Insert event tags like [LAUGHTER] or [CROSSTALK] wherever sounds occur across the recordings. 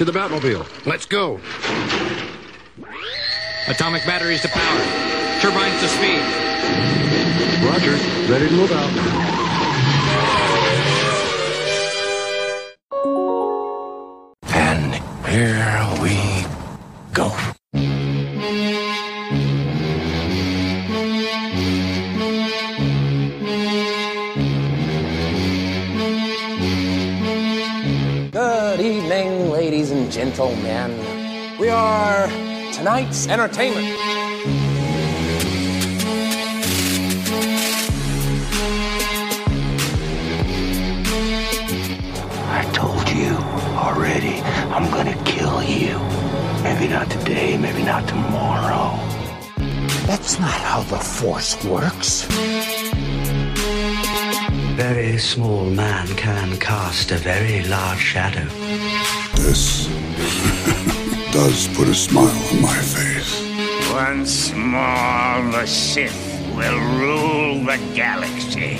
To the Batmobile. Let's go. Atomic batteries to power. Turbines to speed. Roger. Ready to move out. And here we go. Tonight's entertainment. I told you already, I'm gonna kill you. Maybe not today, maybe not tomorrow. That's not how the Force works. very small man can cast a very large shadow. This does put a smile on my face. Once more, the Sith will rule the galaxy.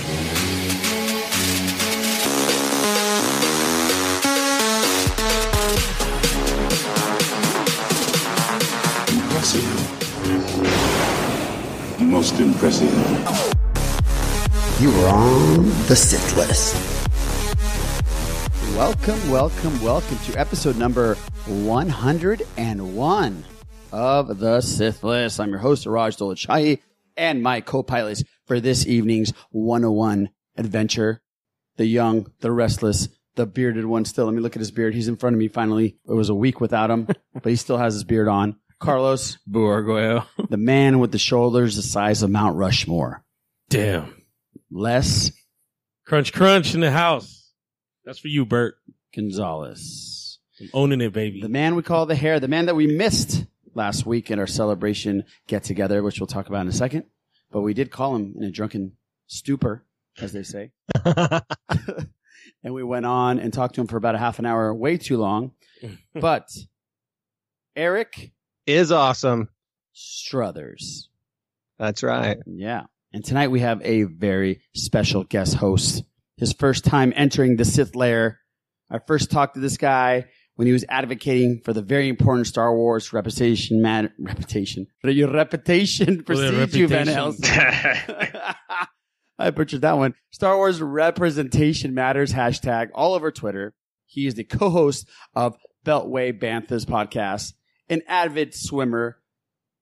Impressive. Most impressive. You are on the Sith list. Welcome, welcome, welcome to episode number 101 of the Sith List. I'm your host, Raj Dolachai, and my co-pilots for this evening's 101 adventure. The young, the restless, the bearded one still. Let me look at his beard. He's in front of me finally. It was a week without him, [LAUGHS] but he still has his beard on. Carlos, Buarguello. the man with the shoulders the size of Mount Rushmore. Damn. Les Crunch, crunch in the house. That's for you, Bert. Gonzalez. I'm owning it, baby. The man we call the hair, the man that we missed last week in our celebration get together, which we'll talk about in a second. But we did call him in a drunken stupor, as they say. [LAUGHS] [LAUGHS] and we went on and talked to him for about a half an hour, way too long. [LAUGHS] But Eric is awesome. Strothers. That's right. Yeah. And tonight we have a very special guest host. His first time entering the Sith lair. I first talked to this guy when he was advocating for the very important Star Wars reputation man reputation. But [LAUGHS] your reputation precedes you, Van. Helsing. [LAUGHS] I butchered that one. Star Wars representation matters hashtag all over Twitter. He is the co-host of Beltway Banthas podcast, an avid swimmer,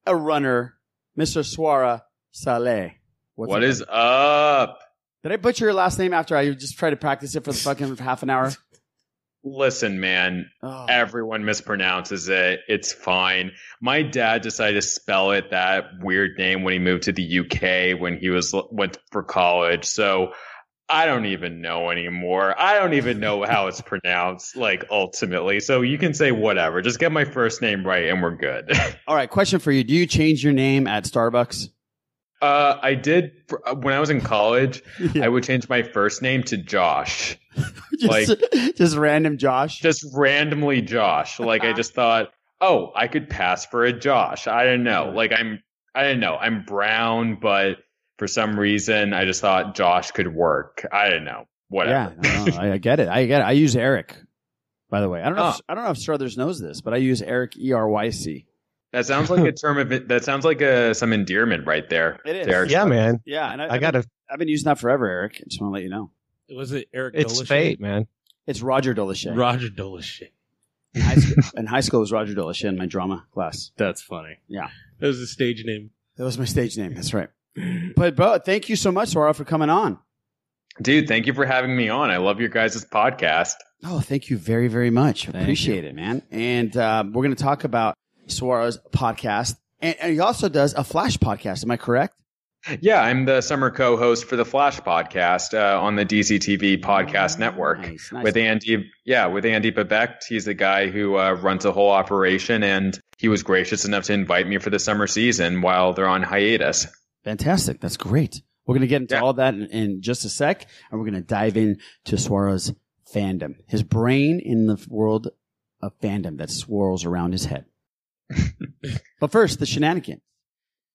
a runner, Mr. Swara Saleh. What's What up? is up? Did I butcher your last name after I just tried to practice it for the fucking half an hour? Listen, man, Oh. everyone mispronounces it. It's fine. My dad decided to spell it that weird name when he moved to the UK when he was went for college. So I don't even know anymore. I don't even know [LAUGHS] how it's pronounced, like ultimately. So you can say whatever. Just get my first name right and we're good. [LAUGHS] All right, question for you. Do you change your name at Starbucks? Uh, I did uh, when I was in college. [LAUGHS] I would change my first name to Josh. [LAUGHS] Just, just random Josh. just randomly Josh. Like I just thought, oh, I could pass for a Josh. I don't know. Like I'm, I don't know. I'm brown, but for some reason, I just thought Josh could work. I don't know. Whatever. Yeah, no, I, I get it. I get it. I use Eric. By the way, I don't know. Oh. If, I don't know if Strothers knows this, but I use Eric E R Y C. That sounds like a term of it. [LAUGHS] That sounds like a, some endearment right there. It is. to Eric Yeah, man. Yeah, and I, I got to. I've been using that forever, Eric. I just want to let you know. It was it Eric It's Dolachet? fate, man. It's Roger Dolachet. Roger Dolachet. in, high school, in high school, it was Roger Dolachet in my drama class. That's funny. Yeah. That was the stage name. That was my stage name. That's right. But, bro, thank you so much, Swara, for coming on. Dude, thank you for having me on. I love your guys' podcast. Oh, thank you very, very much. Appreciate it, man. And um, we're going to talk about Swara's podcast. And, and he also does a Flash podcast. Am I correct? Yeah, I'm the summer co-host for the Flash podcast uh, on the DCTV podcast network Nice, nice. with Andy. Yeah, with Andy Behbakht. He's the guy who uh, runs the whole operation, and he was gracious enough to invite me for the summer season while they're on hiatus. Fantastic. That's great. We're going to get into Yeah. all that in, in just a sec, and we're going to dive in to Swara's fandom, his brain in the world of fandom that swirls around his head. [LAUGHS] but first, the shenanigans.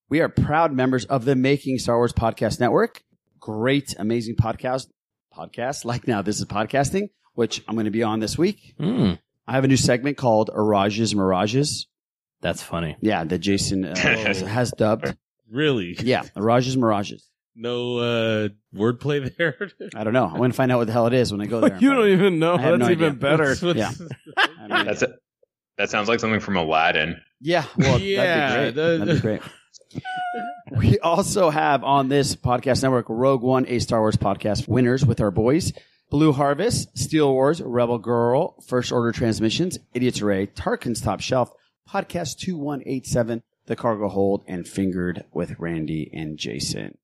We are proud members of the Making Star Wars Podcast Network. Great, amazing podcast. Podcast like now. This is podcasting, which I'm going to be on this week. Mm. I have a new segment called Iraj's Mirages. That's funny. Yeah, that Jason uh, [LAUGHS] has dubbed. Really? Yeah, Iraj's Mirages. No uh, wordplay there. I don't know. I'm going to find out what the hell it is when I go there. [LAUGHS] You don't even know. I That's no even idea. better. Yeah. That's it. That sounds like something from Aladdin. Yeah. Well, Yeah, that'd be great. That'd be great. we also have on this podcast network Rogue One, a Star Wars podcast winners with our boys. Blue Harvest, Steel Wars, Rebel Girl, First Order Transmissions, Idiots Array, Tarkin's Top Shelf, Podcast 2187, The Cargo Hold, and Fingered with Randy and Jason.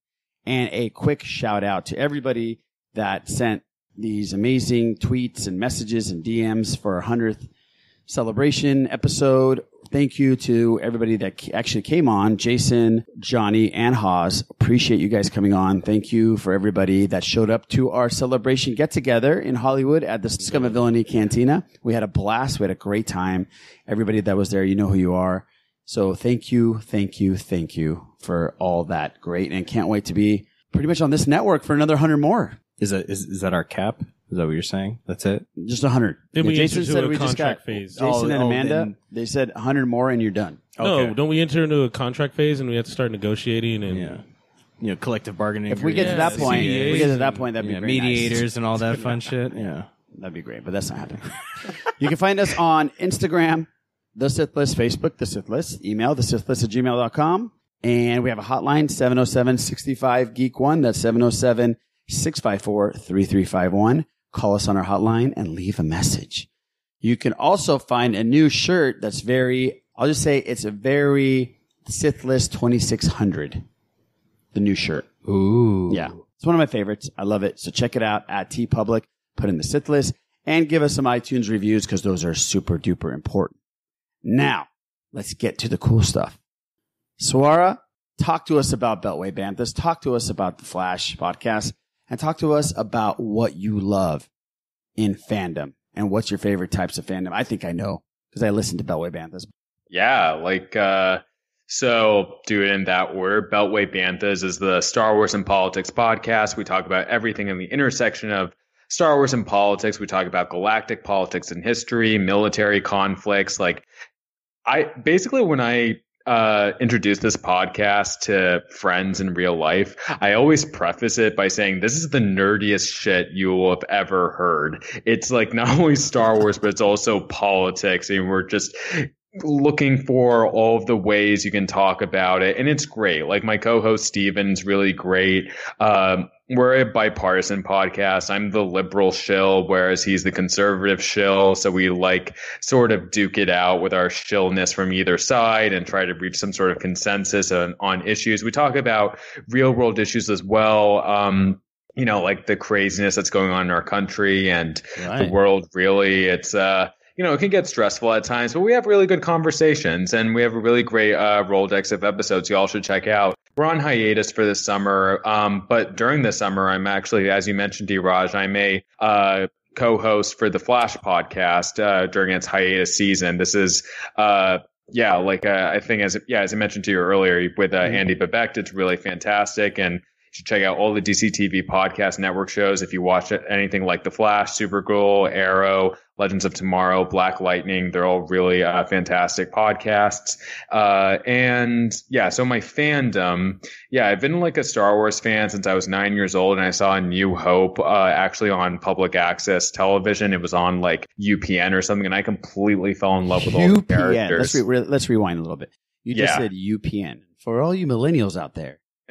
And a quick shout out to everybody that sent these amazing tweets and messages and DMs for our 100th celebration episode. Thank you to everybody that actually came on, Jason, Johnny, and Haas. Appreciate you guys coming on. Thank you for everybody that showed up to our celebration get together in Hollywood at the Scum of Villainy Cantina. We had a blast. We had a great time. Everybody that was there, you know who you are. So thank you, thank you, thank you for all that great and can't wait to be pretty much on this network for another hundred more. Is that is, is that our cap? Is that what you're saying? That's it? Just a hundred. Then we Jason enter said into a we just got contract phase. Jason Oh, and oh, Amanda. then- they said a hundred more and you're done. No, don't we enter into a contract phase and we have to start negotiating and Yeah. You know, collective bargaining. If we get to agreements, that point, if we get to that point, that'd be yeah, very nice. mediators and all that fun [LAUGHS] shit. Yeah. That'd be great, but that's not happening. you can find us on Instagram, The Sith List, Facebook, The Sith List, email, The Sith List at gmail.com. And we have a hotline, 707-65-GEEK1. That's 707-654-3351. Call us on our hotline and leave a message. You can also find a new shirt that's very, I'll just say it's a very Sith List 2600. The new shirt. Ooh. Yeah. It's one of my favorites. I love it. So check it out at TeePublic. Put in the Sith list and give us some iTunes reviews because those are super duper important. Now, let's get to the cool stuff. Swara, talk to us about Beltway Banthas. Talk to us about the Flash podcast and talk to us about what you love in fandom and what's your favorite types of fandom. I think I know because I listen to Beltway Banthas. Yeah, like uh so do it in that order. Beltway Banthas is the Star Wars and Politics podcast. We talk about everything in the intersection of Star Wars and politics. We talk about galactic politics and history, military conflicts. Like I basically when I uh, introduce this podcast to friends in real life, I always preface it by saying this is the nerdiest shit you will have ever heard. It's like not [LAUGHS] only Star Wars, but it's also politics, and we're just looking for all of the ways you can talk about it and it's great like my co-host steven's really great um, we're a bipartisan podcast i'm the liberal shill whereas he's the conservative shill so we like sort of duke it out with our shillness from either side and try to reach some sort of consensus on, on issues we talk about real world issues as well um, you know like the craziness that's going on in our country and Right. the world really it's uh you know, it can get stressful at times, but we have really good conversations and we have a really great uh, Rolodex of episodes you all should check out. We're on hiatus for this summer, um, but during the summer, I'm actually, as you mentioned, D. Raj, I'm a uh, co-host for the Flash podcast uh, during its hiatus season. This is, uh, yeah, like uh, I think as yeah, as I mentioned to you earlier with uh, Andy Behbakht, it's really fantastic and. You should check out all the DC TV podcast network shows if you watch anything like The Flash, Supergirl, Arrow, Legends of Tomorrow, Black Lightning. They're all really uh, fantastic podcasts. Uh, and yeah, so my fandom, yeah, I've been like a Star Wars fan since I was nine years old, and I saw a New Hope uh, actually on public access television. It was on like UPN or something, and I completely fell in love with all the characters. Let's, re- re- let's rewind a little bit. You just Yeah. said UPN. For all you millennials out there, [LAUGHS]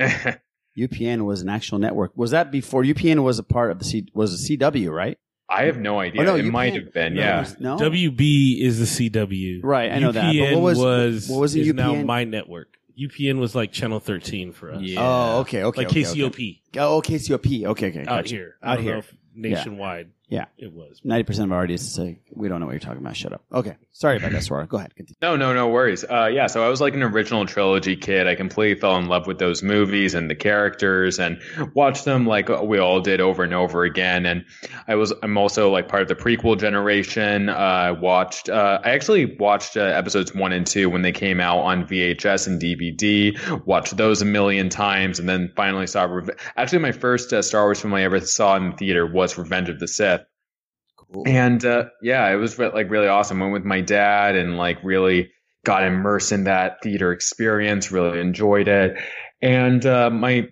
UPN was an actual network. Was that before UPN was a part of the C? Was a CW, right? I have no idea. Oh, no, it UPN might have been, no, yeah. was- no? WB is the CW. Right, I know that, but what was- was what was the is now my network. UPN was like channel 13 for us. Oh, okay, okay. Like okay, KCOP. Okay. Oh, KCOP. Okay, okay. Out gotcha. here. Out here. if nationwide. Yeah. It was. Ninety percent of our audience say we don't know what you're talking about. Shut up. Okay. Sorry about that, Swara. Go ahead. Continue. No, no, no worries. Uh, yeah, so I was like an original trilogy kid. I completely fell in love with those movies and the characters, and watched them like we all did over and over again. And I was, I'm also like part of the prequel generation. Uh, I watched, uh, I actually watched uh, episodes one and two when they came out on VHS and DVD. Watched those a million times, and then finally saw. Reve- actually, my first uh, Star Wars film I ever saw in the theater was Revenge of the Sith. And uh, yeah, it was like really awesome. Went with my dad and like really got immersed in that theater experience. Really enjoyed it. And uh, my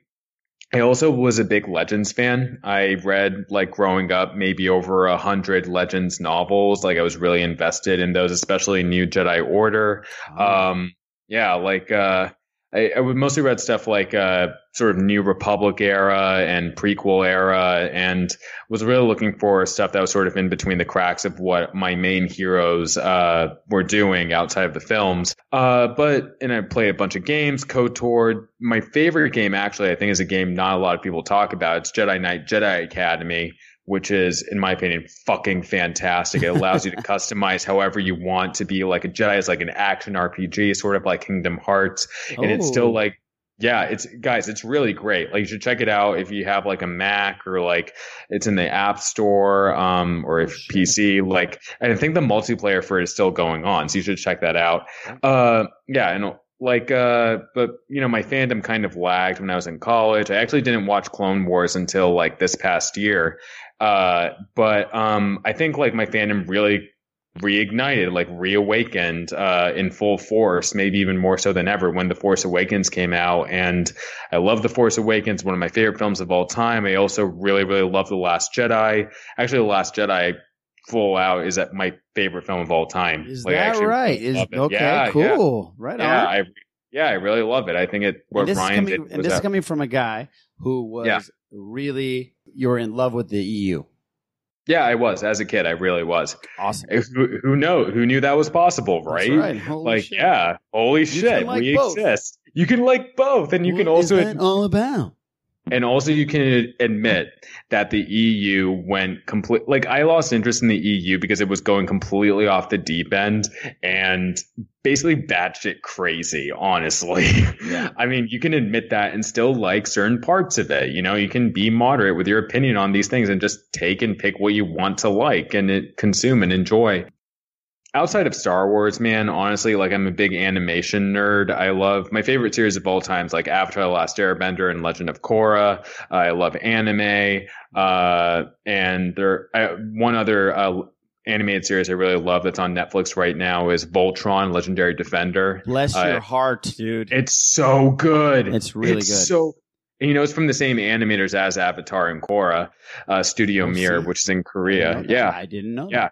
I also was a big Legends fan. I read like growing up maybe over a hundred Legends novels. Like I was really invested in those, especially New Jedi Order. Um, yeah, like uh, I, I would mostly read stuff like uh, sort of New Republic era and prequel era, and was really looking for stuff that was sort of in between the cracks of what my main heroes uh, were doing outside of the films. Uh, but and I played a bunch of games. KOTOR. My favorite game, actually, I think, is a game not a lot of people talk about. It's Jedi Knight Jedi Academy. Which is, in my opinion, fucking fantastic. It allows you to [LAUGHS] customize however you want to be like a Jedi is like an action RPG, sort of like Kingdom Hearts. And it's still Oh. like yeah, it's guys, it's really great. Like you should check it out if you have like a Mac or like it's in the App Store um or if PC like and I think the multiplayer for it is still going on, so you should check that out. Uh yeah, and like uh but you know my fandom kind of lagged when I was in college. I actually didn't watch Clone Wars until like this past year. Uh but um I think like my fandom really reignited, like reawakened uh, in full force, maybe even more so than ever when The Force Awakens came out. And I love The Force Awakens, one of my favorite films of all time. I also really, really love The Last Jedi. Actually, The Last Jedi full out is that my favorite film of all time. Is Like, that actually right? really Is okay, Yeah, cool. Yeah. Right yeah, on. I yeah, I really love it. I think it what and this, Ryan is coming, did and this is coming from a guy who was Yeah. really you're in love with the EU. Yeah, I was as a kid. I really was. Awesome. Who, who know? Who knew that was possible, right? right. Holy like, shit. yeah, holy shit, can like we both. exist. You can like both, and you can What is also that all about? And also you can admit that the EU went complete like I lost interest in the EU because it was going completely off the deep end and basically batshit crazy, honestly. [LAUGHS] I mean, you can admit that and still like certain parts of it. You know, you can be moderate with your opinion on these things and just take and pick what you want to like and consume and enjoy outside of Star Wars, man, honestly, like I'm a big animation nerd. I love my favorite series of all times, like Avatar: The Last Airbender and Legend of Korra. I love anime, uh, and there I, one other uh, animated series I really love that's on Netflix right now is Voltron: Legendary Defender. Bless Uh, your heart, dude. It's so good. It's really It's good. So. and, You know, it's from the same animators as Avatar and Korra, uh, Studio Oh, Mir, see? which is in Korea. that. Yeah, I didn't know. yeah,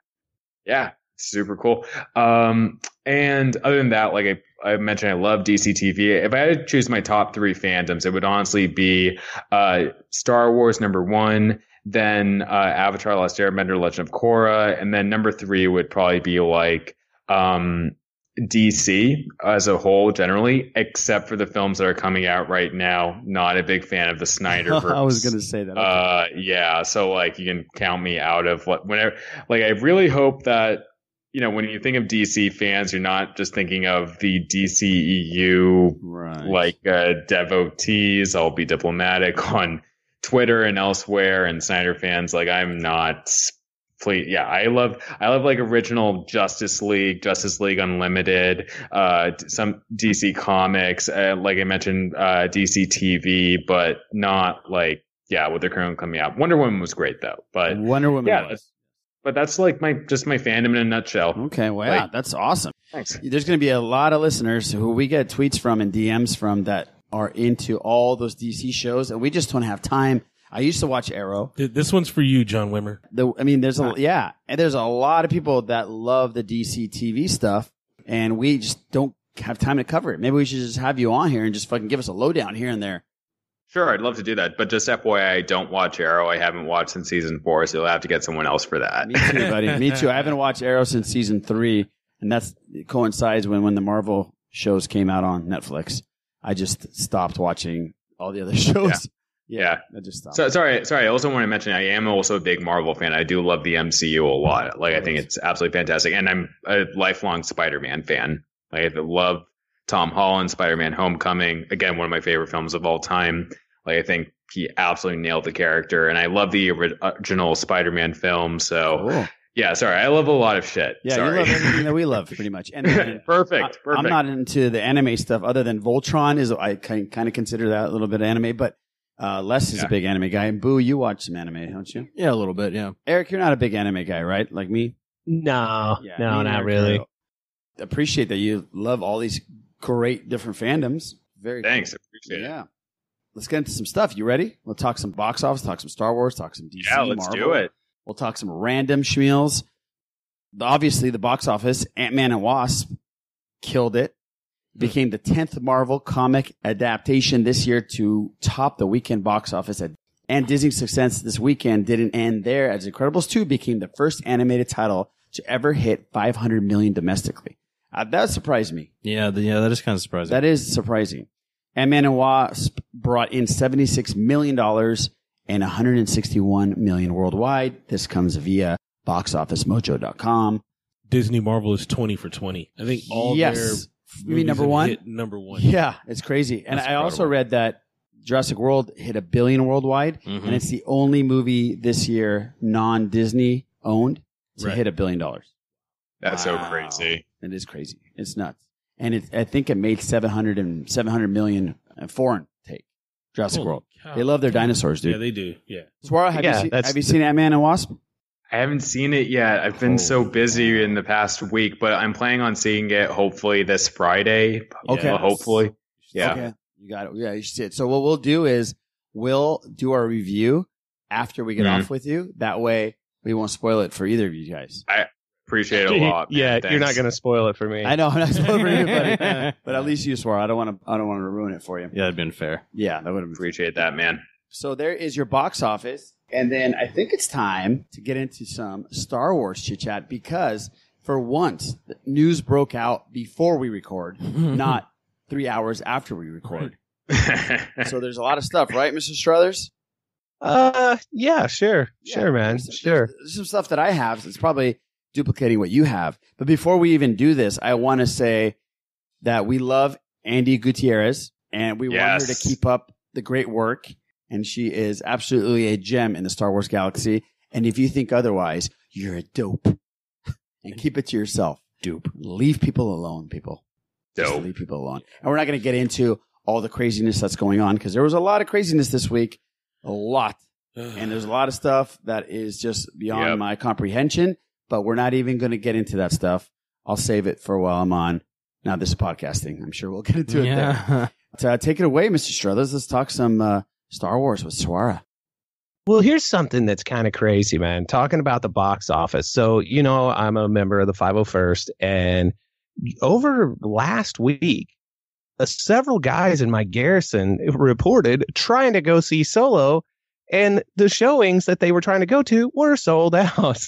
yeah, super cool. Um, and other than that, like I, I mentioned, I love DC TV. If I had to choose my top three fandoms, it would honestly be uh, Star Wars number one, then uh, Avatar: Last Airbender, Legend of Korra, and then number three would probably be like um, DC as a whole, generally, except for the films that are coming out right now. Not a big fan of the [LAUGHS] Snyderverse. I was gonna say that. Uh, yeah. So like you can count me out of what whenever. Like I really hope that you know when you think of DC fans, you're not just thinking of the DCEU right. like uh, devotees. I'll be diplomatic [LAUGHS] on Twitter and elsewhere, and Snyder fans. Like I'm not. Please, yeah, I love I love like original Justice League, Justice League Unlimited, uh, some DC comics, uh, like I mentioned, uh, DC TV, but not like yeah, what they're currently coming out. Wonder Woman was great though, but Wonder Woman. yeah, was. That's- but that's like my just my fandom in a nutshell. Okay, well, yeah, Like- that's awesome. Thanks. There's going to be a lot of listeners who we get tweets from and DMs from that are into all those DC shows, and we just don't have time. I used to watch Arrow. This one's for you, John Wimmer. The, I mean, there's a yeah, and there's a lot of people that love the DC TV stuff, and we just don't have time to cover it. Maybe we should just have you on here and just fucking give us a lowdown here and there. Sure, I'd love to do that, but just FYI, I don't watch Arrow. I haven't watched since season four, so you'll have to get someone else for that. Me too, buddy. Me too. I haven't watched Arrow since season three, and that's coincides when when the Marvel shows came out on Netflix. I just stopped watching all the other [LAUGHS] shows. Yeah. I just stopped. So sorry, sorry. I also want to mention I am also a big Marvel fan. I do love the MCU a lot. Like I think it's absolutely fantastic, and I'm a lifelong Spider-Man fan. Like I love Tom Holland, Spider-Man: Homecoming. Again, one of my favorite films of all time. Like I think he absolutely nailed the character, and I love the original Spider-Man film. So Cool. yeah, sorry, I love a lot of shit. Yeah, sorry. you love everything that we [LAUGHS] love, pretty much. And, and [LAUGHS] perfect, I, perfect. I'm not into the anime stuff, other than Voltron is I kind kind of consider that a little bit anime, but Uh, Les is a big anime guy, and Boo, you watch some anime, don't you? Yeah, a little bit. Yeah. Eric, you're not a big anime guy, right? Like me. No, Yeah, no, me not Eric really. Appreciate that you love all these great different fandoms. Very Thanks, cool. I appreciate it. Yeah. Let's get into some stuff. You ready? We'll talk some box office, talk some Star Wars, talk some DC. Yeah, let's Marvel. do it. We'll talk some random schmeals. Obviously, the box office, Ant Man and Wasp killed it. Became the 10th Marvel comic adaptation this year to top the weekend box office. At, and Disney's success this weekend didn't end there as Incredibles 2 became the first animated title to ever hit 500 million domestically. Uh, that surprised me. Yeah, the, yeah, that is kind of surprising. That is surprising. Ant-Man and Wasp brought in seventy-six million dollars and one hundred and sixty-one million worldwide. This comes via boxofficemojo.com. Disney Marvel is twenty for twenty. I think all Yes. their You mean movies number have one? hit number one. Yeah, it's crazy. And That's I also read that Jurassic World hit a billion worldwide, Mhm. and it's the only movie this year non Disney owned to Right. hit a billion dollars. That's Wow. so crazy. It is crazy. It's nuts. And it, I think it made 700 and 700 million uh, foreign take. Jurassic Holy World. cow. They love their dinosaurs, dude. Yeah, they do. Yeah. Swara, have Yeah, you seen, that's have you seen Ant Man and Wasp? I haven't seen it yet. I've been so busy in the past week, but I'm planning on seeing it hopefully this Friday. Okay. Well, hopefully. Yeah. Okay. You got it. Yeah, you should see it. So what we'll do is we'll do our review after we get Mhm. off with you. That way we won't spoil it for either of you guys. I appreciate it a [LAUGHS] lot. man. yeah, you're not going to spoil it for me. I know I'm not spoiling [LAUGHS] for anybody, but at least you swore. I don't want to. I don't want to ruin it for you. yeah, that'd been fair. Yeah, that would have. Appreciate that, man. So there is your box office, and then I think it's time to get into some Star Wars chit chat because for once the news broke out before we record, [LAUGHS] not three hours after we record. so there's a lot of stuff, right, Mr. Strothers? Uh, yeah, sure, sure, man, There's- sure. There's some stuff that I have. It's probably duplicating what you have. But before we even do this, I want to say that we love Andi Gutierrez and we want her to keep up the great work. And she is absolutely a gem in the Star Wars galaxy. And if you think otherwise, you're a dope. and keep it to yourself. Dupe. Leave people alone, people. Just Dope. leave people alone. And we're not going to get into all the craziness that's going on because there was a lot of craziness this week. A lot. And there's a lot of stuff that is just beyond Yep. my comprehension, but we're not even going to get into that stuff. I'll save it for while I'm on. Now, this is podcasting. I'm sure we'll get into it there. Yeah. [LAUGHS] So, uh, take it away, Mr. Strothers. Let's talk some uh, Star Wars with Swara. Well, here's something that's kind of crazy, man. Talking about the box office. So, you know, I'm a member of the 501st, and over last week, uh, several guys in my garrison reported trying to go see Solo, and the showings that they were trying to go to were sold [LAUGHS] out.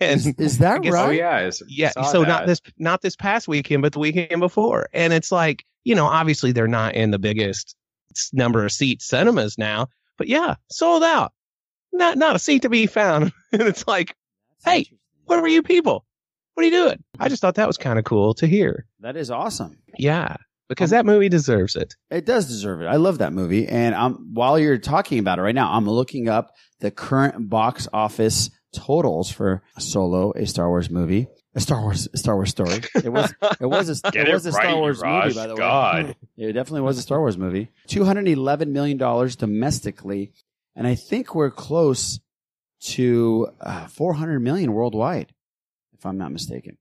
And Is, is that I guess- right? Oh yeah, I yeah saw so not this not this past weekend but the weekend before. And it's like you know obviously they're not in the biggest number of seat cinemas now but yeah sold out. Not not a seat to be found. [LAUGHS] And it's like hey where were you people? What are you doing? I just thought that was kind of cool to hear. That is awesome. yeah because that movie deserves it. It does deserve it. I love that movie. And um, while you're talking about it right now, I'm looking up the current box office totals for Solo, a Star Wars movie, a Star Wars Star Wars story. It was [LAUGHS] it was a, Get it was it a Star right, Wars Raj. movie by the God. way. [LAUGHS] It definitely was a Star Wars movie. Two hundred eleven million dollars domestically, and I think we're close to uh, four hundred million worldwide, if I'm not mistaken.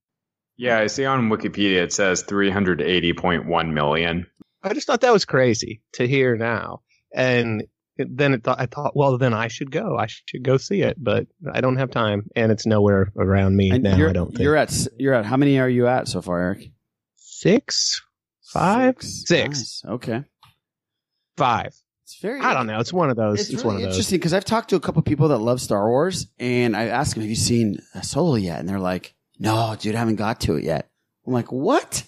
Yeah, I see on Wikipedia it says 380.1 million. i just thought that was crazy to hear now and it- then it thought, i thought well then i should go i should go see it but i don't have time and it's nowhere around me And now i don't think you're at you're at how many are you at so far, Eric? six five Six. six Nice. Okay. five It's very. I don't know. It's one of those. It's, It's, really one of those. interesting because I've talked to a couple people that love Star Wars, and I asked them, "Have you seen Solo yet?" And they're like, "No, dude, I haven't got to it yet." I'm like, "What?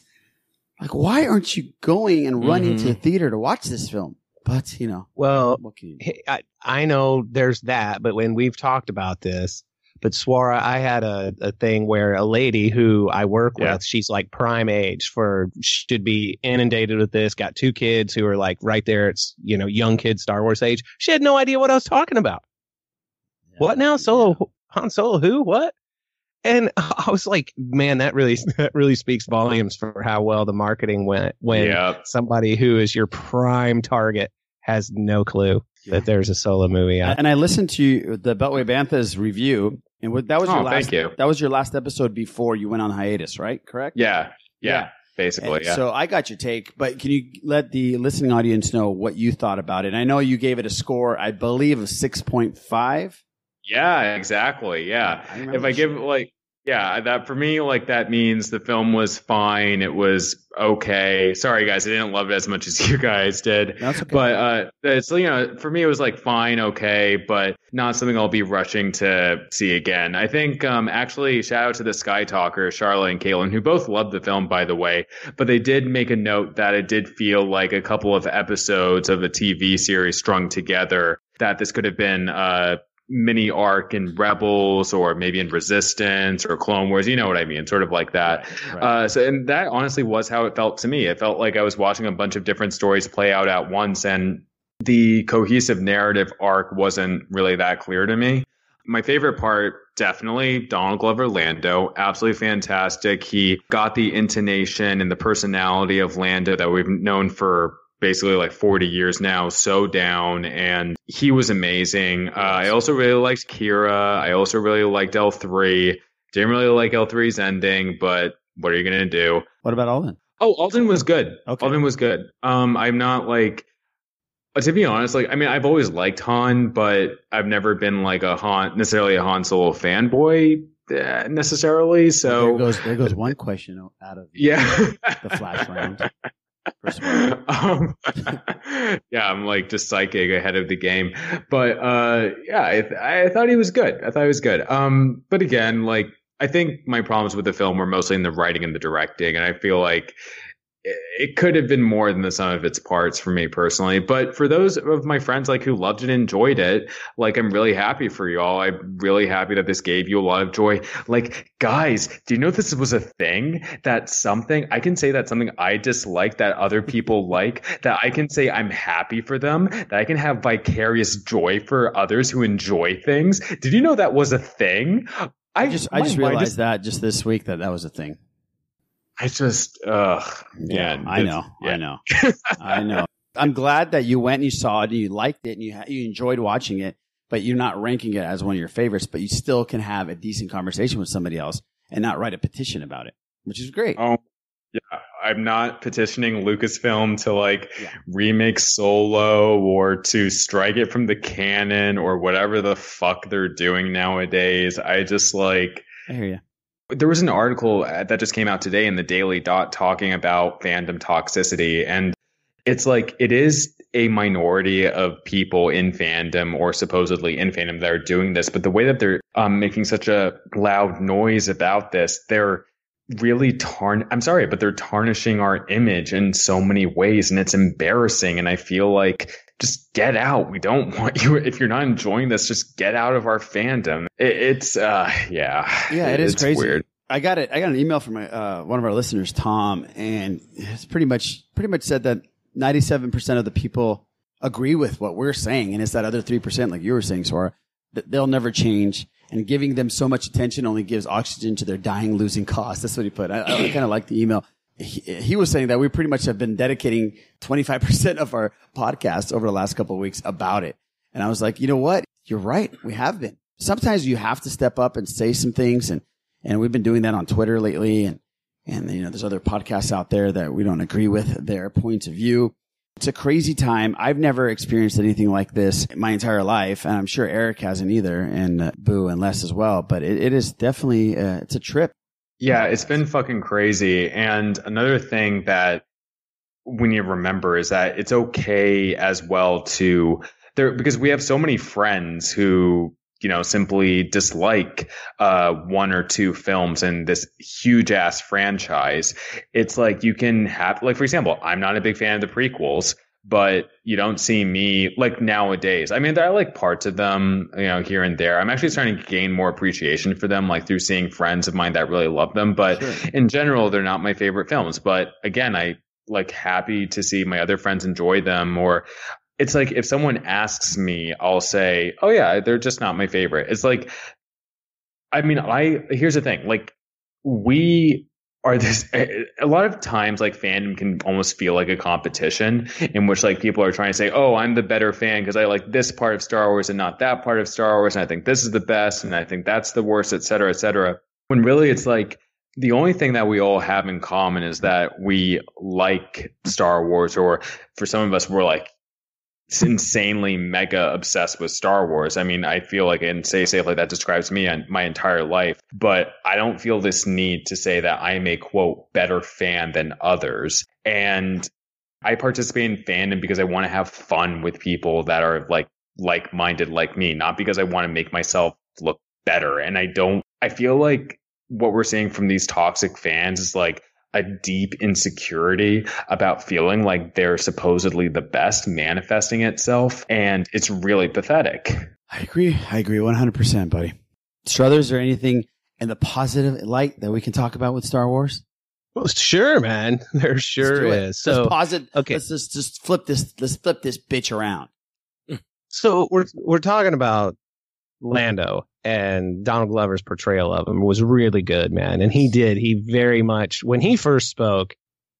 Like, why aren't you going and running Mhm. to the theater to watch this film?" But you know, Well, what can you do? I, I know there's that, but when we've talked about this, but Swara, I had a, a thing where a lady who I work Yeah. with, she's like prime age for, should be inundated with this, got two kids who are like right there. It's, you know, young kids, Star Wars age. She had no idea what I was talking about. What now? Solo, Han Solo, who? What? And [LAUGHS] I was like, man, that really, [LAUGHS] that really speaks volumes for how well the marketing went when Yeah. somebody who is your prime target has no clue that there's a solo movie out. And I listened to the Beltway Bantha's review, and that was oh, your Oh, last. thank you. That was your last episode before you went on hiatus, right? Correct. Yeah, yeah, Yeah. basically. And Yeah. So I got your take, but can you let the listening audience know what you thought about it? I know you gave it a score, I believe, of six point five. Yeah, exactly. Yeah. if I give like yeah, that for me like that means the film was fine. It was okay. Sorry guys, I didn't love it as much as [LAUGHS] you guys did. That's okay. But uh it's you know, for me it was like fine, okay, but not something I'll be rushing to see again. I think um actually shout out to the Sky Talkers, Charlotte and Caitlin, who both loved the film by the way, but they did make a note that it did feel like a couple of episodes of a TV series strung together that this could have been uh mini arc in Rebels or maybe in Resistance or Clone Wars. You know what I mean? Sort of like that. Uh, so, and that honestly was how it felt to me. It felt like I was watching a bunch of different stories play out at once, and the cohesive narrative arc wasn't really that clear to me. My favorite part, definitely Donald Glover Lando. Absolutely fantastic. He got the intonation and the personality of Lando that we've known for basically like 40 years now, so down. And he was amazing. Uh, I also really liked Qi'ra. I also really liked L3. Didn't really like L3's ending, but what are you going to do? What about Alden? Oh, Alden was good. Alden was good. Um, I'm not like, uh, to be honest, like, I mean, I've always liked Han, but I've never been like a Han, necessarily a Han Solo fanboy uh, necessarily. So there goes there goes one question out of [LAUGHS] yeah, the flash round. [LAUGHS] um, [LAUGHS] yeah, I'm like just psychic ahead of the game, but uh, yeah, I, th- I thought he was good. I thought he was good. Um, but again, like I think my problems with the film were mostly in the writing and the directing, and I feel like it- could have been more than the sum of its parts for me personally. But for those of my friends like who loved it, and enjoyed it, like I'm really happy for y'all. I'm really happy that this gave you a lot of joy. Like guys, do you know this was a thing? That something I can say that something I dislike that other people [LAUGHS] like. That I can say I'm happy for them. That I can have vicarious joy for others who enjoy things. Did you know that was a thing? I just I just realized that just this week that that was a thing. I just, ugh, yeah, I know, I know, [LAUGHS] I know. I'm glad that you went and you saw it and you liked it and you you enjoyed watching it, but you're not ranking it as one of your favorites. But you still can have a decent conversation with somebody else and not write a petition about it, which is great. Oh, yeah. I'm not petitioning Lucasfilm to like remake Solo or to strike it from the canon or whatever the fuck they're doing nowadays. I just like. I hear you. There was an article uh, that just came out today in the Daily Dot talking about fandom toxicity. And it's like, it is a minority of people in fandom or supposedly in fandom that are doing this. But the way that they're um, making such a loud noise about this, they're really tarn I'm sorry, but they're tarnishing our image in so many ways and it's embarrassing. And I feel like just get out. We don't [LAUGHS] want you. If you're not enjoying this, just get out of our fandom. It, it's, uh, yeah. Yeah, it is it's crazy. weird. I got it. I got an email from uh, one of our listeners, Tom, and it's pretty much pretty much said that 97 percent of the people agree with what we're saying, and it's that other three percent, like you were saying, Swara, that they'll never change. And giving them so much attention only gives oxygen to their dying, losing cause. That's what he put. I, I kind of like the email. He, he was saying that we pretty much have been dedicating 25% of our podcast over the last couple of weeks about it. And I was like, you know what? You're right. We have been. Sometimes you have to step up and say some things. And, and we've been doing that on Twitter lately. And, and, you know, there's other podcasts out there that we don't agree with their points of view. It's a crazy time. I've never experienced anything like this in my entire life. And I'm sure Eric hasn't either and uh, Boo and Les as well. But it, it is definitely, uh, it's a trip. Yeah, it's been fucking crazy. And another thing that we need to remember is that it's okay as well to there because we have so many friends who you know simply dislike uh one or two films in this huge ass franchise it's like you can have like for example i'm not a big fan of the prequels but you don't see me like nowadays. I mean, I like parts of them, you know, here and there. I'm actually starting to gain more appreciation for them, like through seeing friends of mine that really love them. But in general, they're not my favorite films. But again, I like happy to see my other friends enjoy them or it's like if someone asks me, I'll say, "Oh yeah, they're just not my favorite." It's like I mean, I here's the thing, like we are this a lot of times like fandom can almost feel like a competition in which like people are trying to say oh i'm the better fan because i like this part of star wars and not that part of star wars and i think this is the best and i think that's the worst et cetera et cetera. When really it's like the only thing that we all have in common is that we like star wars or for some of us we're like insanely mega obsessed with Star Wars. I mean, I feel like and say safely that describes me and my entire life, but I don't feel this need to say that I am a quote better fan than others. And I participate in fandom because I want to have fun with people that are like like-minded like me, not because I want to make myself look better. And I don't I feel like what we're seeing from these toxic fans is like a deep insecurity about feeling like they're supposedly the best manifesting itself. And it's really pathetic. I agree. I agree 100%, buddy. Strothers, is there anything in the positive light that we can talk about with Star Wars? Well, sure, man. [LAUGHS] There sure is. So let's pause it. Okay. Let's just, just flip this. Let's flip this bitch around. So we're we're talking about Lando and Donald Glover's portrayal of him was really good, man. And he did. He very much when he first spoke,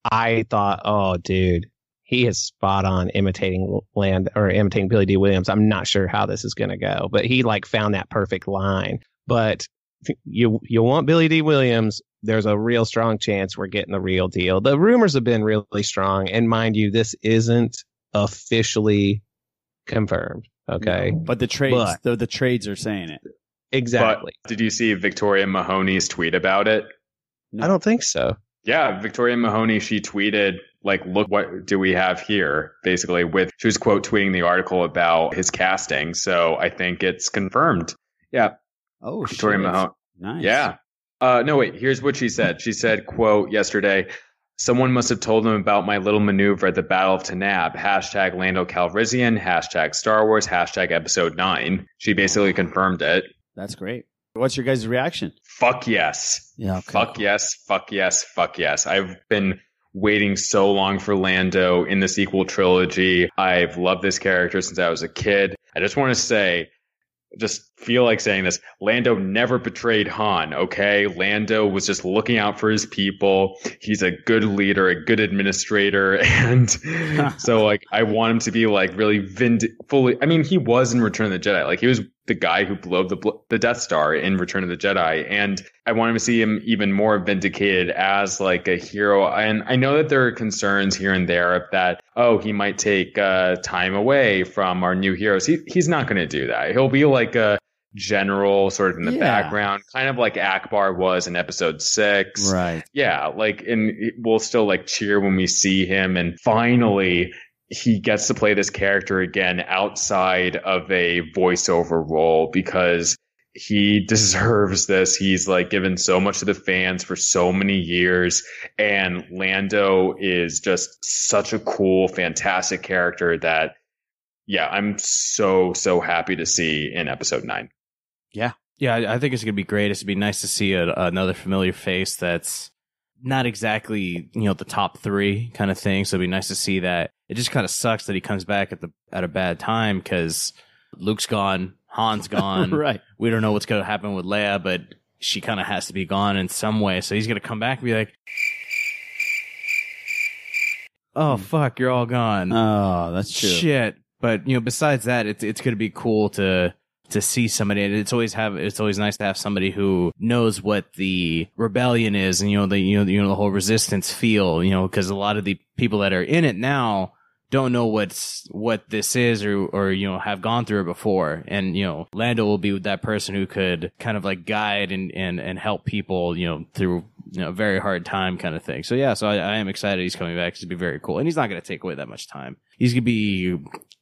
I thought, oh, dude, he is spot on imitating Land or imitating Billy Dee Williams. I'm not sure how this is going to go, but he like found that perfect line. But you you want Billy Dee Williams? There's a real strong chance we're getting the real deal. The rumors have been really strong, and mind you, this isn't officially confirmed. Okay, But the trades, But- the, the trades are saying it. Exactly. But did you see Victoria Mahoney's tweet about it? I don't think so. Yeah, Victoria Mahoney, she tweeted, like, look what do we have here? Basically, with she was quote tweeting the article about his casting. So I think it's confirmed. Yeah. Oh, Victoria shit. Mahoney. Nice. Yeah. Uh, no, wait. Here's what she said. She said, "quote Yesterday, someone must have told them about my little maneuver at the Battle of Tanab. Hashtag Lando Calrissian. Hashtag Star Wars. Hashtag Episode Nine. She basically confirmed it. That's great. What's your guys' reaction? Fuck yes. Yeah. Okay. Fuck yes. Fuck yes. Fuck yes. I've been waiting so long for Lando in the sequel trilogy. I've loved this character since I was a kid. I just want to say, just feel like saying this. Lando never betrayed Han, okay? Lando was just looking out for his people. He's a good leader, a good administrator. [LAUGHS] And [LAUGHS] so, like, I want him to be, like, really vind- fully. I mean, he was in Return of the Jedi. Like, he was the guy who blew up the, the Death Star in Return of the Jedi. And I want him to see him even more vindicated as, like, a hero. And I know that there are concerns here and there that, oh, he might take uh, time away from our new heroes. He, he's not going to do that. He'll be like a general sort of in the Yeah. background, kind of like Ackbar was in episode six. Right. Yeah, like, and we'll still like cheer when we see him. And finally, he gets to play this character again outside of a voiceover role because he deserves this. He's like given so much to the fans for so many years. And Lando is just such a cool, fantastic character that, yeah, I'm so, so happy to see in episode nine. Yeah. Yeah, I think it's gonna be great. It's gonna be nice to see a, another familiar face that's not exactly you know the top three kind of thing. So it'd be nice to see that. It just kind of sucks that he comes back at the at a bad time because Luke's gone, Han's [LAUGHS] gone. Right. We don't know what's gonna happen with Leia, but she kind of has to be gone in some way. So he's gonna come back and be like, "Oh hmm. fuck, you're all gone." Oh, that's true. Shit. But you know, besides that, it's it's gonna be cool to to see somebody. and It's always have it's always nice to have somebody who knows what the rebellion is, and you know the you know the, you know the whole resistance feel. You know, because a lot of the people that are in it now don't know what's what this is or or you know have gone through it before and you know Lando will be that person who could kind of like guide and and and help people you know through you know a very hard time kind of thing so yeah so I, I am excited he's coming back it's gonna be very cool and he's not gonna take away that much time he's gonna be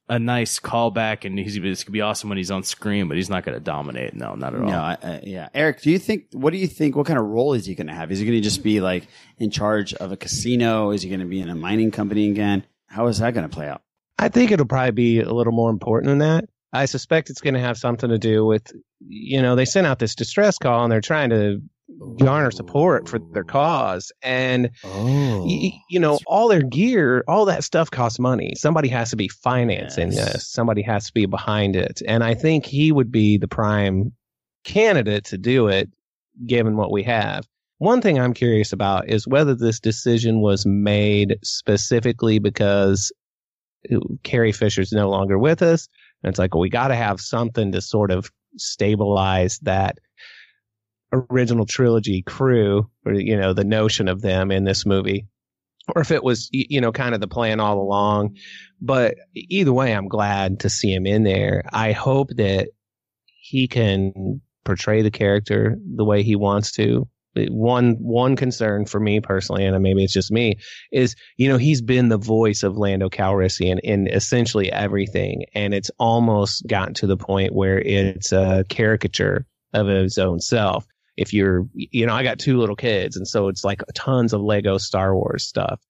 a nice callback and he's it's gonna be awesome when he's on screen but he's not gonna dominate no not at all No, I, I, yeah. Eric, do you think? What do you think? What kind of role is he going to have? Is he going to just be like in charge of a casino? Is he going to be in a mining company again? How is that going to play out? I think it'll probably be a little more important than that. I suspect it's going to have something to do with, you know, they sent out this distress call and they're trying to garner support for their oh. cause. And, Oh, y- you know, all their gear, all that stuff costs money. Somebody has to be financing Yes. this, somebody has to be behind it. And I think he would be the prime candidate to do it, given what we have. One thing I'm curious about is whether this decision was made specifically because uh, Carrie Fisher's no longer with us. And it's like, well, we got to have something to sort of stabilize that original trilogy crew or, you know, the notion of them in this movie. Or if it was, you know, kind of the plan all along. But either way, I'm glad to see him in there. I hope that he can portray the character the way he wants to one one concern for me personally, and maybe it's just me, is you know he's been the voice of Lando Calrissian in essentially everything, and it's almost gotten to the point where it's a caricature of his own self. If you're, you know, I got two little kids, and so it's like tons of Lego Star Wars stuff,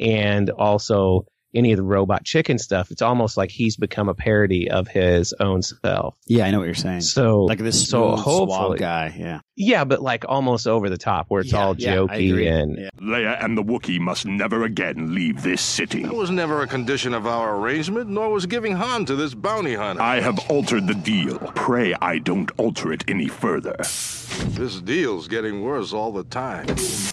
and also any of the robot chicken stuff, it's almost like he's become a parody of his own self. Yeah, I know what you're saying. So like this so smooth, hopefully guy. Yeah. Yeah, but like almost over the top where it's Yeah, all yeah, jokey agree. and Yeah. Leia and the Wookiee must never again leave this city. That was never a condition of our arrangement, nor was giving Han to this bounty hunter. I have altered the deal. Pray I don't alter it any further. This deal's getting worse all the time.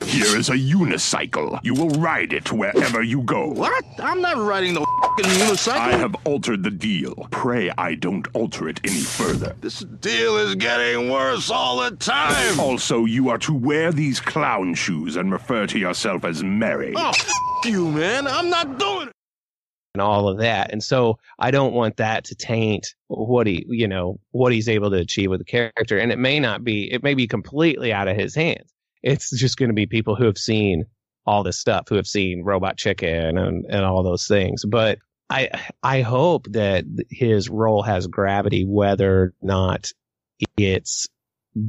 Here is a unicycle. You will ride it wherever you go. What? I'm not riding no fucking unicycle. I have altered the deal. Pray I don't alter it any further. This deal is getting worse all the time. Also, you are to wear these clown shoes and refer to yourself as Mary. Oh, f- you, man. I'm not doing it. and all of that. And so I don't want that to taint what he, you know, what he's able to achieve with the character. And it may not be, it may be completely out of his hands. It's just going to be people who have seen all this stuff, who have seen Robot Chicken and, and all those things. But I, I hope that his role has gravity, whether or not it's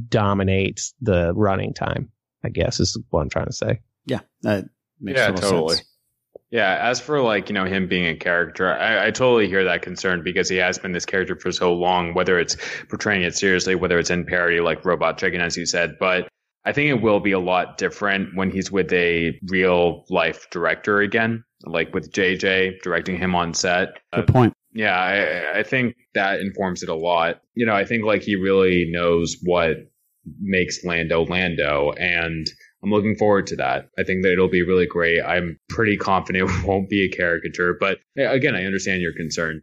dominates the running time, I guess is what I'm trying to say. Yeah. That makes yeah, total totally. sense. Yeah, as for like, you know, him being a character, I, I totally hear that concern because he has been this character for so long, whether it's portraying it seriously, whether it's in parody like Robot Chicken, as you said. But I think it will be a lot different when he's with a real life director again, like with JJ directing him on set. Good point. Yeah, I, I think that informs it a lot. You know, I think like he really knows what makes Lando Lando, and I'm looking forward to that. I think that it'll be really great. I'm pretty confident [LAUGHS] it won't be a caricature, but again, I understand your concern.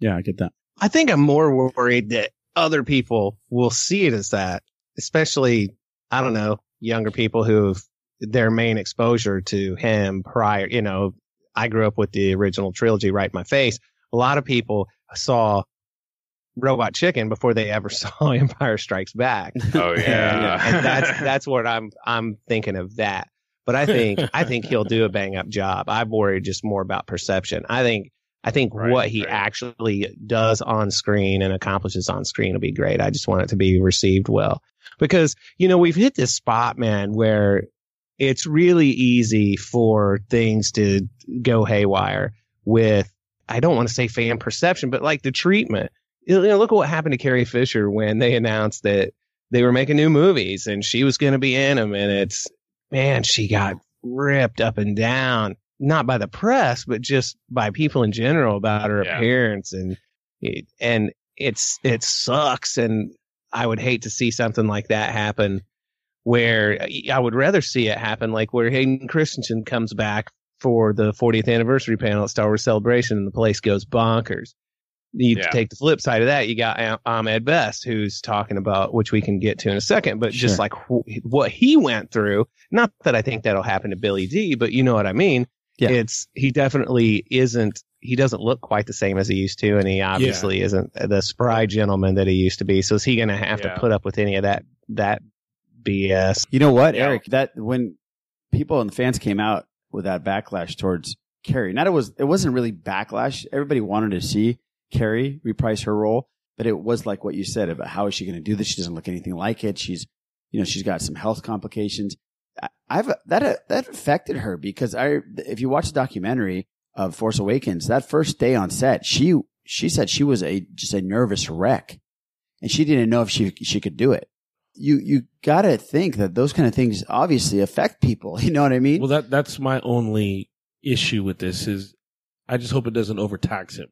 Yeah, I get that. I think I'm more worried that other people will see it as that, especially, I don't know, younger people who've their main exposure to him prior, you know, I grew up with the original trilogy right in my face. A lot of people saw Robot Chicken before they ever [LAUGHS] saw Empire Strikes Back. [LAUGHS] Oh yeah, and [LAUGHS] that's that's what I'm I'm thinking of that. But I think I think he'll do a bang up job. I'm worried just more about perception. I think I think what he actually does on screen and accomplishes on screen will be great. I just want it to be received well. Because, you know, we've hit this spot, man, where it's really easy for things to go haywire with I don't want to say fan perception, but like the treatment. You know, look at what happened to Carrie Fisher when they announced that they were making new movies and she was going to be in them. And it's, man, she got ripped up and down, not by the press, but just by people in general about her Yeah. appearance. And, it, and it's, it sucks. And I would hate to see something like that happen where uh, I would rather see it happen like where Hayden Christensen comes back for the 40th anniversary panel at Star Wars Celebration and the place goes bonkers. You Yeah. take the flip side of that, you got Ahmed Best who's talking about, which we can get to in a second, but just like wh- what he went through. Not that I think that'll happen to Billy Dee, but you know what I mean. Yeah. It's he definitely isn't. He doesn't look quite the same as he used to, and he obviously isn't the spry gentleman that he used to be. So is he going to have Yeah. to put up with any of that that BS? You know what, Yeah. Eric? That when people and the fans came out with that backlash towards Carrie, not it was it wasn't really backlash. Everybody wanted to see Carrie reprise her role, but it was like what you said about how is she going to do this? She doesn't look anything like it. She's, you know, she's got some health complications. I- I've that that affected her because I if you watch the documentary of Force Awakens, that first day on set, she she said she was a just a nervous wreck, and she didn't know if she she could do it you you gotta think that those kind of things obviously affect people. [LAUGHS] You know what I mean? Well, that that's my only issue with this is I just hope it doesn't overtax him.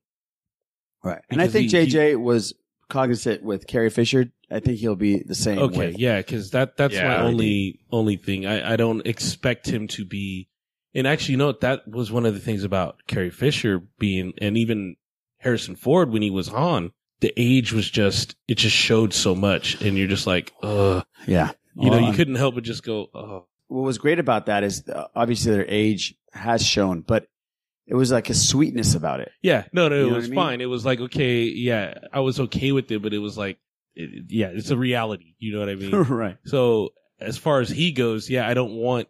right. And I think he- JJ was cognizant with Carrie Fisher. I think he'll be the same. Okay, way. yeah, because that that's Yeah, my I only only thing. I, I don't expect him to be. And actually, you know? That was one of the things about Carrie Fisher being, and even Harrison Ford when he was Han. The age was just it just showed so much, and you're just like, ugh. Yeah. You know, Well, you couldn't help but just go, oh. What was great about that is uh, obviously their age has shown, but it was like a sweetness about it. Yeah, no, no, You it was I mean? fine. It was like okay, yeah, I was okay with it, but it was like, it, yeah, it's a reality. You know what I mean? [LAUGHS] Right. So as far as he goes, yeah, I don't want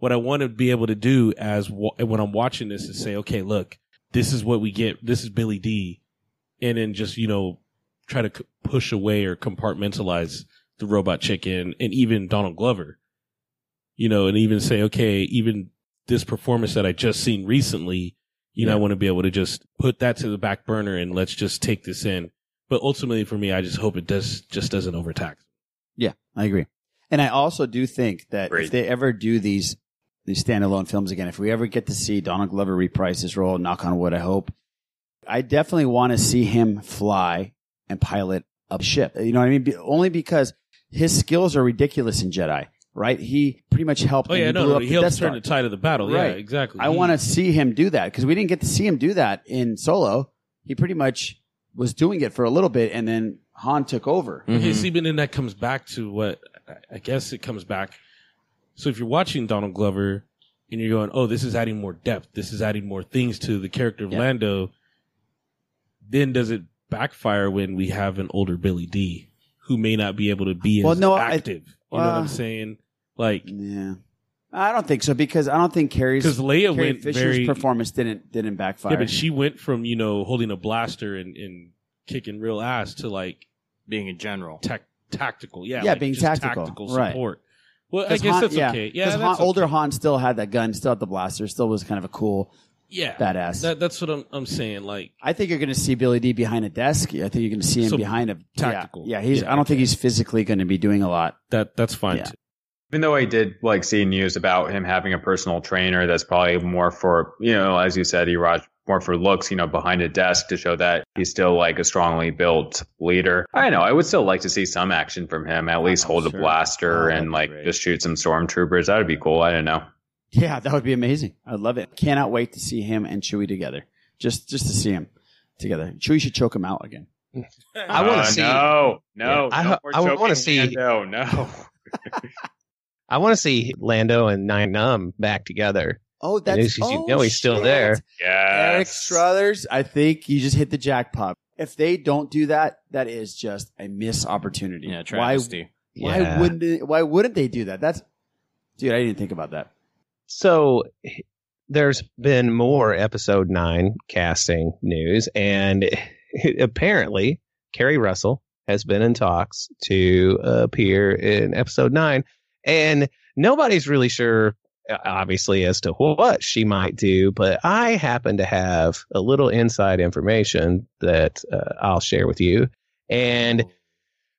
what I want to be able to do as wa- when I'm watching this is say, okay, look, this is what we get. This is Billy Dee, and then just you know try to c- push away or compartmentalize the robot chicken and even Donald Glover, you know, and even say, okay, even this performance that I just seen recently, you know, I want to be able to just put that to the back burner and let's just take this in. But ultimately, for me, I just hope it does just doesn't overtax. Yeah, I agree. And I also do think that if they ever do these these standalone films again, if we ever get to see Donald Glover reprise his role, knock on wood, I hope. I definitely want to see him fly and pilot a ship. You know what I mean? Be, only because his skills are ridiculous in Jedi, right? He pretty much helped. Oh and yeah, he no, blew no, up he the helped turn the tide of the battle. Right. Yeah, exactly. I He- want to see him do that because we didn't get to see him do that in Solo. He pretty much was doing it for a little bit, and then Han took over. Okay, mm-hmm. see, but then that comes back to what I- I guess it comes back. So if you're watching Donald Glover and you're going, "Oh, this is adding more depth. This is adding more things to the character of Yeah. Lando," then does it backfire when we have an older Billy Dee who may not be able to be Well, as no, I- active? you know what I'm saying? Like, yeah, I don't think so because I don't think Carrie's 'Cause Leia Carrie went Fisher's very- performance didn't didn't backfire. yeah, but she went from you know holding a blaster and, and kicking real ass to like being a general, tac- tactical. Yeah, yeah, like being just tactical, tactical right. Support. Well, I 'Cause guess Han- that's yeah, okay. Yeah, 'cause that's Han, older Han still had that gun, still had the blaster, still was kind of a cool, Yeah, badass. That, that's what I'm, I'm saying. Like, I think you're going to see Billy Dee behind a desk. I think you're going to see him So behind a tactical. Yeah, yeah he's. Yeah, I don't think he's physically going to be doing a lot. That that's fine. Yeah. too. Even though I did like see news about him having a personal trainer, that's probably more for you know, as you said, Iraj, more for looks, you know, behind a desk to show that he's still like a strongly built leader. I don't know. I would still like to see some action from him. At least hold a blaster Oh, and like great. just shoot some stormtroopers. That would be cool. I don't know. Yeah, that would be amazing. I'd love it. Cannot wait to see him and Chewie together. Just just to see him together. Chewie should choke him out again. [LAUGHS] I want to Uh, see. No, no, I- no more I wanna see- Lando, no. [LAUGHS] I want to see Lando and Nien Nunb back together. Oh, that's he's- he's- you oh, know he's still shit. there. Eric Strothers, I think you just hit the jackpot. If they don't do that, that is just a missed opportunity. Yeah, Why? travesty. Why Yeah. wouldn't? It, why wouldn't they do that? That's, dude. I didn't think about that. So there's been more episode nine casting news, and [LAUGHS] apparently Keri Russell has been in talks to appear in episode nine, and nobody's really sure, obviously, as to what she might do. But I happen to have a little inside information that uh, I'll share with you, and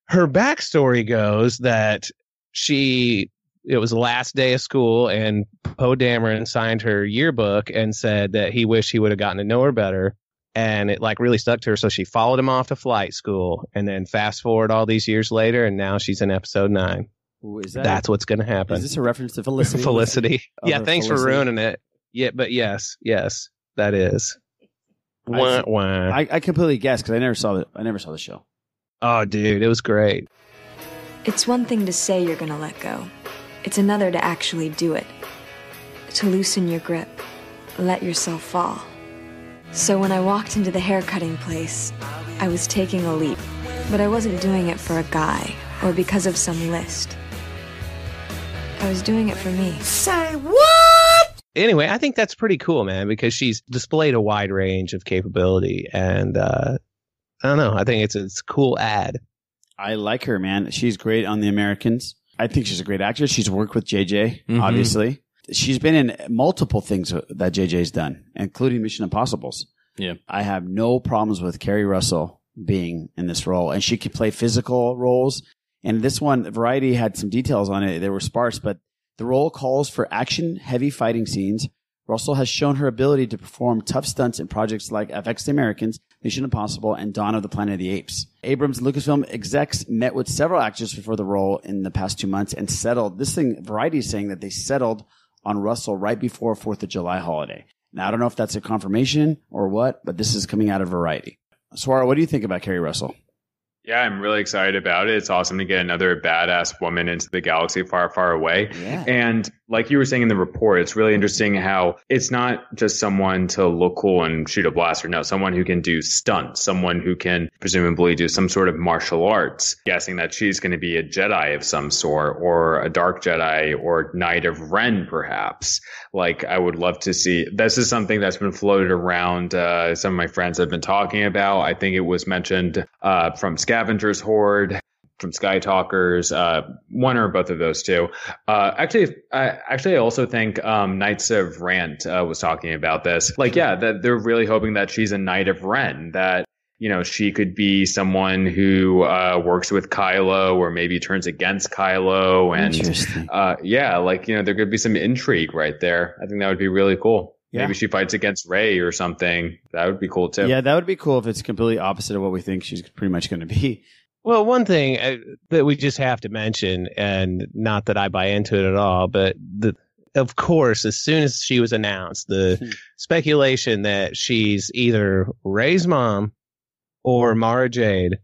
her backstory goes that she it was the last day of school and Poe Dameron signed her yearbook and said that he wished he would have gotten to know her better. And it like really stuck to her. So she followed him off to flight school and then fast forward all these years later. And now she's in episode nine. Ooh, is that That's what's going to happen. Is this a reference to Felicity? [LAUGHS] Felicity. Of Yeah. her Thanks for ruining it. Yeah. But yes, yes, that is. I Wah, see. wah. I, I completely guessed because I never saw the I never saw the show. oh, dude, it was great. It's one thing to say you're gonna let go, it's another to actually do it. To loosen your grip, let yourself fall. So when I walked into the haircutting place, I was taking a leap, but I wasn't doing it for a guy or because of some list. I was doing it for me. Say what? Anyway, I think that's pretty cool, man, because she's displayed a wide range of capability. And uh, I don't know. I think it's a, it's a cool ad. I like her, man. She's great on The Americans. I think she's a great actress. She's worked with JJ, Mhm. obviously. She's been in multiple things that JJ's done, including Mission Impossibles. Yeah. I have no problems with Keri Russell being in this role, and she could play physical roles. And this one, Variety had some details on it. They were sparse, but the role calls for action heavy fighting scenes Russell has shown her ability to perform tough stunts in projects like FX The Americans, Mission Impossible, and Dawn of the Planet of the Apes. Abrams and Lucasfilm execs met with several actors for the role in the past two months and settled. This thing, Variety is saying that they settled on Russell right before 4th of July holiday. Now, I don't know if that's a confirmation or what, but this is coming out of Variety. Swara, what do you think about Keri Russell? Yeah, I'm really excited about it. It's awesome to get another badass woman into the galaxy far, far away. Yeah. And like you were saying in the report, it's really interesting how it's not just someone to look cool and shoot a blaster. No, someone who can do stunts, someone who can presumably do some sort of martial arts. Guessing that she's going to be a Jedi of some sort or a dark Jedi or Knight of Ren, perhaps. Like I would love to see. This is something that's been floated around. Uh, some of my friends have been talking about. I think it was mentioned uh, from Scavengers Hoard from Sky Talkers, uh, one or both of those two. Uh, actually, I, actually, I also think um, Knights of Rant uh, was talking about this. Like, yeah, that they're really hoping that she's a Knight of Ren. That you know she could be someone who uh, works with Kylo or maybe turns against Kylo, and uh, yeah, like you know there could be some intrigue right there. I think that would be really cool. Yeah. Maybe she fights against Rey or something. That would be cool too. Yeah, that would be cool if it's completely opposite of what we think she's pretty much going to be. Well, one thing uh, that we just have to mention, and not that I buy into it at all, but the, of course, as soon as she was announced, the speculation that she's either Rey's mom or Mara Jade,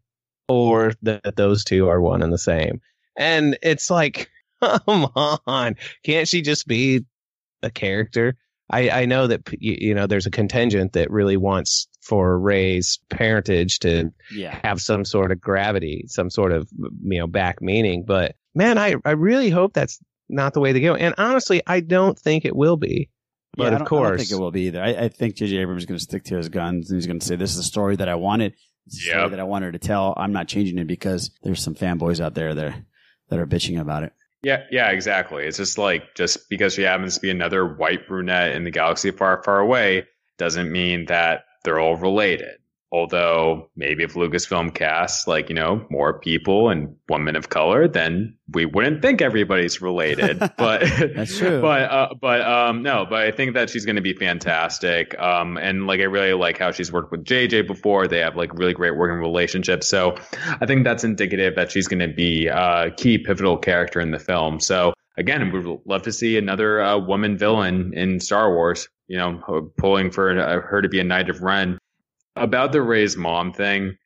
or that those two are one and the same. And it's like, [LAUGHS] come on, can't she just be a character? I, I know that you, you know there's a contingent that really wants for Rey's parentage to Yeah. have some sort of gravity, some sort of you know back meaning. But man, I I really hope that's not the way to go. And honestly, I don't think it will be. But Yeah, of don't- I don't think it will be either. I, I think J.J. Abrams is going to stick to his guns and he's going to say, "This is the story that I wanted. It's the story that I wanted to tell. I'm not changing it because there's some fanboys out there that that are bitching about it." Yeah, yeah, exactly. It's just like just because she happens to be another white brunette in the galaxy far, far away doesn't mean that they're all related. Although maybe if Lucasfilm casts like, you know, more people and women of color, then we wouldn't think everybody's related. [LAUGHS] But That's true. But uh, but um no, but I think that she's gonna be fantastic. Um and like I really like how she's worked with JJ before. They have like really great working relationships. So I think that's indicative that she's gonna be a key pivotal character in the film. So again, we'd love to see another uh, woman villain in Star Wars. You know, pulling for uh, her to be a Knight of Ren. About the Rey's mom thing,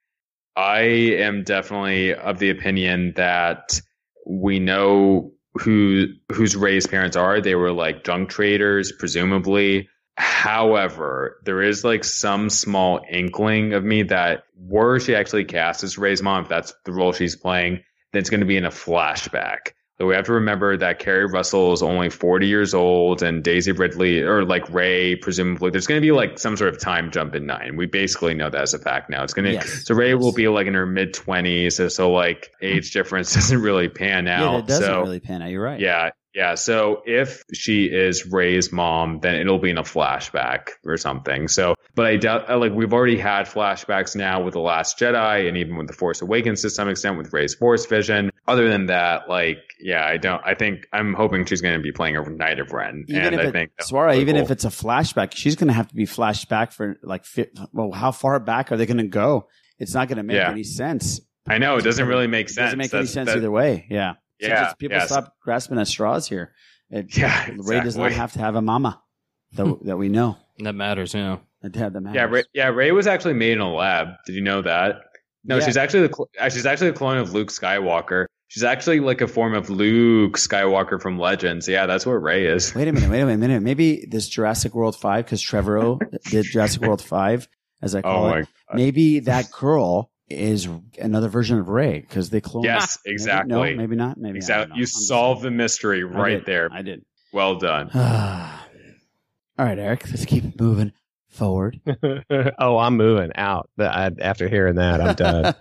I am definitely of the opinion that we know who whose Rey's parents are. They were like junk traders, presumably. However, there is like some small inkling of me that were she actually cast as Ray's mom, if that's the role she's playing, then it's going to be in a flashback. So we have to remember that Keri Russell is only 40 years old and Daisy Ridley, or like Rey, presumably, there's going to be like some sort of time jump in nine. We basically know that as a fact now. It's going to, Yes. so Rey will be like in her mid 20s. So, so like age difference [LAUGHS] doesn't really pan out. Yeah, it doesn't so, really pan out. You're right. yeah, yeah. So if she is Rey's mom, then it'll be in a flashback or something. So, but I doubt, uh, like, we've already had flashbacks now with The Last Jedi and even with The Force Awakens to some extent with Rey's Force Vision. Other than that, like, yeah, I don't, I think, I'm hoping she's going to be playing a Knight of Ren. Even and if I it, think, that's Swara, really even cool. if it's a flashback, she's going to have to be flashed back for like, well, how far back are they going to go? It's not going to make Yeah. any sense. I know it doesn't really make sense. It doesn't make any sense that- either way. Yeah. So Yeah, just people yeah. stop grasping at straws here. It, Yeah, Rey does not have to have a mama that, [LAUGHS] that we know. That matters, you know. That, that matters. Yeah, Rey, yeah. Rey was actually made in a lab. Did you know that? No, Yeah. she's actually the uh, she's actually a clone of Luke Skywalker. She's actually like a form of Luke Skywalker from Legends. Yeah, that's what Rey is. Wait a minute, wait a minute, minute. Maybe this Jurassic World 5, because Trevorrow did Jurassic World 5, as I [LAUGHS] call Oh my it. Maybe that girl is another version of Rey, because they clone. Yes, Maybe- exactly. no, maybe not. Maybe Exactly. You solved the mystery right did. there. I did. Well done. [SIGHS] All right, Eric, let's keep moving forward. [LAUGHS] oh, I'm moving out. I, after hearing that, I'm done.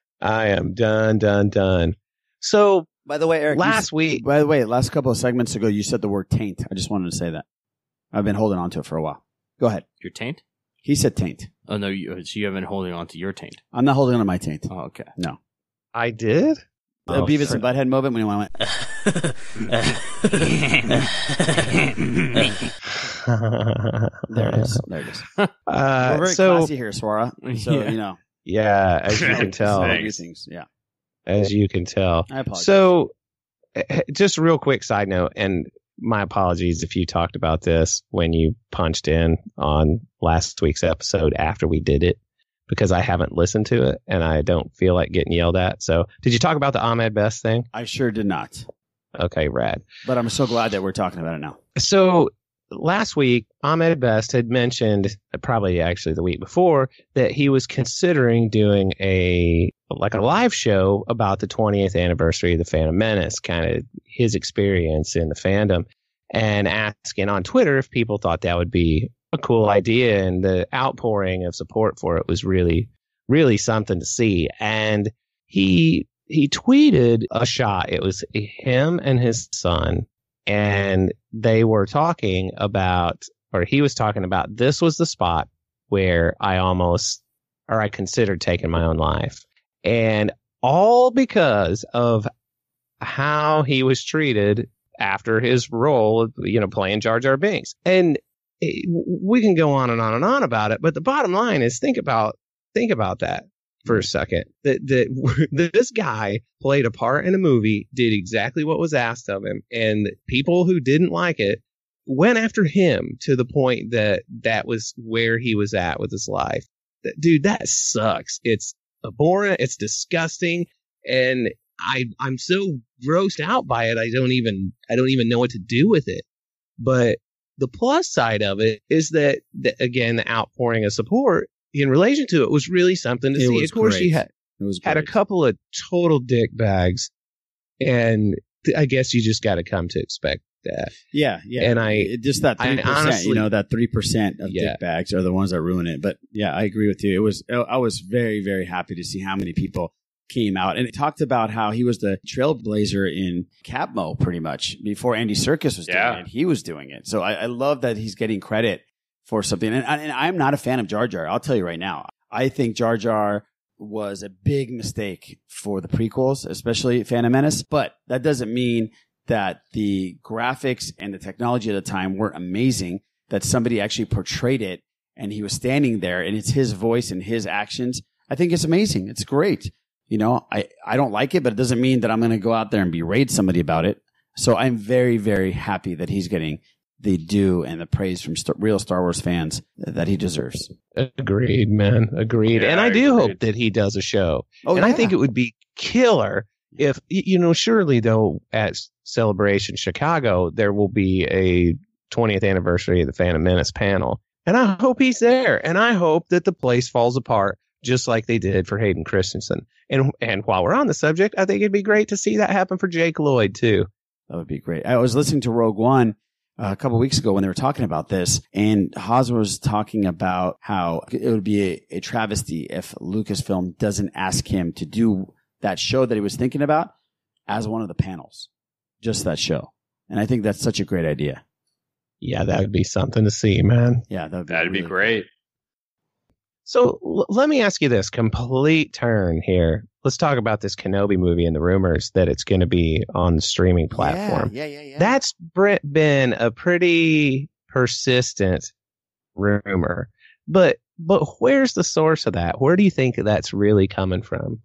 [LAUGHS] I am done, done, done. So, by the way, Eric, last s- week, By the way, last couple of segments ago, you said the word taint. I just wanted to say that. I've been holding on to it for a while. Go ahead. Your taint? He said taint. Oh no, you, so you have been holding on to your taint. I'm not holding on to my taint. Oh, okay. No. I did. The Oh, Beavis sorry. and Butthead moment when he went. [LAUGHS] There it is. [LAUGHS] There it is. [LAUGHS] Uh, We're very so classy here, Swara. So Yeah. you know, yeah, as you can tell, things. Yeah. as you can tell. I apologize. So, eh, just a real quick side note, and my apologies if you talked about this when you punched in on last week's episode after we did it, because I haven't listened to it and I don't feel like getting yelled at. So, did you talk about the Ahmed Best thing? I sure did not. Okay, rad. But I'm so glad that we're talking about it now. So last week, Ahmed Best had mentioned, probably actually the week before, that he was considering doing a like a live show about the 20th anniversary of the Phantom Menace, kind of his experience in the fandom, and asking on Twitter if people thought that would be a cool idea. And the outpouring of support for it was really, really something to see. And he he tweeted a shot. It was him and his son and they were talking about, or he was talking about, this was the spot where I almost, or I considered taking my own life. And all because of how he was treated after his role, you know, playing Jar Jar Binks. And we can go on and on and on about it, but the bottom line is think about, think about that for a second. That that [LAUGHS] this guy played a part in a movie, did exactly what was asked of him, and people who didn't like it went after him to the point that that was where he was at with his life. Dude, that sucks. It's abhorrent. It's disgusting, and I I'm so grossed out by it. I don't even I don't even know what to do with it. But the plus side of it is that, that again, the outpouring of support in relation to it was really something to It see. was Of course, great. he had It was had a couple of total dick bags, and th- I guess you just got to come to expect that. Yeah, yeah. And I It- just that three percent, you honestly- know, that three percent of Yeah. dick bags are the ones that ruin it. But yeah, I agree with you. It was I was very very happy to see how many people came out and it talked about how he was the trailblazer in Capmo pretty much before Andy Serkis was Yeah. doing it. He was doing it. So I, I love that he's getting credit for something. And, and I'm not a fan of Jar Jar. I'll tell you right now. I think Jar Jar was a big mistake for the prequels, especially Phantom Menace. But that doesn't mean that the graphics and the technology at the time weren't amazing, that somebody actually portrayed it and he was standing there and it's his voice and his actions. I think it's amazing. It's great. You know, I, I don't like it, but it doesn't mean that I'm going to go out there and berate somebody about it. So I'm very, very happy that he's getting the due and the praise from st- real Star Wars fans that he deserves. Agreed, man. Agreed. Yeah, and I I do agreed. hope that he does a show. Oh, and I think it would be killer if, you know, surely though at Celebration Chicago, there will be a 20th anniversary of the Phantom Menace panel. And I hope he's there. And I hope that the place falls apart just like they did for Hayden Christensen. And, and while we're on the subject, I think it'd be great to see that happen for Jake Lloyd too. That would be great. I was listening to Rogue One a couple weeks ago when they were talking about this, and Haas was talking about how it would be a, a travesty if Lucasfilm doesn't ask him to do that show that he was thinking about as one of the panels, just that show. And I think that's such a great idea. Yeah, that would be something to see, man. Yeah, that would be That'd be really great. So l- let me ask you this complete turn here. Let's talk about this Kenobi movie and the rumors that it's going to be on the streaming platform. Yeah, yeah, yeah. yeah. That's been a pretty persistent rumor. But but where's the source of that? Where do you think that's really coming from?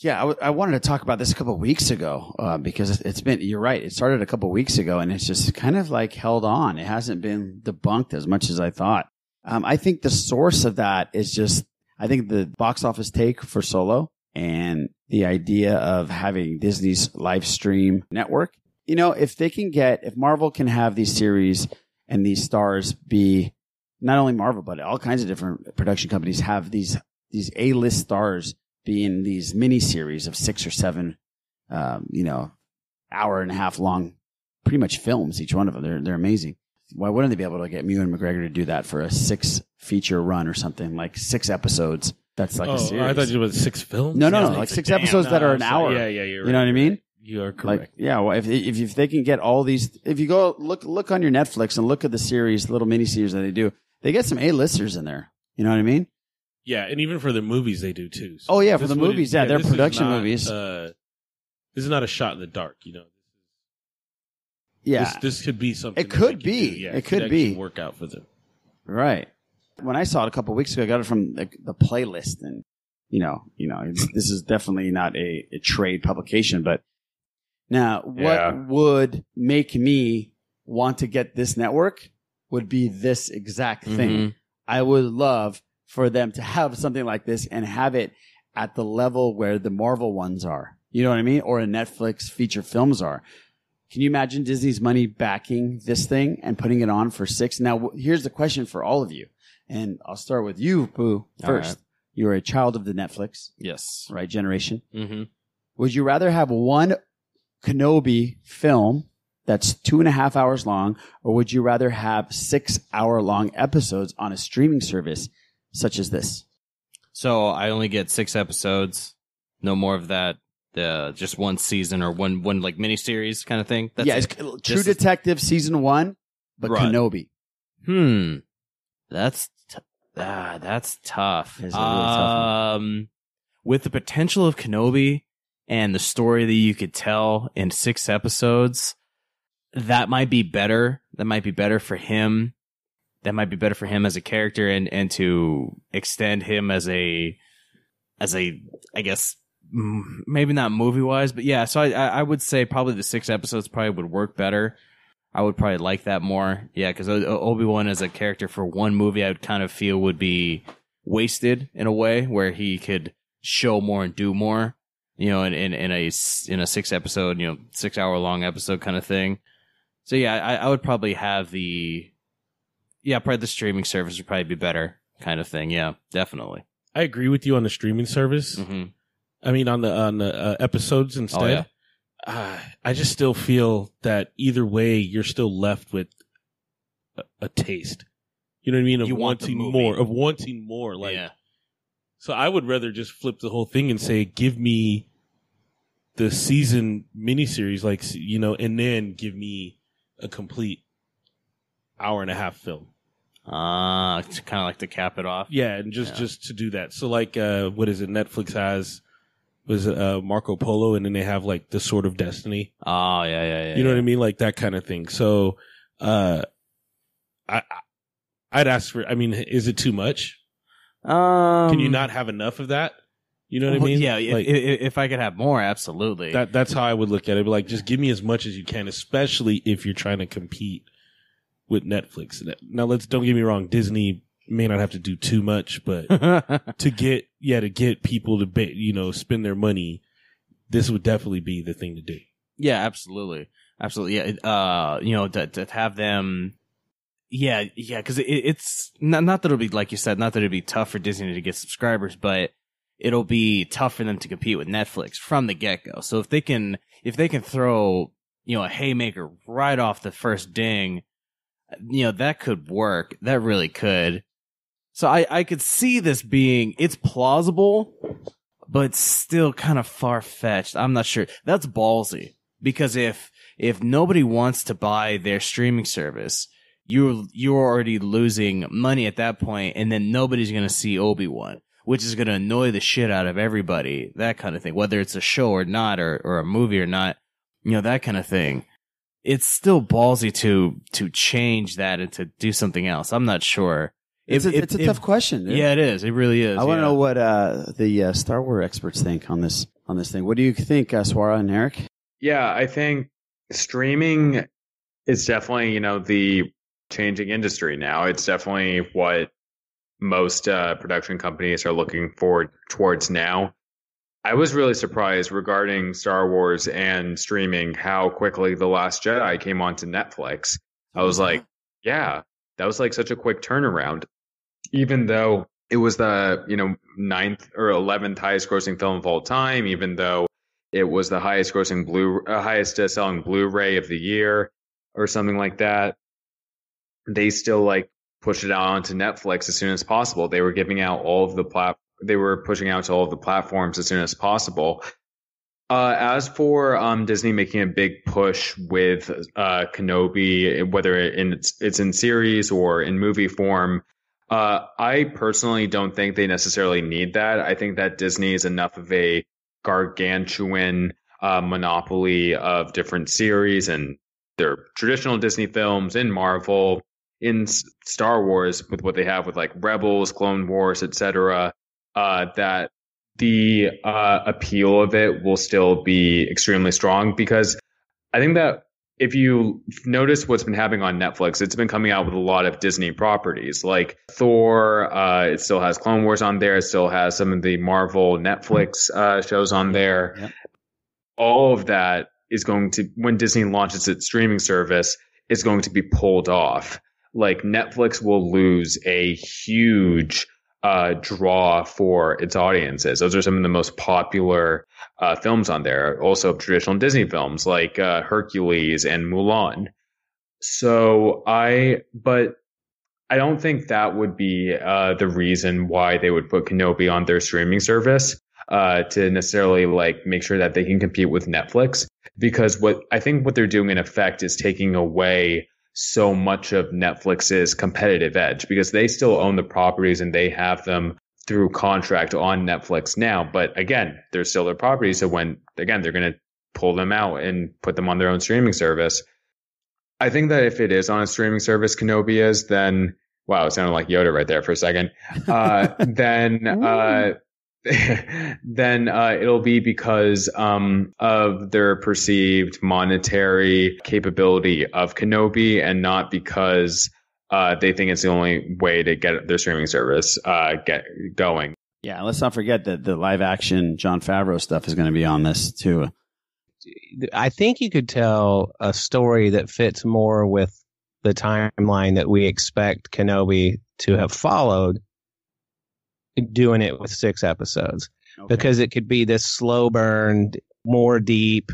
Yeah, I, w- I wanted to talk about this a couple of weeks ago uh, because it's- it's been. You're right. It started a couple of weeks ago, and it's just kind of like held on. It hasn't been debunked as much as I thought. Um, I think the source of that is just. I think the box office take for Solo and the idea of having Disney's live stream network. You know, if they can get, if Marvel can have these series and these stars be not only Marvel, but all kinds of different production companies have these these A list stars be in these mini series of six or seven, um, you know, hour and a half long, pretty much films. Each one of them, they're they're amazing. Why wouldn't they be able to get Ewan McGregor to do that for a six feature run or something like six episodes? That's like oh, a series. I thought you was six films. No, no, no, like like, six episodes that are an hour. Yeah, yeah, you're You know what I mean? You are Like, correct. yeah, well, if, if if they can get all these, if you go look look on your Netflix and look at the series, little mini series that they do, they get some A listers in there. You know what I mean? Yeah, and even for the movies they do too. So Oh, yeah, for the movies, yeah, they're production not, movies. Uh, this is not a shot in the dark, you know. Yeah. this, this could be something. It could be. Yeah, It could actually be. work out for them. Right. When I saw it a couple weeks ago, I got it from the, the playlist, and you know, you know, this is definitely not a, a trade publication. But now, what Yeah. would make me want to get this network would be this exact thing. Mhm. I would love for them to have something like this and have it at the level where the Marvel ones are. You know what I mean? Or a Netflix feature films are. Can you imagine Disney's money backing this thing and putting it on for six? Now, here's the question for all of you. And I'll start with you, Boo, first. right. You are a child of the Netflix, Yes. right? Generation. Mm-hmm. Would you rather have one Kenobi film that's two and a half hours long, or would you rather have six hour long episodes on a streaming service such as this? So I only get six episodes, no more of that. The just one season or one one like miniseries kind of thing. That's yeah, it. it's True Just- Detective season one, but Right. Kenobi. Hmm. That's ah, that's tough. It's a really tough um, with the potential of Kenobi and the story that you could tell in six episodes, that might be better. That might be better for him. That might be better for him as a character and and to extend him as a as a I guess maybe not movie wise, but yeah. So I I I would say probably the six episodes probably would work better. I would probably like that more. Yeah, because Obi Wan as a character for one movie, I would kind of feel would be wasted in a way where he could show more and do more. You know, in in, in a in a six episode, you know, six hour long episode kind of thing. So yeah, I, I would probably have the yeah, probably the streaming service would probably be better kind of thing. Yeah, definitely. I agree with you on the streaming service. Mm-hmm. I mean, on the on the uh, episodes instead. Oh, yeah. Uh, I just still feel that either way, you're still left with a, a taste. You know what I mean? Of You want wanting movie. more, of wanting more. Like, yeah. so I would rather just flip the whole thing and say, give me the season miniseries, like you know, and then give me a complete hour and a half film. Ah, kind of like to cap it off. Yeah, and just Yeah. just to do that. So like, uh, what is it? Netflix has was it, uh, Marco Polo, and then they have like the Sword of Destiny. Oh yeah, yeah, yeah. you know yeah. what I mean, like that kind of thing. So, uh, I I'd ask for. I mean, is it too much? Um, Can you not have enough of that? You know what well, I mean? Yeah, like if, if, I could have more, absolutely. that. That's how I would look at it. Be like, just give me as much as you can, especially if you're trying to compete with Netflix. Now, let's don't get me wrong. Disney may not have to do too much, but [LAUGHS] to get yeah to get people to ba- you know spend their money, this would definitely be the thing to do. Yeah, absolutely, absolutely. Yeah, it- uh, you know, to, to have them. Yeah, yeah, because it, it's not not that it'll be like you said, not that it'll be tough for Disney to get subscribers, but it'll be tough for them to compete with Netflix from the get go. So if they can, if they can throw, you know, a haymaker right off the first ding, you know, that could work. That really could. So I I could see this being it's plausible, but still kind of far fetched. I'm not sure. That's ballsy because if if nobody wants to buy their streaming service, you're you're already losing money at that point, and then nobody's gonna see Obi Wan, which is gonna annoy the shit out of everybody. That kind of thing, whether it's a show or not, or or a movie or not, you know that kind of thing. It's still ballsy to to change that and to do something else. I'm not sure. It's, If- a, if- it's a if- tough question. dude. Yeah, it is. It really is. I want to yeah. know what uh, the uh, Star Wars experts think on this on this thing. What do you think, uh, Swara and Eric? Yeah, I think streaming is definitely, you know, the changing industry now. It's definitely what most uh, production companies are looking forward towards now. I was really surprised regarding Star Wars and streaming how quickly The Last Jedi came onto Netflix. I was like, yeah, that was like such a quick turnaround. Even though it was the, you know, ninth or 11th highest grossing film of all time, even though it was the highest grossing blue, uh, highest uh, selling Blu-ray of the year or something like that. They still like pushed it out onto Netflix as soon as possible. They were giving out all of the plat, they were pushing out to all of the platforms as soon as possible. Uh, as for um, Disney making a big push with uh, Kenobi, whether in it's, it's in series or in movie form, uh, I personally don't think they necessarily need that. I think that Disney is enough of a gargantuan uh, monopoly of different series and their traditional Disney films, in Marvel, in Star Wars, with what they have with like Rebels, Clone Wars, etc., uh, that the uh, appeal of it will still be extremely strong because I think that if you notice what's been happening on Netflix, it's been coming out with a lot of Disney properties like Thor. Uh, it still has Clone Wars on there. It still has some of the Marvel Netflix uh, shows on there. All of that is going to, when Disney launches its streaming service, is going to be pulled off. Like Netflix will lose a huge uh, draw for its audiences. Those are some of the most popular uh, films on there. Also, traditional Disney films like uh, Hercules and Mulan. So I, but I don't think that would be uh, the reason why they would put Kenobi on their streaming service uh, to necessarily like make sure that they can compete with Netflix. Because what I think what they're doing in effect is taking away so much of Netflix's competitive edge because they still own the properties and they have them through contract on Netflix now. But again, they're still their properties. So when, again, they're going to pull them out and put them on their own streaming service. I think that if it is on a streaming service, Kenobi is, then, wow, it sounded like Yoda right there for a second. Uh, [LAUGHS] then, uh, [LAUGHS] then uh, it'll be because um, of their perceived monetary capability of Kenobi, and not because uh, they think it's the only way to get their streaming service uh, get going. Yeah, let's not forget that the live action Jon Favreau stuff is going to be on this too. I think you could tell a story that fits more with the timeline that we expect Kenobi to have followed doing it with six episodes because it could be this slow burn, more deep,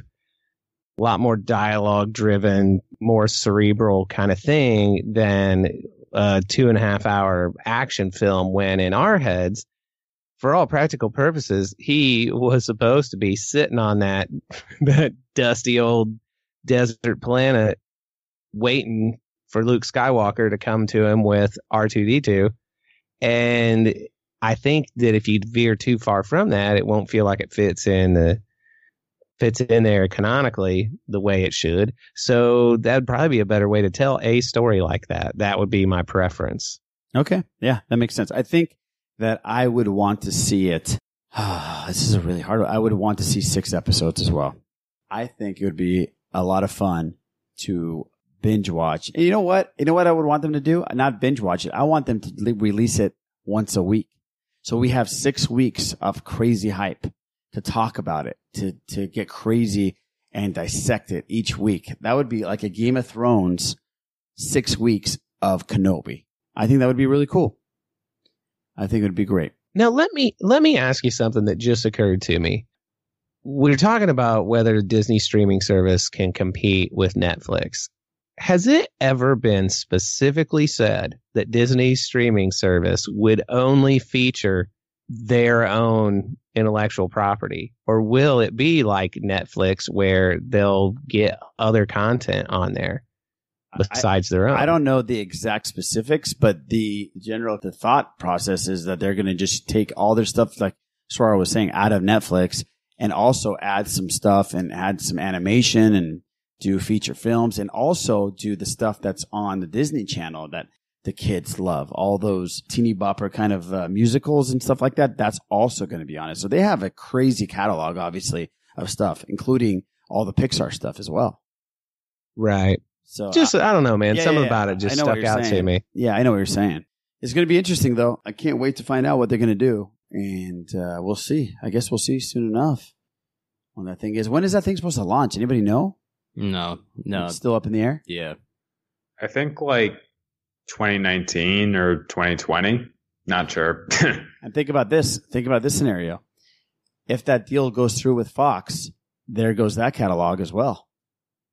a lot more dialogue driven, more cerebral kind of thing than a two and a half hour action film. When in our heads, for all practical purposes, he was supposed to be sitting on that [LAUGHS] that dusty old desert planet, waiting for Luke Skywalker to come to him with R two D two, and I think that if you veer too far from that, it won't feel like it fits in the fits in there canonically the way it should. So that'd probably be a better way to tell a story like that. That would be my preference. Okay. Yeah, that makes sense. I think that I would want to see it. [SIGHS] this is a really hard one. I would want to see six episodes as well. I think it would be a lot of fun to binge watch. And you know what? You know what I would want them to do? Not binge watch it. I want them to release it once a week. So we have six weeks of crazy hype to talk about it, to, to get crazy and dissect it each week. That would be like a Game of Thrones six weeks of Kenobi. I think that would be really cool. I think it would be great. Now let me let me ask you something that just occurred to me. We're talking about whether Disney streaming service can compete with Netflix. Has it ever been specifically said that Disney's streaming service would only feature their own intellectual property? Or will it be like Netflix where they'll get other content on there besides their own? I don't know the exact specifics, but the general the thought process is that they're going to just take all their stuff, like Swara was saying, out of Netflix and also add some stuff and add some animation and do feature films and also do the stuff that's on the Disney Channel that the kids love. All those teeny bopper kind of uh, musicals and stuff like that. That's also going to be on it. So they have a crazy catalog, obviously, of stuff, including all the Pixar stuff as well. Right. So just I don't know, man. Yeah, Something yeah, about it just I stuck out to me. Yeah, I know what you're saying. It's going to be interesting, though. I can't wait to find out what they're going to do, and uh, we'll see. I guess we'll see soon enough when that thing is. When is that thing supposed to launch? Anybody know? No, no. It's still up in the air. Yeah. I think like 2019 or 2020. Not sure. [LAUGHS] And think about this. Think about this scenario. If that deal goes through with Fox, there goes that catalog as well.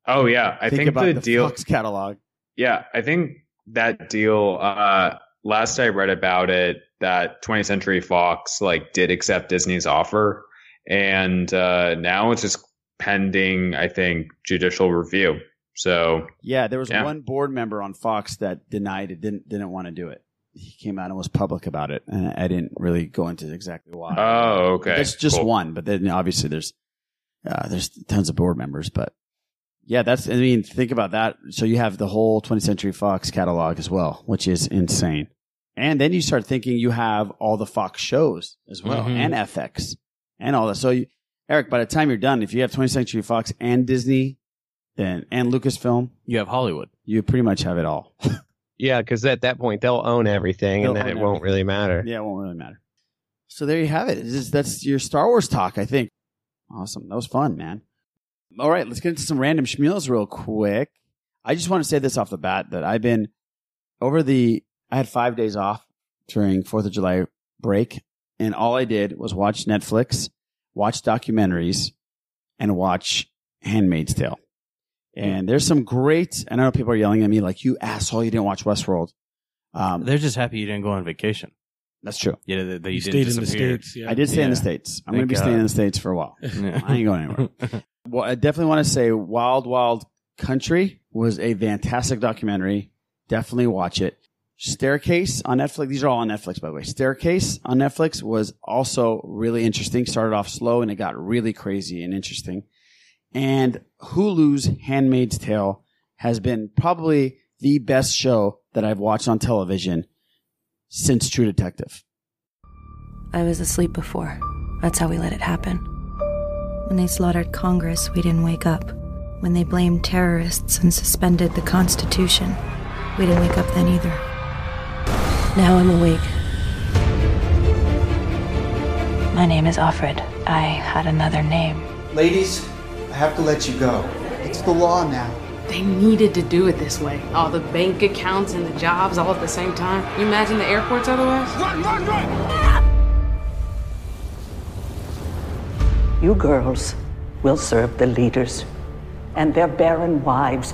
oh yeah, I think, about the, the deal. Fox catalog. Yeah, I think that deal. Uh, last I read about it, that 20th Century Fox like did accept Disney's offer, and uh, now it's just pending. I think judicial review. So Yeah, there was Yeah. one board member on Fox that denied it, didn't didn't want to do it. He came out and was public about it, and I didn't really go into exactly why. Oh, okay. That's just Cool. one, but then obviously there's uh, there's tons of board members, but Yeah, that's. I mean, think about that. So you have the whole 20th Century Fox catalog as well, which is insane. And then you start thinking you have all the Fox shows as well, Mhm. and FX, and all that. So, you, Eric, by the time you're done, if you have 20th Century Fox and Disney, then and Lucasfilm, you have Hollywood. You pretty much have it all. Yeah, because at that point they'll own everything, They'll and then own it won't really matter. Yeah, it won't really matter. So there you have it. This that's your Star Wars talk, I think. Awesome. That was fun, man. All right, let's get into some random schmeals real quick. I just want to say this off the bat that I've been over the I had five days off during Fourth of July break, and all I did was watch Netflix, watch documentaries, and watch Handmaid's Tale. And there's some great. And I know people are yelling at me like, "You asshole! You didn't watch Westworld." Um, They're just happy you didn't go on vacation. That's true. Yeah, that, that you, You didn't stayed in the disappear. States, yeah. I did stay in the Yeah. States. I'm Thank going to be God. staying in the States for a while. [LAUGHS] I ain't going anywhere. [LAUGHS] well, I definitely want to say Wild Wild Country was a fantastic documentary. Definitely watch it. Staircase on Netflix. These are all on Netflix, by the way. Staircase on Netflix was also really interesting. Started off slow and it got really crazy and interesting. And Hulu's Handmaid's Tale has been probably the best show that I've watched on television since True Detective. I was asleep before. That's how we let it happen. When they slaughtered Congress, we didn't wake up. When they blamed terrorists and suspended the Constitution, we didn't wake up then either. Now I'm awake. My name is Alfred. I had another name. Ladies, I have to let you go. It's the law now. They needed to do it this way. All the bank accounts and the jobs all at the same time. You imagine the airports otherwise? Run, run, run! You girls will serve the leaders and their barren wives.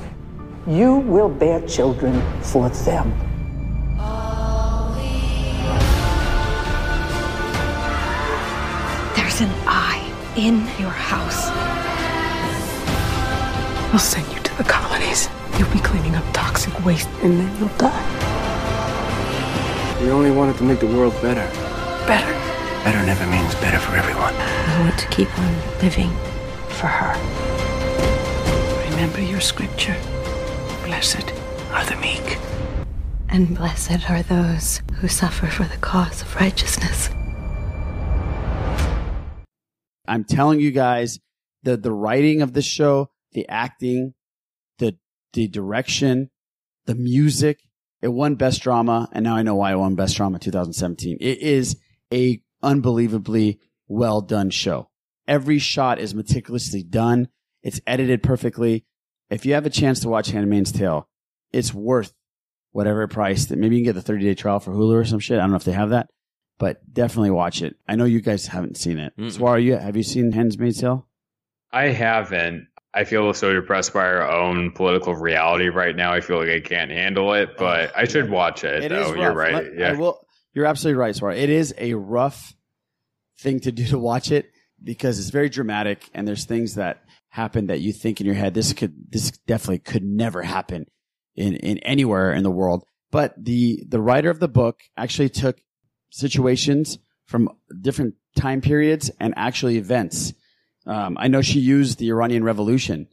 You will bear children for them. An eye in your house. we'll send you to the colonies. You'll be cleaning up toxic waste and then you'll die. We only wanted to make the world better. Better. Better never means better for everyone. I want to keep on living for her. Remember your scripture. Blessed are the meek. And blessed are those who suffer for the cause of righteousness. I'm telling you guys, the the writing of the show, the acting, the the direction, the music, it won best drama, and now I know why it won best drama 2017. It is a unbelievably well done show. Every shot is meticulously done. It's edited perfectly. If you have a chance to watch Handmaid's Tale, it's worth whatever price that maybe you can get the 30 day trial for Hulu or some shit. I don't know if they have that, but definitely watch it. I know you guys haven't seen it. Mm-mm. Swar, you have you seen Handmaid's Tale? I haven't. I feel so depressed by our own political reality right now. I feel like I can't handle it, but I should watch it, It is though. You're right. Let- yeah. I will, you're absolutely right, Swar. It is a rough thing to do to watch it because it's very dramatic and there's things that happen that you think in your head, this could, this definitely could never happen in, in anywhere in the world. But the, the writer of the book actually took situations from different time periods and actually events. Um, I know she used the Iranian Revolution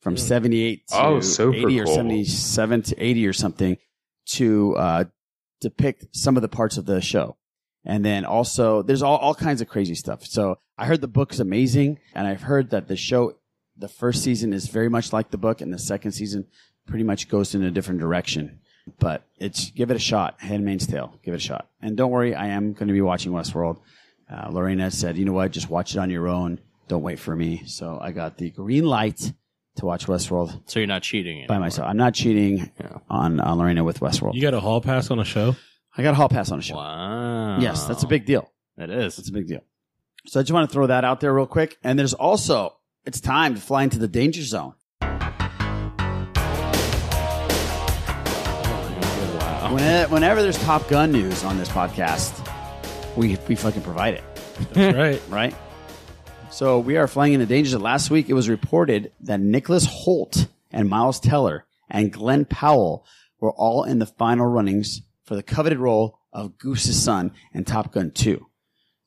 from 78 to Oh, super 80 or cool. 77 to 80 or something to uh, depict some of the parts of the show. And then also, there's all, all kinds of crazy stuff. So I heard the book's amazing, and I've heard that the show, the first season is very much like the book, and the second season pretty much goes in a different direction. But it's give it a shot. Handmaid's Tale, give it a shot. And don't worry, I am going to be watching Westworld. Uh, Lorena said, you know what, just watch it on your own. Don't wait for me. So I got the green light to watch Westworld. So you're not cheating by myself. I'm not cheating on, on Lorena with Westworld. You got a hall pass on a show? I got a hall pass on a show. Wow. Yes, that's a big deal. It is. It's a big deal. So I just want to throw that out there real quick. And there's also, it's time to fly into the danger zone. Whenever, whenever there's Top Gun news on this podcast, we we fucking provide it. That's [LAUGHS] right. right? So we are flying into danger. Last week, it was reported that Nicholas Hoult and Miles Teller and Glen Powell were all in the final runnings for the coveted role of Goose's son in Top Gun 2,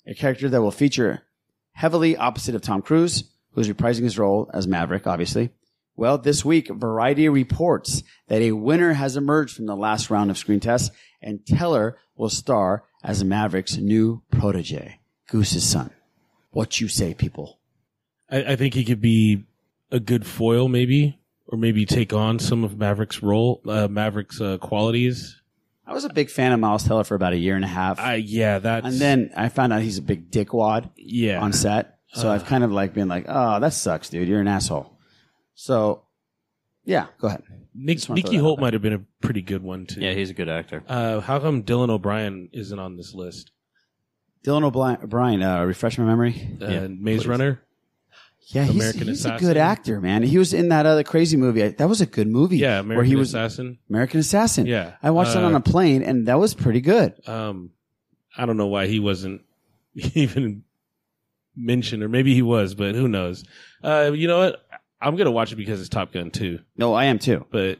a character that will feature heavily opposite of Tom Cruise, who's reprising his role as Maverick, obviously, Well, this week, Variety reports that a winner has emerged from the last round of screen tests, and Teller will star as Maverick's new protege, Goose's son. What you say, people? I, I think he could be a good foil, maybe, or maybe take on some of Maverick's role, uh, Maverick's uh, qualities. I was a big fan of Miles Teller for about a year and a half. Uh, yeah, that's and then I found out he's a big dickwad yeah on set. So Uh. I've kind of like been like, oh, that sucks, dude. You're an asshole. So, yeah, go ahead. Nick, Just wanna throw Nicky that out Hoult there. might have been a pretty good one too. Yeah, he's a good actor. Uh, how come Dylan O'Brien isn't on this list? Dylan O'Brien, O'Brien uh, refresh my memory. Uh, Maze Runner. Yeah, he's, American he's a Assassin. good actor, man. He was in that other crazy movie. I- That was a good movie. Yeah, where American he was Assassin. American Assassin. Yeah. I watched it Uh, on a plane, and that was pretty good. Um, I don't know why he wasn't [LAUGHS] even mentioned, or maybe he was, but who knows? Uh, you know what? I'm gonna watch it because it's Top Gun too. No, I am too. But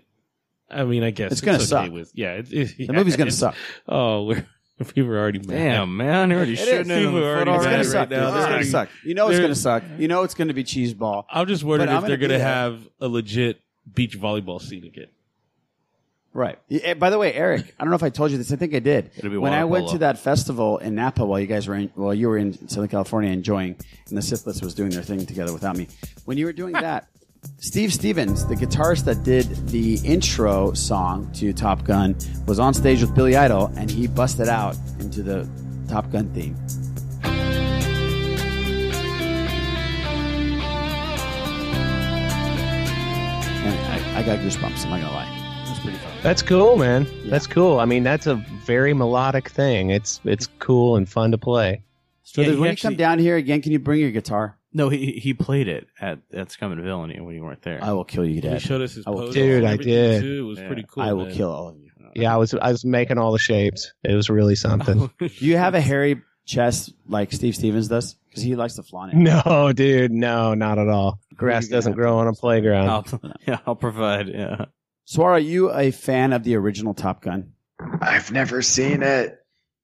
I mean, I guess It's gonna okay suck. With, yeah, it, it, The movie's gonna it's- [LAUGHS] suck. Oh, we're, [LAUGHS] people are already mad. Damn, man, you're already It shooting is. it in People the are already It's mad gonna right suck. now. It's gonna like- suck. You know it's they're- gonna suck. You know it's gonna be cheese ball. I'm just wondering But I'm if they're gonna gonna be uh, have a legit beach volleyball scene again. Right. Yeah, By the way, Eric, I don't know if I told you this. I think I did. It'll be When I went to that festival in Napa while you guys were in, while you were in Southern California enjoying, and the Sith List was doing their thing together without me. When you were doing [LAUGHS] that, Steve Stevens, the guitarist that did the intro song to Top Gun, was on stage with Billy Idol, and he busted out into the Top Gun theme. And I, I got goosebumps. I'm not gonna lie. That's cool, man. That's cool. I mean, that's a very melodic thing. It's it's cool and fun to play. So Yeah, he when you come down here again, can you bring your guitar? No, he he played it at at Scum and Villainy when you weren't there. I will kill you, He showed us his I will pose. Dude, I did. Too. It was Yeah. pretty cool. I will man. kill all of you. Yeah, I was I was making all the shapes. It was really [LAUGHS] something. Do [LAUGHS] you have a hairy chest like Steve Stevens does? Because he likes to flaunt it. no, dude, no, not at all. Grass doesn't grow on a playground. I'll, [LAUGHS] yeah, I'll provide. Yeah. So are you a fan of the original Top Gun? I've never seen it.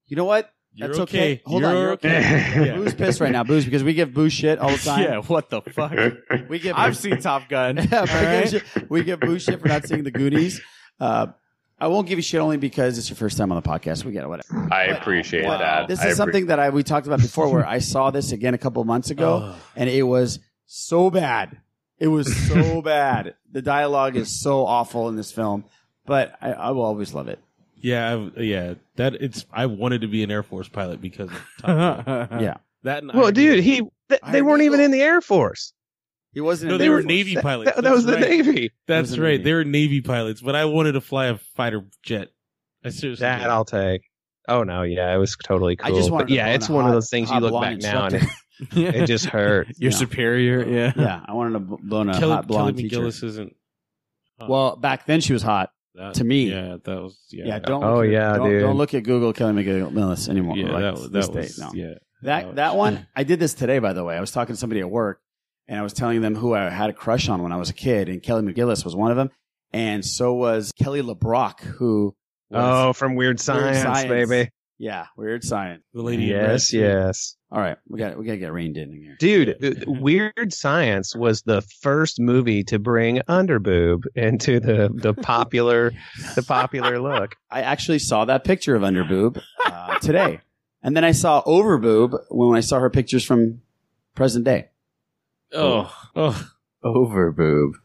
You know what? You're That's okay. Hold You're on, you're okay. okay. Yeah. Boo's pissed right now, Boo's, because we give Boo shit all the [LAUGHS] time. Yeah. What the fuck? [LAUGHS] We give I've seen Top Gun. [LAUGHS] Yeah, we, give shit, we give Boo shit for not seeing the Goonies. Uh, I won't give you shit only because it's your first time on the podcast. We get it, whatever. I appreciate But that. This I is appre- something that I we talked about before, where I saw this again a couple months ago, Oh. and it was so bad. It was [LAUGHS] so bad. The dialogue is so awful in this film, but I, I will always love it. Yeah, I've, yeah. That it's. I wanted to be an Air Force pilot because of Top Gun. [LAUGHS] Yeah, that. And well, Iron dude, Man. he th- they weren't even in the Air Force. he wasn't. No, in they the were Air Force. Navy pilots. That, that was the right. Navy. That's was the right. Navy. They were Navy pilots, but I wanted to fly a fighter jet. I seriously. That did. I'll take. Oh no, yeah, it was totally cool. I just wanted But to yeah, it's a one of those things you look back now and instructor. [LAUGHS] it, it just [LAUGHS] hurt. Your Yeah. superior. Yeah. Yeah, I wanted to b- bone a Kelly, hot blonde Kelly teacher. McGillis isn't. oh, Well, back then she was hot. that- to me. Yeah, that was. Yeah, Yeah, don't. Oh, look at- yeah, don't, dude. Don't look at Google Kelly McGillis anymore. Yeah, like that, was- this that day, was. no. Yeah, That was- that one, [LAUGHS] I did this today, by the way. I was talking to somebody at work, and I was telling them who I had a crush on when I was a kid, and Kelly McGillis was one of them, and so was Kelly LeBrock, who was, Oh, from Weird Science, Science. baby. Yeah, weird science. The lady. Yes, yes. All right, we got we got to get reined in here. Dude, Weird Science was the first movie to bring underboob into the the popular the popular [LAUGHS] look. I actually saw that picture of underboob uh, today, and then I saw overboob when I saw her pictures from present day. Oh, oh, Over boob.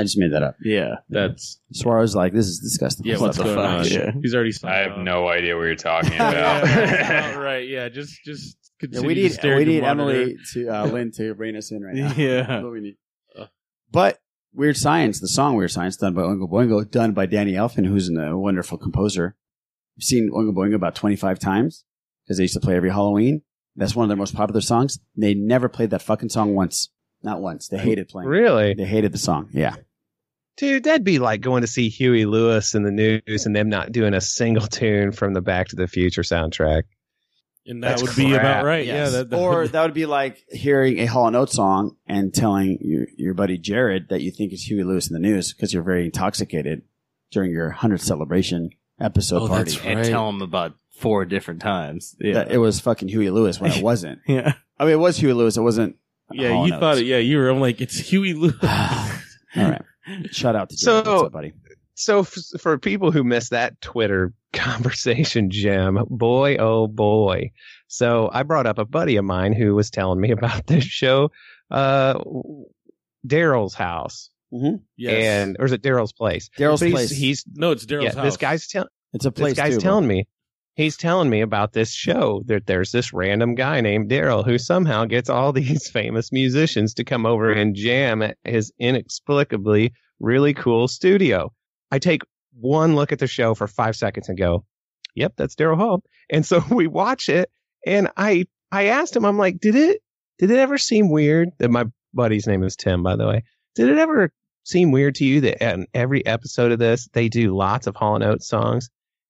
I just made that up. Yeah. that's. Swara's like this is disgusting. Yeah, what's the going fuck? on? Yeah. [LAUGHS] He's already. I have no idea what you're talking [LAUGHS] about. [LAUGHS] yeah, right. Yeah, just just Yeah, continue we to need stare we your need monitor. Emily to uh, Lynn to rein us in right now. Yeah. That's what we need. But Weird Science, the song Weird Science, done by Oingo Boingo, done by Danny Elfman, who's a wonderful composer. I've seen Oingo Boingo about twenty five times because they used to play every Halloween. That's one of their most popular songs. They never played that fucking song once. Not once. They hated playing. it. Really? They hated the song. Yeah. Dude, that'd be like going to see Huey Lewis and the News and them not doing a single [LAUGHS] tune from the Back to the Future soundtrack. and that That's would be about right. Yes. Yeah, that, that or that would be like hearing a Hall and Oates song and telling your, your buddy Jared that you think it's Huey Lewis and the News because you're very intoxicated during your 100th celebration episode Oh, party. that's And tell him about four different times. Yeah. That it was fucking Huey Lewis when it [LAUGHS] wasn't. yeah. I mean, it was Huey Lewis. It wasn't. yeah, you and thought it. Yeah, you were. I'm like, it's Huey Lewis. [SIGHS] All right. Shout out to Jim. So- What's up, buddy? So f- for people who missed that Twitter [LAUGHS] conversation, Jim, boy, oh boy. So I brought up a buddy of mine who was telling me [LAUGHS] about this show, uh, Daryl's house. Mm-hmm. Yes. And, or is it Daryl's place? Daryl's place. He's, no, it's Daryl's yeah, house. This guy's telling, It's a place this guy's too, telling bro. me he's telling me about this show that there's this random guy named Daryl who somehow gets all [LAUGHS] these famous musicians to come over and jam at his inexplicably really cool studio. I take one look at the show for five seconds and go, "Yep, that's Daryl Hall." And so [LAUGHS] we watch it, and I I asked him, I'm like, "Did it did it ever seem weird that my buddy's name is Tim, by the way? Did it ever seem weird to you that in every episode of this they do lots of Hall and Oates songs?"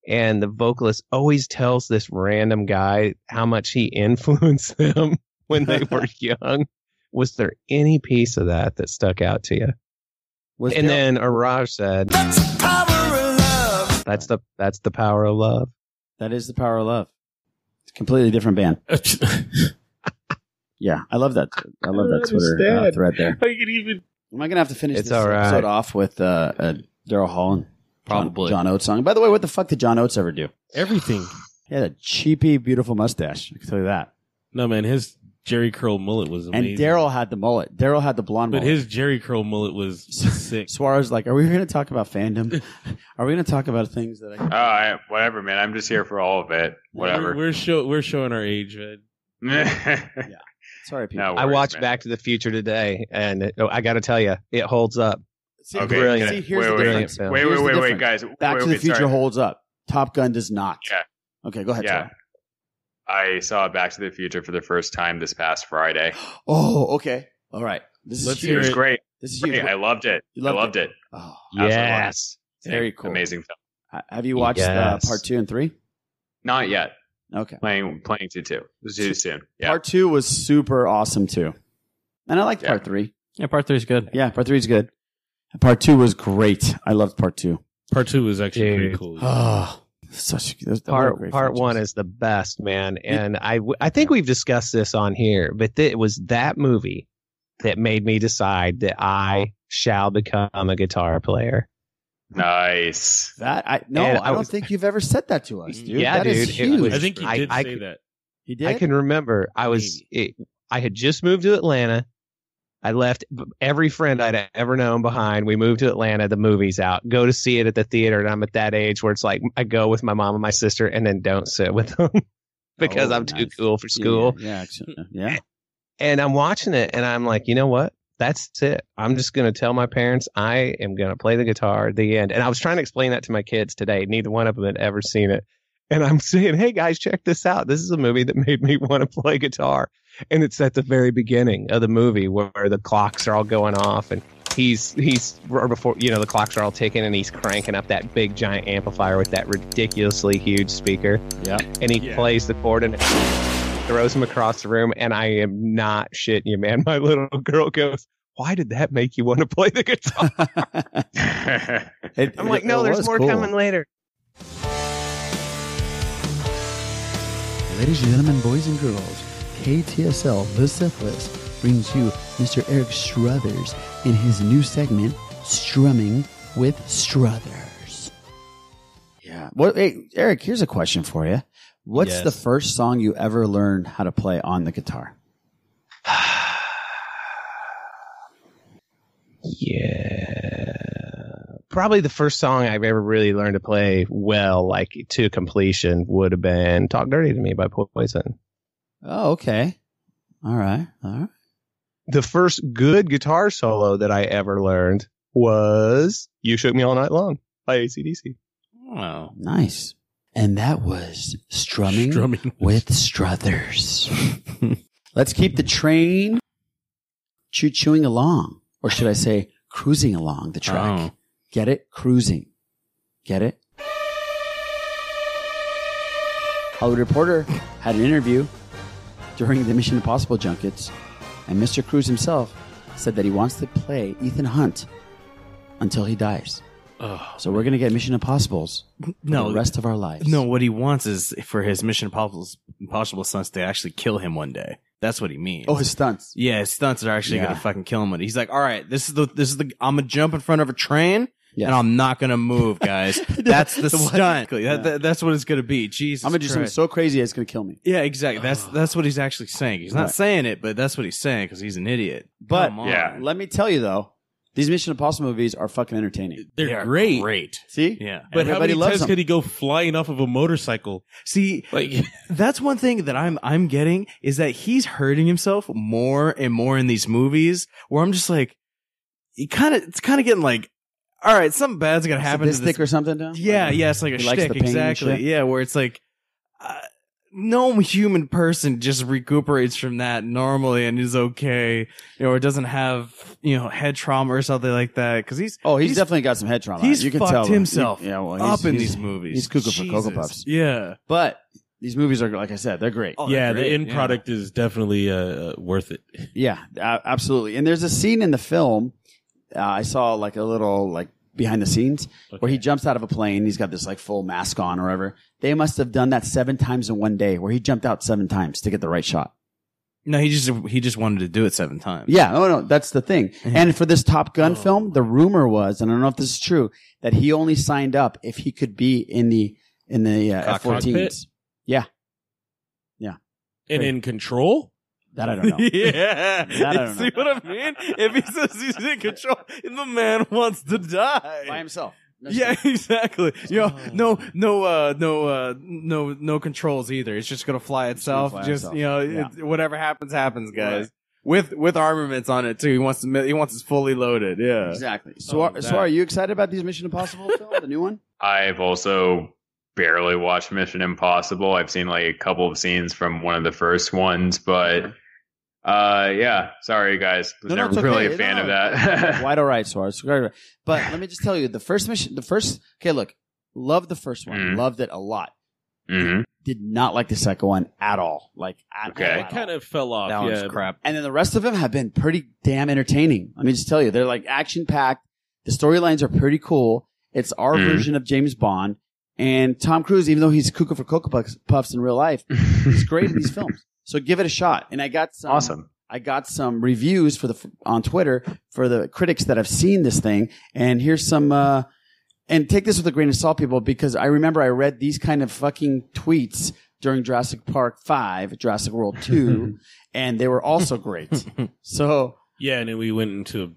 And the vocalist always tells this random guy how much he [LAUGHS] influenced them when they were [LAUGHS] young. Was there any piece of that that stuck out to you? Was and Daryl- then Iraj said, "That's the power of love." that's the that's the power of love." That is the power of love. It's a completely different band. [LAUGHS] yeah, I love that. I love that Twitter uh, thread there. I could even. Am I gonna have to finish It's this all right. episode off with uh, uh, Daryl Hall and John- John, Oates song? By the way, what the fuck did John Oates ever do? Everything. He had a cheapy, beautiful mustache. I can tell you that. No man, his Jheri curl mullet was And. Daryl had the mullet. Daryl had the blonde but mullet. his Jheri curl mullet was [LAUGHS] sick. Swara's like, are we going to talk about fandom? [LAUGHS] are we going to talk about things that I? Can- Oh, I, whatever, man. I'm just here for all of it. Whatever. We're, we're show we're showing our age, man. [LAUGHS] Yeah. Sorry, people. No I worries, watched man. Back to the Future today, and it, oh, I got to tell you, it holds up. Okay, brilliant. See, here's Wait, the wait, difference. wait, wait, Here's wait, wait, guys. Back Wait, to the Future sorry. holds up. Top Gun does not. Yeah. Okay, go ahead. Yeah. Sorry. I saw Back to the Future for the first time this past Friday. [GASPS] Oh, okay. All right. This is Let's It huge. was great. This is Great. huge. I loved it. You I loved loved it? it. Oh, Absolutely loved it. Yes. very cool. Amazing film. Have you watched uh, part two and three? Not yet. Okay. Playing playing two two. This is too soon. Yeah. Part two was super awesome too, and I liked Yeah. part three. Yeah, part three is good. Yeah, part three is good. Part two was great. I loved part two. Part two was actually pretty cool. Oh, such a, what part great part one is the best man and I I think we've discussed this on here but th- it was that movie that made me decide that i shall become a guitar player Nice. that. I no, And I, I don't was- think you've ever said that to us, dude. Yeah, That is dude, it huge. was- I think he I- did I say could- that. he did. i can remember i was it, i had just moved to atlanta i left every friend i'd ever known behind we moved to atlanta the movie's out go to see it at the theater and i'm at that age where it's like i go with my mom and my sister and then don't sit with them [LAUGHS] because Oh, i'm too cool for school Yeah, yeah, uh, yeah. and I'm watching it and I'm like, you know what? That's it. I'm just going to tell my parents I am going to play the guitar at the end. And I was trying to explain that to my kids today. Neither one of them had ever seen it. And I'm [LAUGHS] saying, hey guys, check this out. This is a movie that made me want to play guitar. And it's at the very beginning of the movie where the clocks are all going off and he's, he's, or before, you know, the clocks are all ticking and he's cranking up that big giant amplifier with that ridiculously huge speaker. Yeah. And he Yeah. plays the chord and throws him across the room, and I am not shitting you, man. [LAUGHS] My little girl goes, "Why did that make you want to play the guitar?" It- [LAUGHS] I'm like, "No, there's more cool. coming later." Ladies and gentlemen, boys and girls, KTSL The Sith List brings you Mr. Eric Strothers in his new segment, Strumming with Strothers. Yeah. Well, hey, Eric, here's a question for you. What's Yes. the first song you ever learned how to play on the guitar? [SIGHS] [SIGHS] Yeah, probably the first song I've ever really learned to play well, like to completion, would have been "Talk Dirty to Me" by Poison. Oh, okay. All right. All right. The first good guitar solo that I ever learned was "You Shook Me All Night Long" by ACDC. Oh, Nice. And that was Strumming, Strumming. with Strothers. [LAUGHS] Let's keep the train choo chewing along. Or should I say cruising along the track? Oh. Get it? Cruising. Get it? Hollywood Reporter had an interview during the Mission Impossible junkets, and Mr. Cruise himself said that he wants to play Ethan Hunt until he dies. Oh, So we're going to get Mission Impossibles for No. the rest of our lives. no. What he wants is for his Mission Impossible, Impossible sons to actually kill him one day. That's what he means. Oh, his stunts. Yeah, his stunts are actually Yeah. gonna fucking kill him. He's like, all right, this is the this is the I'm gonna jump in front of a train. Yes. And I'm not gonna move, guys. [LAUGHS] That's the The what? stunt. That- that- that's what it's gonna be. Jesus, I'm gonna do something Christ. so crazy it's gonna kill me. Yeah, exactly. That's that's what he's actually saying. He's not Right. saying it, but that's what he's saying because he's an idiot. But Come on. let me tell you though, these Mission Impossible movies are fucking entertaining. They're They are great. Great. See? Yeah. But how Everybody many loves times them. could he go flying off of a motorcycle? See, Like, [LAUGHS] that's one thing that I'm I'm getting is that he's hurting himself more and more in these movies where I'm just like he kind of it's kind of getting like all right, something bad's gonna happen to Sadistic this. or something? Tom? Yeah, Like, yeah, it's like a he likes shtick, pain and exactly. shit? Yeah, where it's like uh, no human person just recuperates from that normally and is okay, you know, or doesn't have you know head trauma or something like that. Because he's Oh, he's, definitely got some head trauma. he's you can fucked tell himself Yeah, well, up he's- in these movies. He's cuckoo for Cocoa Puffs. Yeah, But these movies are, like I said, they're great. Oh, yeah, they're the great, end yeah. product is definitely uh, uh, worth it. Yeah, absolutely. And there's a scene in the film. Uh, I saw like a little like behind the scenes where he jumps out of a plane. He's got this like full mask on or whatever. They must have done that seven times in one day, where he jumped out seven times to get the right shot. no, he just he just wanted to do it seven times. Yeah, oh no, that's the thing. [LAUGHS] And for this Top Gun film, the rumor was, and I don't know if this is true, that he only signed up if he could be in the in the uh, F Cockpit? Yeah, yeah, And in control? That I don't know. [LAUGHS] yeah, That I don't see know. what I mean? If he says he's in control, the man wants to die by himself. Yeah, exactly. You know, no, no, uh, no, uh, no, no controls either. It's just gonna fly itself. fly just itself. you know, Yeah. it, whatever happens, happens, guys. Right. With with armaments on it too. He wants to. He wants it fully loaded. Yeah, Exactly. So, Oh, are, so that- are you excited about these Mission Impossible film, the new one? I've also barely watched Mission Impossible. I've seen like a couple of scenes from one of the first ones, but uh yeah, sorry guys. Was No, no, never it's really okay. a fan No, of that. Quite all right, Swara. Quite all right. But let me just tell you, the first mission, the first, okay, look, loved the first one, Mhm. loved it a lot. Mm-hmm. Did not like the second one at all. Like, at Okay. all, It at all. kind of fell off. that yeah. crap. And then the rest of them have been pretty damn entertaining. Let me just tell you, they're like action packed. The storylines are pretty cool. It's our Mhm. version of James Bond. And Tom Cruise, even though he's cuckoo for Cocoa Puffs, Puffs in real life, he's great in these [LAUGHS] films. So give it a shot. And I got some, Awesome. I got some reviews for the on Twitter for the critics that have seen this thing, and here's some. uh And take this with a grain of salt, people, because I remember I read these kind of fucking tweets during Jurassic Park Five, Jurassic World Two, [LAUGHS] and they were also great. [LAUGHS] So, Yeah, and then we went into a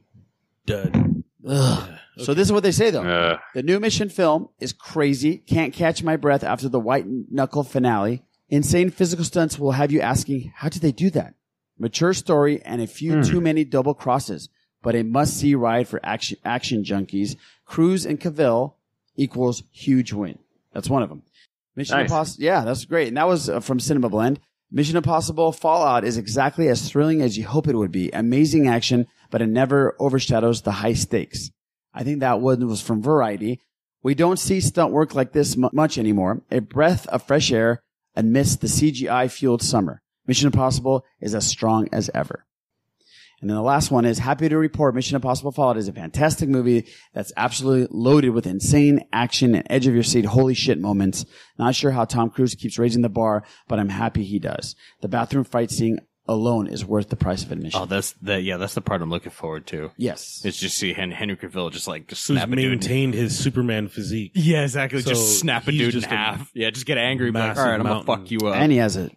dud. ugh. so this is what they say though. Uh, The new mission film is crazy. Can't catch my breath after the white knuckle finale. Insane physical stunts will have you asking, how did they do that? Mature story and a few Hmm. too many double crosses, but a must see ride for action, action junkies. Cruise and Cavill equals huge win. That's one of them. Mission Nice. Impossible. Yeah, that's great. And that was uh, from Cinema Blend. Mission Impossible Fallout is exactly as thrilling as you hope it would be. Amazing action, but it never overshadows the high stakes. I think that one was from Variety. We don't see stunt work like this mu- much anymore. A breath of fresh air amidst the CGI fueled summer. Mission Impossible is as strong as ever. And then the last one is happy to report Mission Impossible Fallout is a fantastic movie that's absolutely loaded with insane action and edge of your seat holy shit moments. Not sure how Tom Cruise keeps raising the bar, but I'm happy he does. The bathroom fight scene alone is worth the price of admission. Oh, that's the yeah. That's the part I'm looking forward to. yes. It's just see Hen- Henry Cavill just like Who's snap a dude. maintained his Superman physique. Yeah, exactly. So just snap a dude just in half. Yeah, just get angry. Be like, all right, I'm gonna mountain. fuck you up. And he has a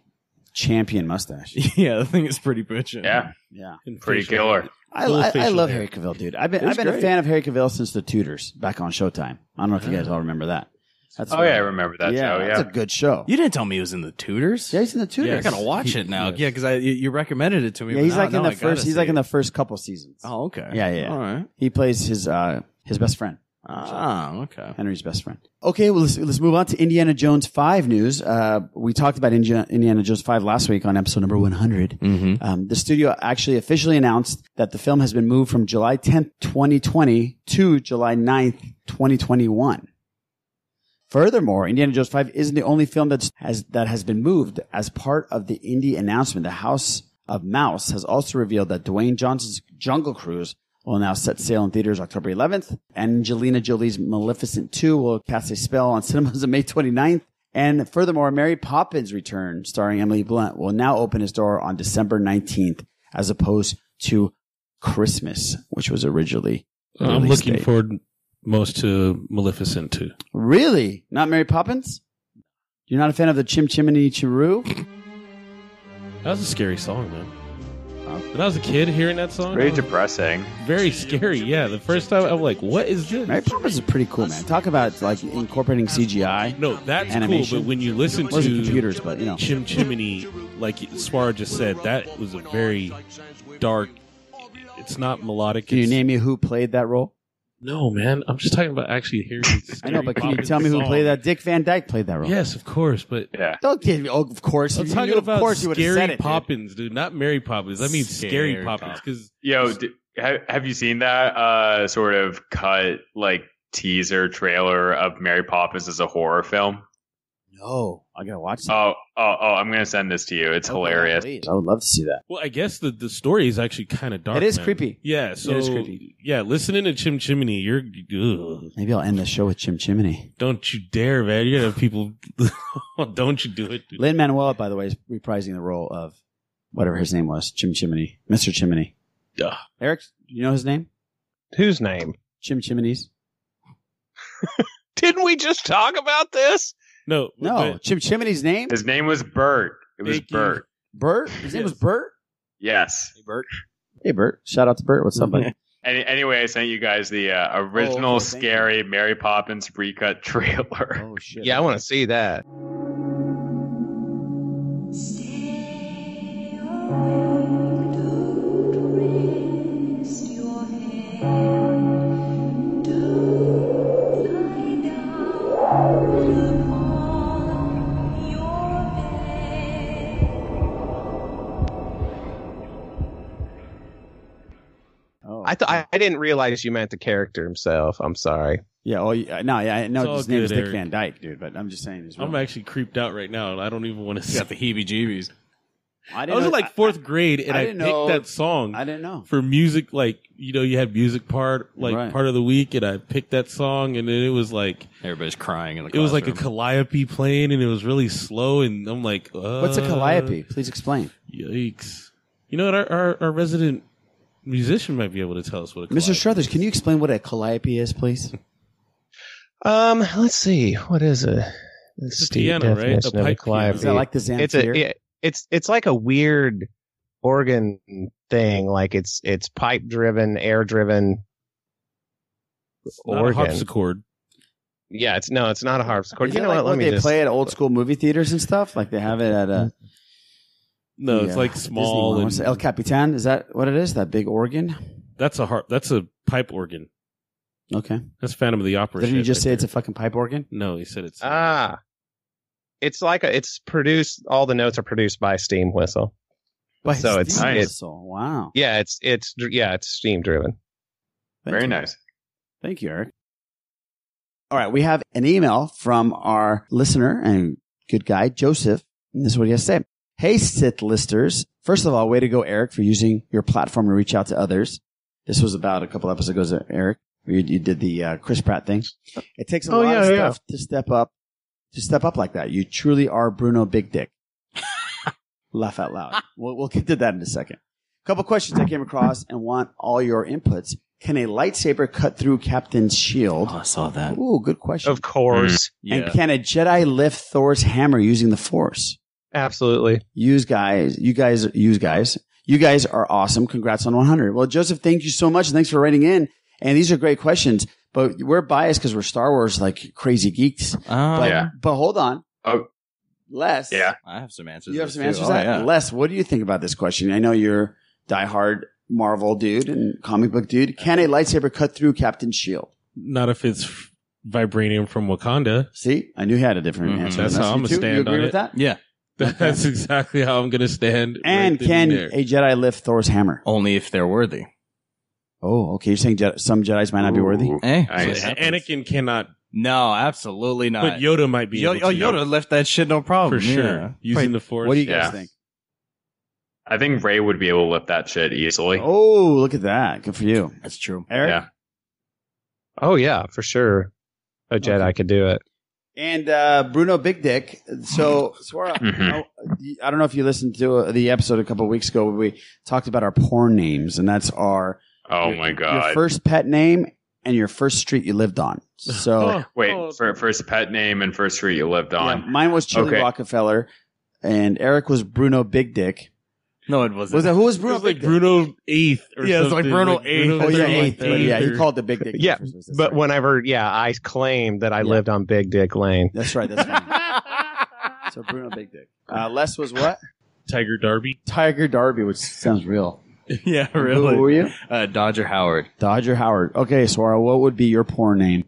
champion mustache. [LAUGHS] yeah, the thing is pretty bitchin'. yeah, Yeah. And pretty facial- killer. I, Full I, I love hair. Harry Cavill, dude. I've been I've been a fan of Harry Cavill since the Tudors back on Showtime. I don't know if you guys all remember that. That's Oh yeah, I remember that yeah, show. That's Yeah. a good show. You didn't tell me he was in the Tudors. Yeah, he's in the Tudors. I gotta watch He- it now. Yeah, because I you, you recommended it to me. Yeah, but he's now- like in now the I gotta first. He's see like in it. the first couple seasons. Oh, okay. Yeah, yeah. All right. He plays his uh his best friend. Ah, okay. Henry's best friend. Okay, well let's let's move on to Indiana Jones five news. Uh, we talked about Indiana, Indiana Jones five last week on episode number one hundred. Mm-hmm. Um, the studio actually officially announced that the film has been moved from July tenth, twenty twenty, to July 9th, twenty twenty one. Furthermore, Indiana Jones 5 isn't the only film that's, has, that has been moved. As part of the indie announcement, the House of Mouse has also revealed that Dwayne Johnson's Jungle Cruise will now set sail in theaters October 11th. Angelina Jolie's Maleficent 2 will cast a spell on [LAUGHS] cinemas on May 29th. And furthermore, Mary Poppins Return, starring Emily Blunt, will now open its door on December 19th, as opposed to Christmas, which was originally. I'm looking date. forward most to Maleficent 2. Really? Not Mary Poppins? You're not a fan of the Chim Chimney Chiroo? That was a scary song, man. When I was a kid hearing that song, Very depressing. very scary. Yeah, the first time I'm like, "What is this?" Mary Poppins is pretty cool, man. Talk about like incorporating CGI. No, that's Animation. cool. But when you listen It wasn't to computers, but you know. Chim Chimney, like Swara just said, that was a very dark. It's not melodic. Can you it's- name me who played that role? No, man. I'm just talking about actually hearing. [LAUGHS] I know, but can you tell me who played that? Dick Van Dyke played that role. Yes, of course, but yeah, Don't give me. Oh, of course. I'm If you talking knew, about of course you would have scary it. dude. Poppins, dude. Not Mary Poppins. I mean scary, Scary Poppins. Because Yo, d- ha- have you seen that uh, sort of cut like teaser trailer of Mary Poppins as a horror film? No, I gotta watch that. Oh, oh, oh! I'm gonna send this to you. It's hilarious. I would love to see that. well, I guess the the story is actually kind of dark. It is man. creepy. Yeah, It so is creepy. yeah, listening to Chim Chimney, you're ugh. Maybe I'll end the show with Chim Chimney. don't you dare, man. You're gonna have people. [LAUGHS] don't you do it, dude. Lin Manuel, by the way, is reprising the role of whatever his name was, Chim Chimney, Mr. Chimney. Duh. Eric, you know his name? Whose name? Chim Chimneys. [LAUGHS] Didn't we just talk about this? No, No, but- Chim Chimney's name? His name was Bert. It was Thank you. Bert. Bert. His name was Bert. Yes. Hey, Bert. Hey, Bert. Shout out to Bert. What's up, buddy? Any, anyway, I sent you guys the uh, original Oh, okay, thank scary Mary Poppins recut [LAUGHS] trailer. Oh shit. Yeah, I want to see that. Oh, I th- I I didn't realize you meant the character himself. I'm sorry. yeah. Oh, yeah, no, yeah. I know all his name is good, Dick Eric. Van Dyke, dude. But I'm just saying. His I'm actually creeped out right now, I don't even want to. Got the heebie-jeebies. I, I didn't was know- in like fourth grade, and I I, didn't picked know- that song. I didn't know. for music. Like you know, you had music part like Right. part of the week, and I picked that song, and then it was like Everybody's crying in the it was like a classroom. calliope playing, and it was really slow, and I'm like, uh, What's a calliope? Please explain. Yikes! You know what? Our, our our resident musician might be able to tell us what a Mr. Strothers, can you explain what a calliope is, please? Um, let's see. What is a, a a steep piano, right? A definition of pipe piano. calliope? Is that like the It's a it, it's it's like a weird organ thing. Like it's it's pipe driven, air driven Not a organ. harpsichord. Yeah, it's no, it's not a harpsichord. Is you know like what? Let what me they just play at old school movie theaters and stuff? Like they have it at a No, the, it's like Disney small one. What's and it? El Capitan. Is that what it is? That big organ? that's a harp. That's a pipe organ. Okay. That's Phantom of the Opera. Didn't you shit just right say there. it's a fucking pipe organ? No, he said it's. ah. It's like a, it's produced. All the notes are produced by steam whistle. By So it's- steam it's- whistle. Wow. Yeah, it's it's yeah, it's steam driven. Thank Very you. nice. Thank you, Eric. All right, we have an email from our listener and good guy, Joseph. And this is what he has to say. Hey, Sith listers. First of all, way to go, Eric, for using your platform to reach out to others. This was about a couple episodes ago, Eric. You, you did the uh, Chris Pratt thing. It takes a Oh, lot yeah, of yeah. stuff to step up, to step up like that. You truly are Bruno Big Dick. [LAUGHS] Laugh out loud. We'll, we'll get to that in a second. A couple questions I came across and want all your inputs. Can a lightsaber cut through Captain's shield? Oh, I saw that. Ooh, good question. Of course, And Yeah. can a Jedi lift Thor's hammer using the Force? Absolutely. Use guys, you guys, use guys. You guys are awesome. Congrats on 100. Well, Joseph, thank you so much. Thanks for writing in. And these are great questions, but we're biased because we're Star Wars like crazy geeks. Oh, But, Yeah. but hold on. Oh, Les. yeah. I have some answers. You have some this, answers too. Oh, yeah. Les, what do you think about this question? I know you're diehard Marvel dude and comic book dude. Can a lightsaber cut through Captain shield? Not if it's f- vibranium from Wakanda. See, I knew he had a different Mhm. answer. That's how. I'm You gonna stand You agree on with it. that? Yeah. [LAUGHS] That's exactly how I'm going to stand. And right can there. a Jedi lift Thor's hammer? Only if they're worthy. Oh, okay. You're saying Jedi, some Jedi's might not be worthy? Eh? Nice. Anakin cannot, No, absolutely not. but Yoda might be. Yo- able oh, to. Yoda left that shit no problem. for sure Yeah. using the force. What do you guys Yeah. think? I think Rey would be able to lift that shit easily. Oh, look at that. Good for you. That's true. Eric? Yeah. Oh yeah, for sure. A Jedi could do it. And uh, Bruno Big Dick. So, Swara, Mhm. you know, I don't know if you listened to uh, the episode a couple of weeks ago where we talked about our porn names, and that's our Oh my god, your god. first pet name and your first street you lived on. So [LAUGHS] Wait, for first pet name and first street you lived on. mine was Chili Okay. Rockefeller, and Eric was Bruno Big Dick. No, it wasn't. Was that who was Bruno? It was like Bruno eighth. Or something. Yeah, it's like something, Bruno eighth. Oh yeah, eighth. but yeah, he called the Big Dick. Yeah, first, that's but right. whenever, yeah, I claimed that I lived on Big Dick Lane. That's right. That's fine. [LAUGHS] so Bruno Big Dick. Uh, Les was what? Tiger Darby. Tiger Darby, which sounds real. [LAUGHS] yeah, really. Who were you? Uh, Dodger Howard. Dodger Howard. Okay, Swara, what would be your porn name?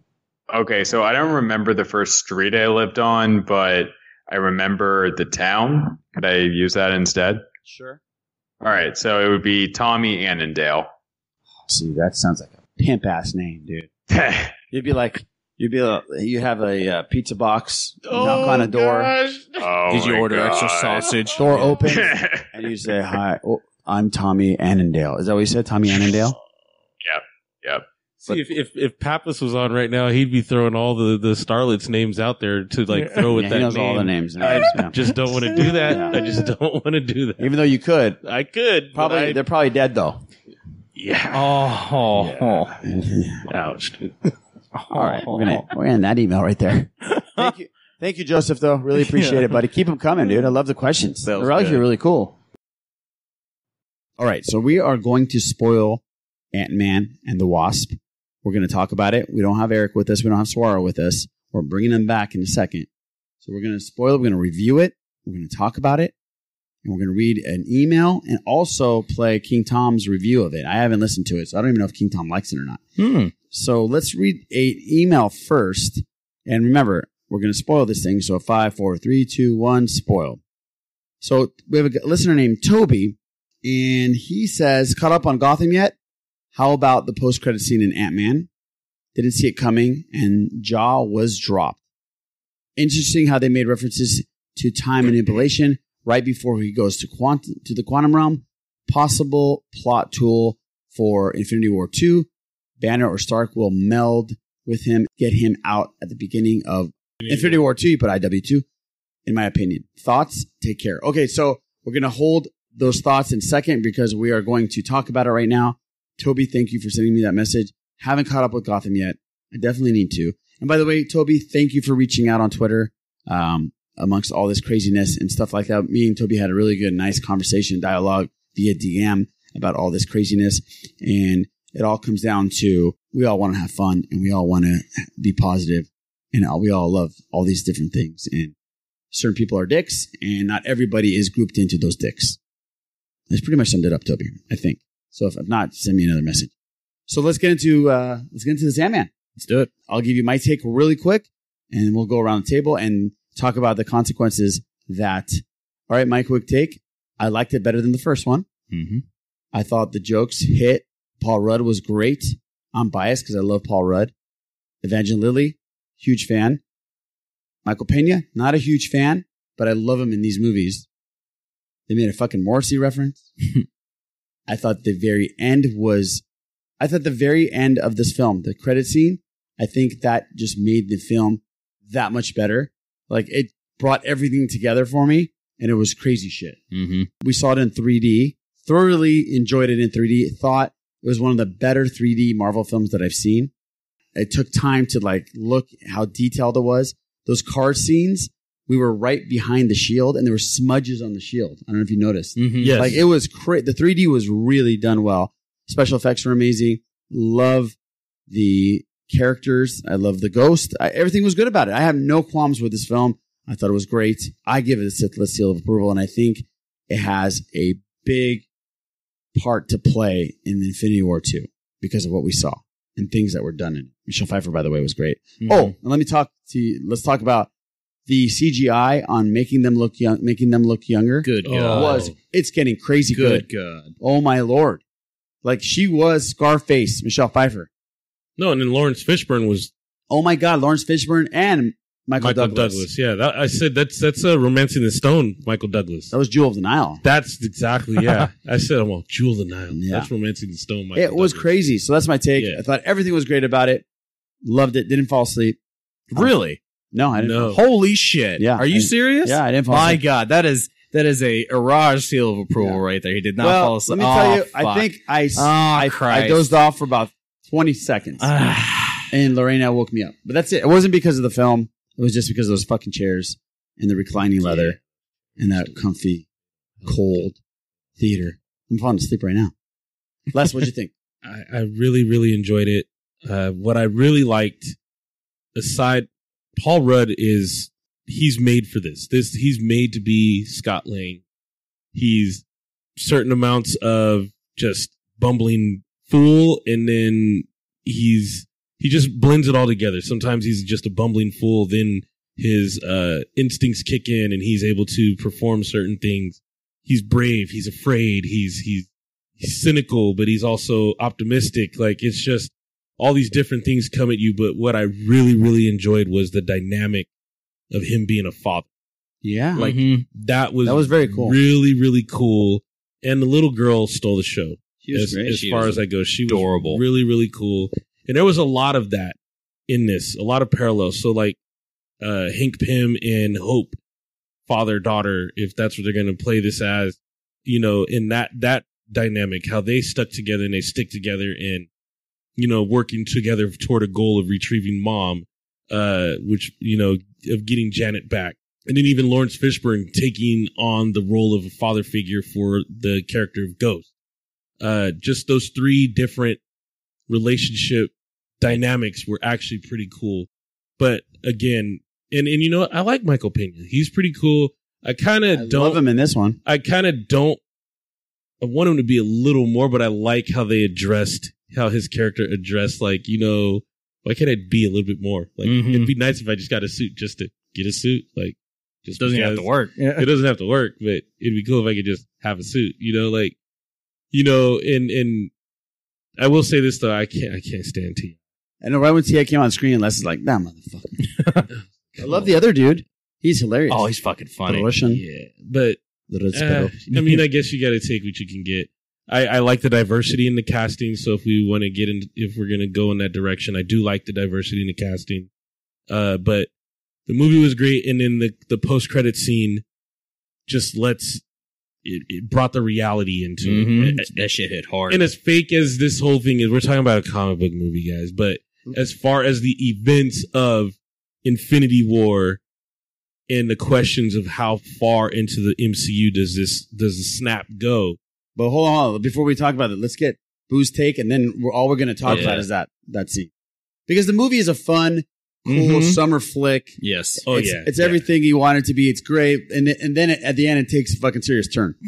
Okay, so I don't remember the first street I lived on, but I remember the town. Could I use that instead? Sure. All right, so it would be Tommy Annandale. See, that sounds like a pimp ass name, dude. [LAUGHS] You'd be like, you'd be, like, you have a uh, pizza box, you knock on a door, Oh Did you my order extra sausage? door opens, [LAUGHS] and you say, "Hi, oh, I'm Tommy Annandale." Is that what you said, Tommy Annandale? Yep, yep. See, if, if if Pappas was on right now, he'd be throwing all the, the starlets' names out there to like throw with Yeah, that he knows name. all the names. I names, yeah. just don't want to do that. Yeah. I just don't want to do that. Even though you could, I could probably I- they're probably dead though. yeah. Oh, oh, oh. Ouch. dude. All right, we're gonna we're gonna end that email right there. Thank you, thank you, Joseph. Though, really appreciate it, buddy. Keep them coming, dude. I love the questions. That was They're actually really cool. All right, so we are going to spoil Ant Man and the Wasp. We're going to talk about it. We don't have Eric with us. We don't have Swara with us. We're bringing them back in a second. So we're going to spoil it. We're going to review it. We're going to talk about it. And we're going to read an email and also play King Tom's review of it. I haven't listened to it, so I don't even know if King Tom likes it or not. Hmm. So let's read a email first. And remember, we're going to spoil this thing. So five, four, three, two, one, spoil. So we have a listener named Toby, and he says, "Caught up on Gotham yet? How about the post-credit scene in Ant Man? Didn't see it coming, and Jaw was dropped. Interesting how they made references to time manipulation right before he goes to quantum to the quantum realm. Possible plot tool for Infinity War two. Banner or Stark will meld with him, get him out at the beginning of Infinity War 2. You put IW2, in my opinion. Thoughts? Take care. Okay, so we're going to hold those thoughts in second because we are going to talk about it right now. Toby, thank you for sending me that message. Haven't caught up with Gotham yet. I definitely need to. And by the way, Toby, thank you for reaching out on Twitter um, amongst all this craziness and stuff like that. Me and Toby had a really good, nice conversation, dialogue via DM about all this craziness. And it all comes down to we all want to have fun and we all want to be positive and we all love all these different things. And certain people are dicks and not everybody is grouped into those dicks. That's pretty much summed it up, Toby, I think. So if, not, send me another message. So let's get into, uh, let's get into the Sandman. Let's do it. I'll give you my take really quick and we'll go around the table and talk about the consequences that, all right, my quick take. I liked it better than the first one. Mm-hmm. I thought the jokes hit. Paul Rudd was great. I'm biased because I love Paul Rudd. Evangeline Lilly, huge fan. Michael Pena, not a huge fan, but I love him in these movies. They made a fucking Morrissey reference. [LAUGHS] I thought the very end was, I thought the very end of this film, the credit scene, I think that just made the film that much better. Like it brought everything together for me and it was crazy shit. Mm-hmm. We saw it in 3D. Thoroughly enjoyed it in 3D. Thought it was one of the better 3D Marvel films that I've seen. It took time to like look how detailed it was. Those car scenes, we were right behind the shield and there were smudges on the shield. I don't know if you noticed. Mhm. Yes. Like it was cra- the 3D was really done well. Special effects were amazing. Love the characters. I love the ghost. I, everything was good about it. I have no qualms with this film. I thought it was great. I give it a Sith List seal of approval, and I think it has a big part to play in Infinity War 2 because of what we saw and things that were done in it. Michelle Pfeiffer, by the way, was great. Mhm. Oh, and let me talk to you. Let's talk about the CGI on making them look young, making them look younger. Good Oh. God. Was it's getting crazy good. Good God. Oh my lord! Like she was Scarface, Michelle Pfeiffer. No, and then Laurence Fishburne was Oh my god, Laurence Fishburne and Michael, Michael, Douglas. Douglas. Yeah, that, I said that's that's uh, romancing the stone. Michael Douglas. That was Jewel of the Nile. That's exactly yeah. [LAUGHS] I said I'm all Jewel of the Nile. Yeah. That's romancing the stone. Michael it was Douglas. crazy. So that's my take. Yeah. I thought everything was great about it. Loved it. Didn't fall asleep. Really? No, I didn't. No. Holy shit! Yeah, are you I- serious? yeah, I didn't fall My asleep. God, that is that is a Iraj seal of approval right there. He did not well, fall asleep. let me tell Oh, you, I think I, s- Oh, I, I dozed off for about 20 seconds. and Lorena woke me up. But that's it. It wasn't because of the film. It was just because of those fucking chairs and the reclining leather and that comfy, cold theater. I'm falling asleep right now. Les, what'd you think? [LAUGHS] I, I really, really enjoyed it. Uh, what I really liked, aside, Paul Rudd is he's made for this. This he's made to be Scott Lang. He's certain amounts of just bumbling fool, and then he's he just blends it all together. Sometimes he's just a bumbling fool, then his uh, instincts kick in, and he's able to perform certain things. He's brave. He's afraid. He's he's he's cynical, but he's also optimistic. Like it's just all these different things come at you. But what I really, really enjoyed was the dynamic of him being a father. Yeah. Like that was That was very cool. Really, really cool. And the little girl stole the show. She was as, great. as She far was as I go, she adorable. was really, really cool. And there was a lot of that in this, a lot of parallels. So like uh Hank Pym and Hope, father daughter, if that's what they're going to play this as, you know, in that that dynamic, how they stuck together and they stick together and you know working together toward a goal of retrieving mom, uh, which you know of getting Janet back. And then even Laurence Fishburne taking on the role of a father figure for the character of Ghost. Uh, just those three different relationship dynamics were actually pretty cool. But again, and and you know. I like Michael Pena. He's pretty cool. I kind of don't love him in this one. I kind of don't. I want him to be a little more, but I like how they addressed how his character addressed, like you know, why can't I be a little bit more? Like Mhm. it'd be nice if I just got a suit just to get a suit. Like just Doesn't have to work. Yeah. It doesn't have to work, but it'd be cool if I could just have a suit. You know, like you know, and and I will say this though, I can't I can't stand T. I know right when Tia came on screen, Les is like, that motherfucker. [LAUGHS] I love the other dude. He's hilarious. Oh, he's fucking funny. Russian. Yeah, but The Uh. I mean, I guess you got to take what you can get. I, I like the diversity in the casting. So if we want to get in, if we're going to go in that direction, I do like the diversity in the casting. Uh, but the movie was great. And then the, the post credit scene just lets, it, it brought the reality into Mhm. it. That shit hit hard. And as fake as this whole thing is, we're talking about a comic book movie, guys. But as far as the events of Infinity War and the questions of how far into the MCU does this does the snap go? But hold on, hold on. Before we talk about it, let's get Boo's take, and then we're, all we're going to talk Yeah. about is that that scene because the movie is a fun, cool Mhm. summer flick. Yes. Oh it's, yeah, it's yeah. everything you want it to be. It's great, and and then at the end, it takes a fucking serious turn. [LAUGHS]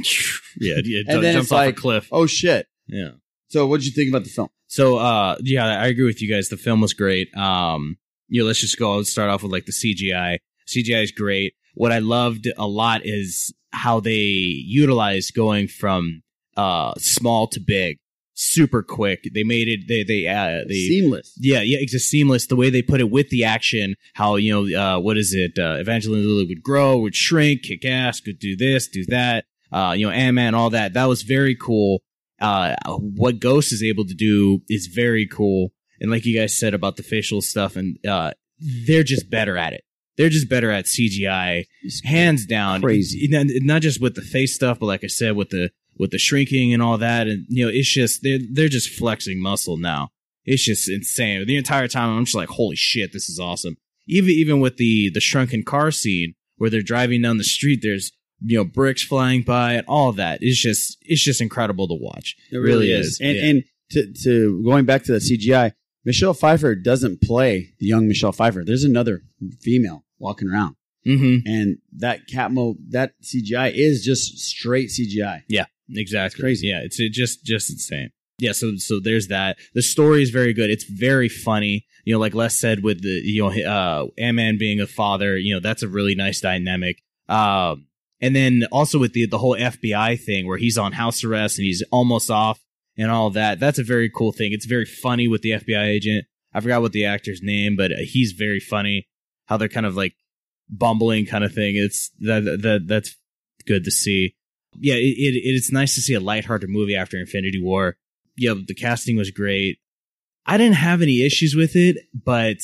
Yeah, it and then jumps it's off like, a cliff. oh shit. Yeah. So, what did you think about the film? So uh yeah, I agree with you guys. The film was great. Um you know, let's just go let's start off with like the CGI. CGI is great. What I loved a lot is how they utilized going from uh small to big super quick. They made it they they uh they Seamless. yeah, yeah, it's just seamless. The way they put it with the action, how you know, uh, what is it? Uh, Evangeline Lilly would grow, would shrink, kick ass, could do this, do that. Uh, you know, Ant Man, all that. That was very cool. Uh, what Ghost is able to do is very cool. And like you guys said about the facial stuff, and uh, they're just better at it. They're just better at CGI, hands down. crazy. Not, not just with the face stuff, but like I said, with the with the shrinking and all that, and you know, it's just they're they're just flexing muscle now. It's just insane. The entire time, I'm just like, holy shit, this is awesome. Even even with the the shrunken car scene where they're driving down the street, there's you know bricks flying by and all that. It's just it's just incredible to watch. It really, is. And Yeah. and to, to going back to the CGI, Michelle Pfeiffer doesn't play the young Michelle Pfeiffer. There's another female walking around, Mhm. and that Catmo that CGI is just straight CGI. Yeah, exactly. crazy. Yeah, it's it just just insane. Yeah, so so there's that. The story is very good. It's very funny. You know, like Les said with the you know uh Ant Man being a father. You know, that's a really nice dynamic. Um, and then also with the the whole FBI thing where he's on house arrest and he's almost off and all that. That's a very cool thing. It's very funny with the FBI agent. I forgot what the actor's name, but he's very funny. How they're kind of like bumbling kind of thing. It's that that that's good to see. Yeah, it, it it's nice to see a lighthearted movie after Infinity War. Yeah, the casting was great. I didn't have any issues with it, but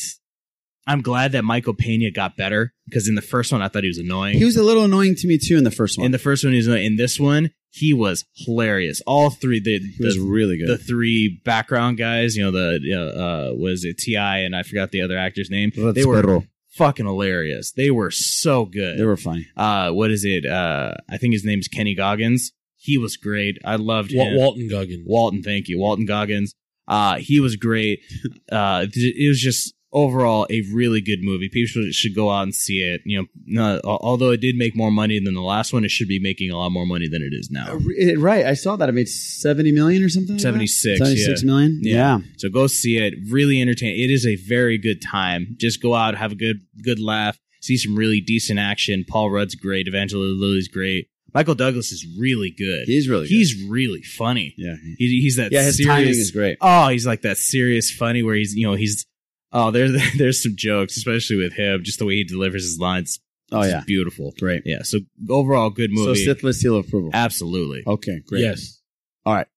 I'm glad that Michael Pena got better because in the first one I thought he was annoying. He was a little annoying to me too in the first one. in the first one he was annoying. In this one he was hilarious. All three the he was the, really good. the three background guys, you know the uh, uh was it Ti and I forgot the other actor's name. They were. Fucking hilarious. They were so good. They were funny. uh what is it? Uh I think his name's Kenny Goggins. He was great. I loved Wa- him. Walton Goggins. Walton, thank you. Walton Goggins. Uh he was great. [LAUGHS] uh th- it was just overall a really good movie. People should, go out and see it. You know, no, al- although it did make more money than the last one, it should be making a lot more money than it is now. Uh, it- right, I saw that it made seventy million or something. like 76 76 yeah. million? Yeah. so go see it really entertaining it is a very good time just go out have a good good laugh see some really decent action paul rudd's great evangeline Lilly's great michael douglas is really good He's really good. he's really funny Yeah. he, he's that Yeah, his serious, timing is great. oh he's like that serious funny where he's you know he's oh there's [LAUGHS] there's some jokes especially with him just the way he delivers his lines Oh, It's yeah. beautiful Great. yeah so overall good So movie Sith list seal of approval. absolutely Okay, great. Yes. All right.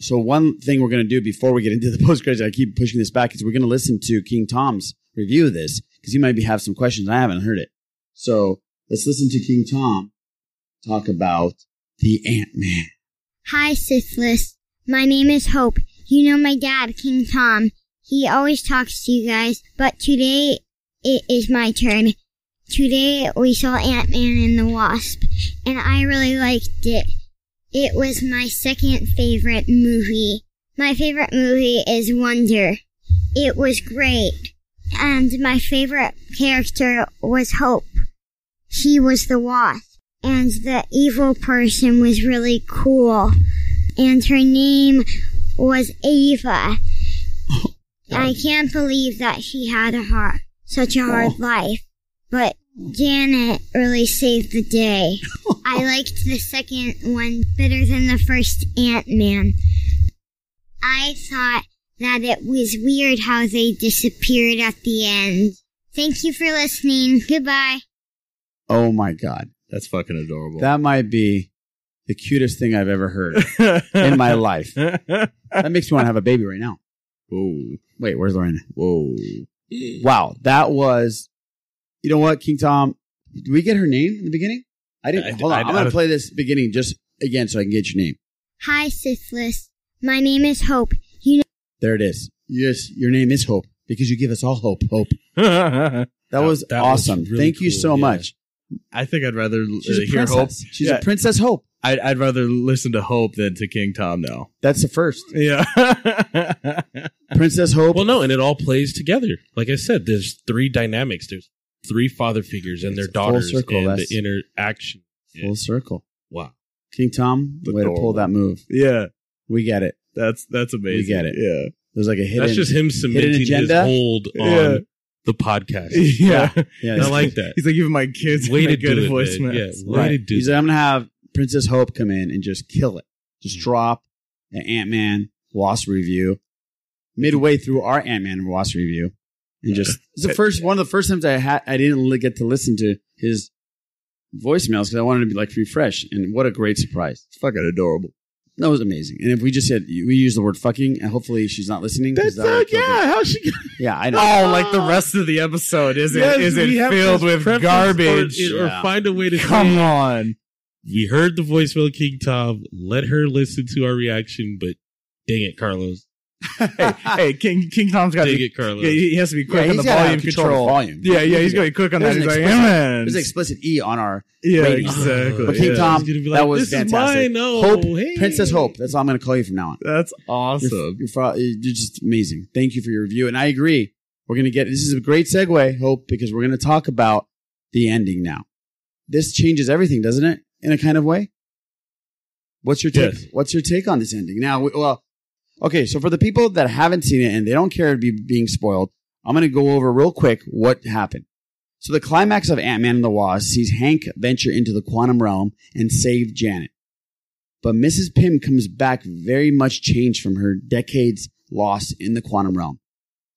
So one thing we're going to do before we get into the [LAUGHS] post credits, I keep pushing this back, is we're going to listen to King Tom's review of this because he might be have some questions. I haven't heard it. So let's listen to King Tom talk about the Ant Man. Hi, Sith List. My name is Hope. You know my dad, King Tom. He always talks to you guys, but today it is my turn. Today we saw Ant-Man and the Wasp, and I really liked it. It was my second favorite movie. My favorite movie is Wonder. It was great. And my favorite character was Hope. She was the Wasp. And the evil person was really cool. And her name was Ava. I can't believe that she had a hard, such a hard oh. life. But Janet really saved the day. [LAUGHS] I liked the second one better than the first Ant-Man. I thought that it was weird how they disappeared at the end. Thank you for listening. Goodbye. Oh my God. that's fucking adorable That might be the cutest thing I've ever heard [LAUGHS] in my life. That makes me want to have a baby right now. Whoa. Wait, where's Lorena? Whoa. Wow. That was, you know what, King Tom? Did we get her name in the beginning? I didn't. I- hold on. I- I, am going to play this beginning just again so I can get your name. Hi, Sith List. My name is Hope. You know There it is. Yes, your name is Hope because you give us all hope. Hope. [LAUGHS] That, was that was awesome. really Thank you cool, so yeah. much. I think I'd rather She's uh, a hear Hope. princess. She's Yeah. a Princess Hope. I'd, I'd rather listen to Hope than to King Tom now. That's the first. Yeah. [LAUGHS] Princess Hope. Well, no, and it all plays together. Like I said, there's three dynamics. There's three father figures and their It's full daughters circle, and that's- the interaction. Full circle. Wow. King Tom, The way to pull Adorable. that move. yeah. We get it. That's that's amazing. We get it. Yeah. There's like a hidden. That's just him cementing his agenda? hold on Yeah. The podcast. [LAUGHS] Yeah. Yeah, And I like that. He's like even my kids Way [LAUGHS] to good do it, voice. Yeah, way right. to do He's like, I'm gonna have Princess Hope come in and just kill it. Just Mm. drop an Ant Man Wasp review midway through our Ant Man Wasp review, and just it's the first one of the first times I had I didn't li- get to listen to his voicemails because I wanted to be like refresh. And what a great surprise! It's fucking adorable. That was amazing. And if we just said we use the word fucking, and hopefully she's not listening. 'cause That's that would kill yeah. me. How she? yeah, I know. Oh, like the rest of the episode isn't Yes, isn't we have filled to with preface garbage. or, or Yeah. find a way to Come say, on. We heard the voicemail of King Tom. Let her listen to our reaction, but dang it, Carlos. Hey, hey, King King Tom's got to Dang be. Carlos. Yeah, he has to be quick Yeah, on the volume control control. volume. Yeah, yeah, he's going to be quick on that. There's He's an like, explicit- yeah, man. There's an explicit E on our Yeah, ratings. exactly. But King yeah. Tom, He's gonna be that was "This is fantastic. mine, oh, Hope, hey." Princess Hope. That's all I'm going to call you from now on. That's You're, awesome. you're, you're just amazing. Thank you for your review. And I agree. We're going to get this is a great segue, Hope, because we're going to talk about the ending now. This changes everything, doesn't it? In a kind of way. What's your take? Yes. What's your take on this ending? Now, well, okay. So for the people that haven't seen it and they don't care to be being spoiled, I'm going to go over real quick what happened. So the climax of Ant-Man and the Wasp sees Hank venture into the quantum realm and save Janet. But Mrs. Pym comes back very much changed from her decades lost in the quantum realm.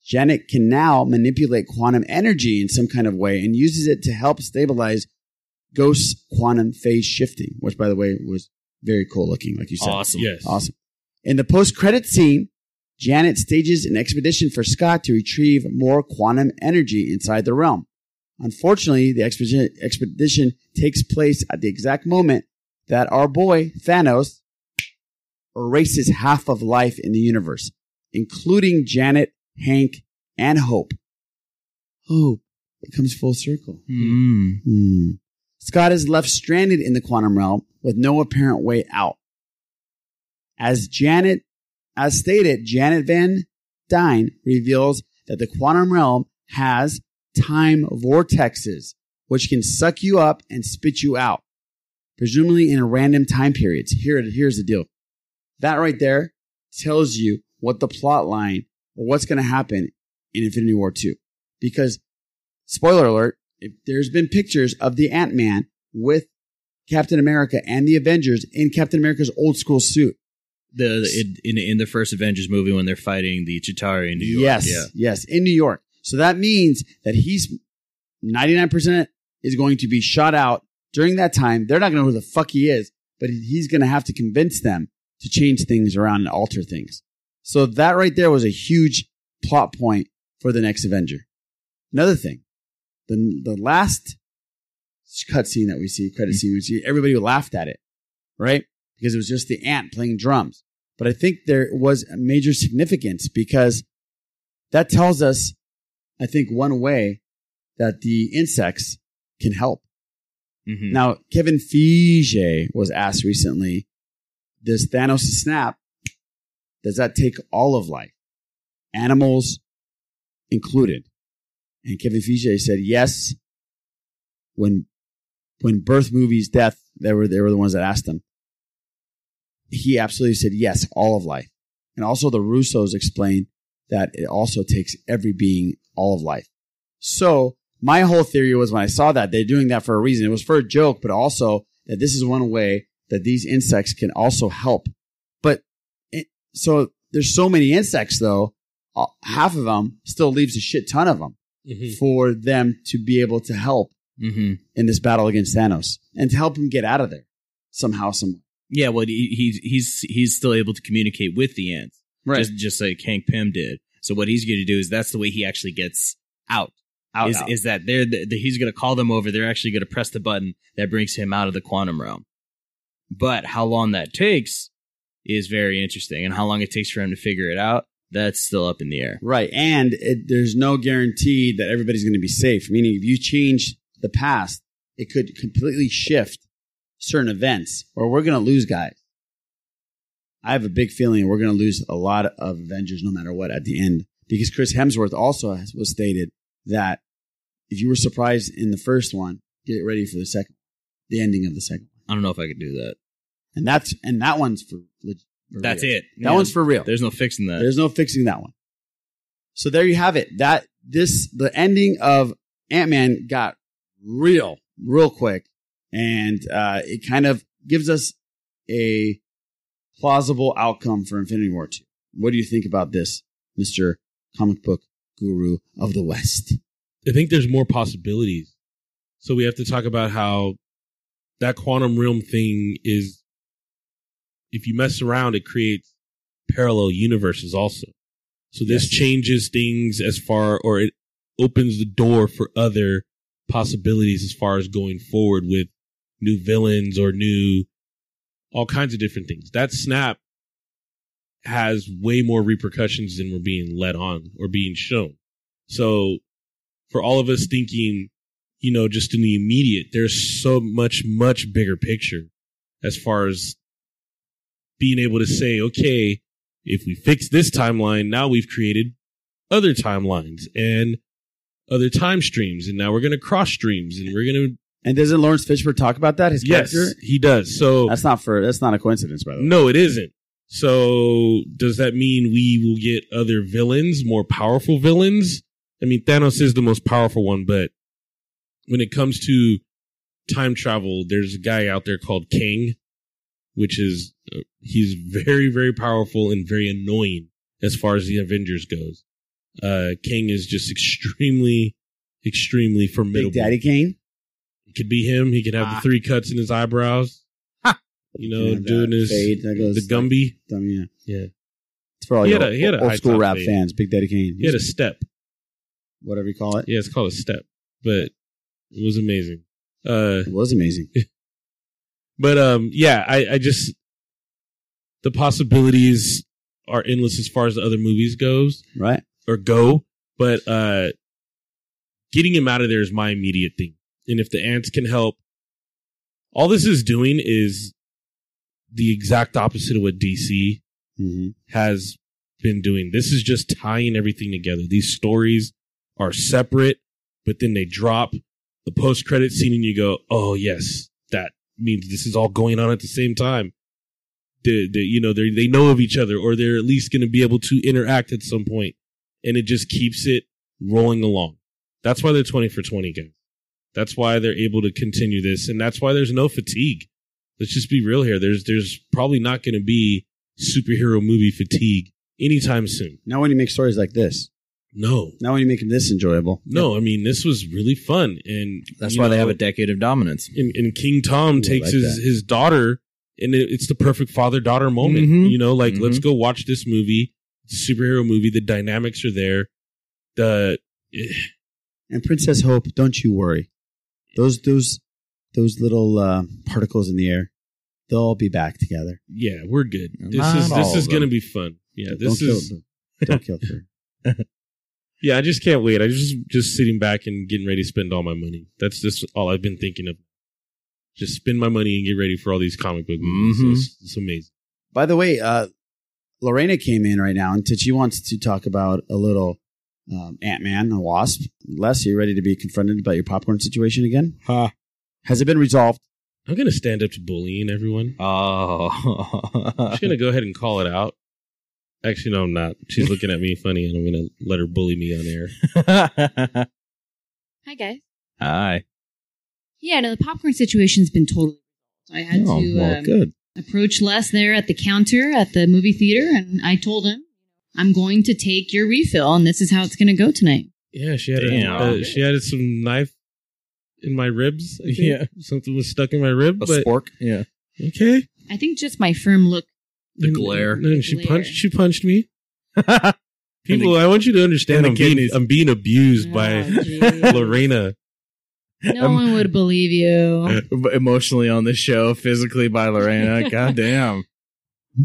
Janet can now manipulate quantum energy in some kind of way and uses it to help stabilize Ghost's quantum phase shifting, which by the way was very cool looking, like you said. Awesome. Yes. Awesome. In the post credit scene, Janet stages an expedition for Scott to retrieve more quantum energy inside the realm. Unfortunately, the expedition, expedition takes place at the exact moment that our boy, Thanos, erases half of life in the universe, including Janet, Hank, and Hope. Hope. It comes full circle. Hmm. Scott is left stranded in the quantum realm with no apparent way out. As Janet, as stated, Janet Van Dyne reveals that the quantum realm has time vortexes, which can suck you up and spit you out, presumably in random time periods. Here, here's the deal. That right there tells you what the plot line or what's going to happen in Infinity War 2. Because, spoiler alert, if there's been pictures of the Ant-Man with Captain America and the Avengers in Captain America's old school suit. The in, in the first Avengers movie when they're fighting the Chitauri in New York. Yes, Yeah. yes, in New York. So that means that he's 99% is going to be shot out during that time. They're not going to know who the fuck he is, but he's going to have to convince them to change things around and alter things. So that right there was a huge plot point for the next Avenger. Another thing, the the last cutscene that we see, credit scene we see, everybody laughed at it, right? Because it was just the ant playing drums. But I think there was major significance because that tells us, I think, one way that the insects can help. Mm-hmm. Now, Kevin Feige was asked recently, does Thanos snap, does that take all of life? Animals included. And Kevin Feige said, yes. When, when Birth Movies Death, they were, they were the ones that asked him. He absolutely said, yes, all of life. And also the Russos explained that it also takes every being all of life. So my whole theory was when I saw that they're doing that for a reason. It was for a joke, but also that this is one way that these insects can also help. But it, so there's so many insects though, uh, half of them still leaves a shit ton of them Mhm. for them to be able to help Mm-hmm. in this battle against Thanos and to help him get out of there somehow, some Yeah, well, he, he's he's he's still able to communicate with the ants, Right. Just just like Hank Pym did. So what he's going to do is that's the way he actually gets out. Out, is, out. is that they're the, the- he's going to call them over. They're actually going to press the button that brings him out of the quantum realm. But how long that takes is very interesting, and how long it takes for him to figure it out, that's still up in the air. Right. And it, there's no guarantee that everybody's going to be safe. Meaning, if you change the past, it could completely shift certain events or we're going to lose guys. I have a big feeling we're going to lose a lot of Avengers no matter what at the end because Chris Hemsworth also has, was stated that if you were surprised in the first one, get ready for the second, the ending of the second. I don't know if I could do that. And that's, and that one's for, for That's real. it. That Yeah. one's for real. There's no fixing that. There's no fixing that one. So there you have it. That this the ending of Ant Man got real, real quick, and uh, it kind of gives us a plausible outcome for Infinity War two. What do you think about this, Mister Comic Book Guru of the West? I think there's more possibilities. So we have to talk about how that quantum realm thing is, if you mess around, it creates parallel universes also. So this changes things as far, or it opens the door for other possibilities as far as going forward with new villains or new, all kinds of different things. That snap has way more repercussions than we're being led on or being shown. So for all of us thinking, you know, just in the immediate, there's so much, much bigger picture as far as being able to say, okay, if we fix this timeline, now we've created other timelines and other time streams, and now we're going to cross streams, and we're going to. And doesn't Laurence Fishburne talk about that? His Yes, character. he does. So That's not for. That's not a coincidence, by the way. no, it isn't. So does that mean we will get other villains, more powerful villains? I mean, Thanos is the most powerful one, but when it comes to time travel, there's a guy out there called King, which is uh, he's very, very powerful and very annoying as far as the Avengers goes. Uh, Kang is just extremely, extremely formidable. Big Daddy Kane. It could be him. He could have Ah. the three cuts in his eyebrows. Ha! You know, doing his fade that goes the Gumby. Dumb, yeah. Yeah. It's for all He your had a- he had a old school rap fade. fans. Big Daddy Kane. He had a step. whatever you call it. Yeah, it's called a step, but it was amazing. Uh, it was amazing. [LAUGHS] But um, yeah, I, I just the possibilities are endless as far as the other movies goes, right? Or go, but uh, getting him out of there is my immediate thing. And if the ants can help, all this is doing is the exact opposite of what DC Mm-hmm. has been doing. This is just tying everything together. These stories are separate, but then they drop the post credit scene and you go, oh, yes, that means this is all going on at the same time. The, the, you know, they they know of each other or they're at least going to be able to interact at some point, And it just keeps it rolling along. That's why they're 20 for 20 guys. That's why they're able to continue this. And that's why there's no fatigue. Let's just be real here. There's, there's probably not going to be superhero movie fatigue anytime soon. Not when you make stories like this. No. Not when you make them this enjoyable. No, I mean this was really fun, and That's you why they have a decade of dominance. And, and King Tom Ooh, takes like his that. his daughter, and it, it's the perfect father daughter moment. Mhm. You know, like Mhm. let's go watch this movie. It's a superhero movie. The dynamics are there. The eh, And Princess Hope, don't you worry. Those those those little uh, particles in the air, they'll all be back together. yeah, we're good. This Not is this is gonna be fun. Yeah, Don't this kill is. them. Don't kill her. [LAUGHS] [LAUGHS] Yeah, I just can't wait. I just just sitting back and getting ready to spend all my money. That's just all I've been thinking of. Just spend my money and get ready for all these comic book movies. Mhm. It's, it's amazing. By the way, uh, Lorena came in right now, and she wants to talk about a little um, Ant Man and Wasp. Les, are you ready to be confronted about your popcorn situation again? Huh. Has it been resolved? I'm gonna stand up to bullying everyone. Oh, [LAUGHS] I'm just gonna go ahead and call it out. Actually, no, I'm not. She's looking at me funny, and I'm gonna let her bully me on air. [LAUGHS] Hi, guys. Hi. Yeah, no, the popcorn situation's been totally. I had Oh, to well, um, good. approach Les there at the counter at the movie theater, and I told him, "I'm going to take your refill, and this is how it's going to go tonight." Yeah, she had a, Damn. uh, she had some knife in my ribs. I think. Yeah. something was stuck in my rib. A but spork. Yeah. okay. I think just my firm look. The glare. And she Glare. punched. She punched me. [LAUGHS] People, I want you to understand. I'm being. I'm being abused by Oh, [LAUGHS] geez. Lorena. No one would believe you. [LAUGHS] Emotionally on the show, physically by Lorena. God damn.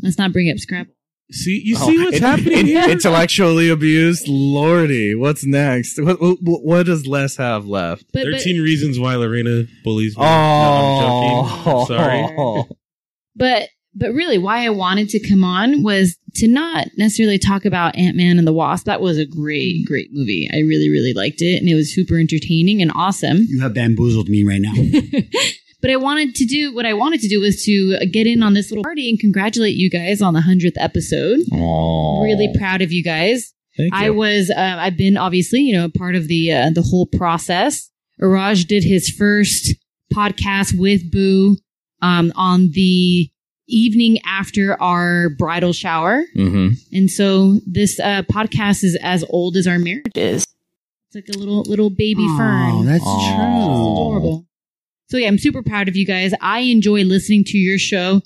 Let's not bring up Scrabble. See, you oh, see what's in- happening in- here? Intellectually abused. Lordy, what's next? What, what, what does Les have left? But, but, 13 reasons why Lorena bullies me. Oh, No, I'm joking. Sorry. Oh. [LAUGHS] but but really, why I wanted to come on was to not necessarily talk about Ant Man and the Wasp. That was a great, great movie. I really, really liked it, and it was super entertaining and awesome. You have bamboozled me right now. [LAUGHS] But I wanted to do what I wanted to do was to get in on this little party and congratulate you guys on the hundredth episode. Aww. Really proud of you guys. Thank I you. was, uh, I've been obviously, you know, part of the uh, the whole process. Iraj did his first podcast with Boo um, on the evening after our bridal shower, Mm-hmm. and so this uh, podcast is as old as our marriage is. It's like a little little baby fern. Oh, that's Aw. true. adorable. So yeah, I'm super proud of you guys. I enjoy listening to your show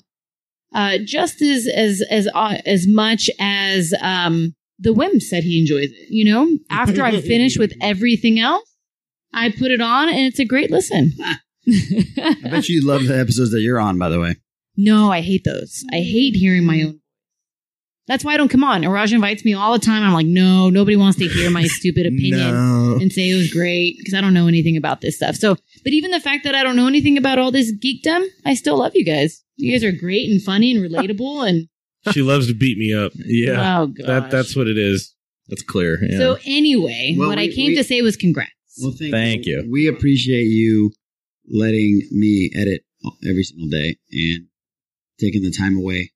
uh, just as as as uh, as much as um, the Wim said he enjoys it. You know, after I'm [LAUGHS] finished with everything else, I put it on and it's a great listen. I bet you love the episodes that you're on, by the way. no, I hate those. I hate hearing my own. That's why I don't come on. Iraj invites me all the time. I'm like, no, nobody wants to hear my [LAUGHS] stupid opinion No. and say it was great because I don't know anything about this stuff. So, but even the fact that I don't know anything about all this geekdom, I still love you guys. You guys are great and funny and relatable. And [LAUGHS] She loves to beat me up. Yeah. oh gosh. That that's what it is. That's clear. Yeah. So anyway, Well, what I came we- to say was congrats. Well, thank, Thank you. We appreciate you letting me edit every single day and taking the time away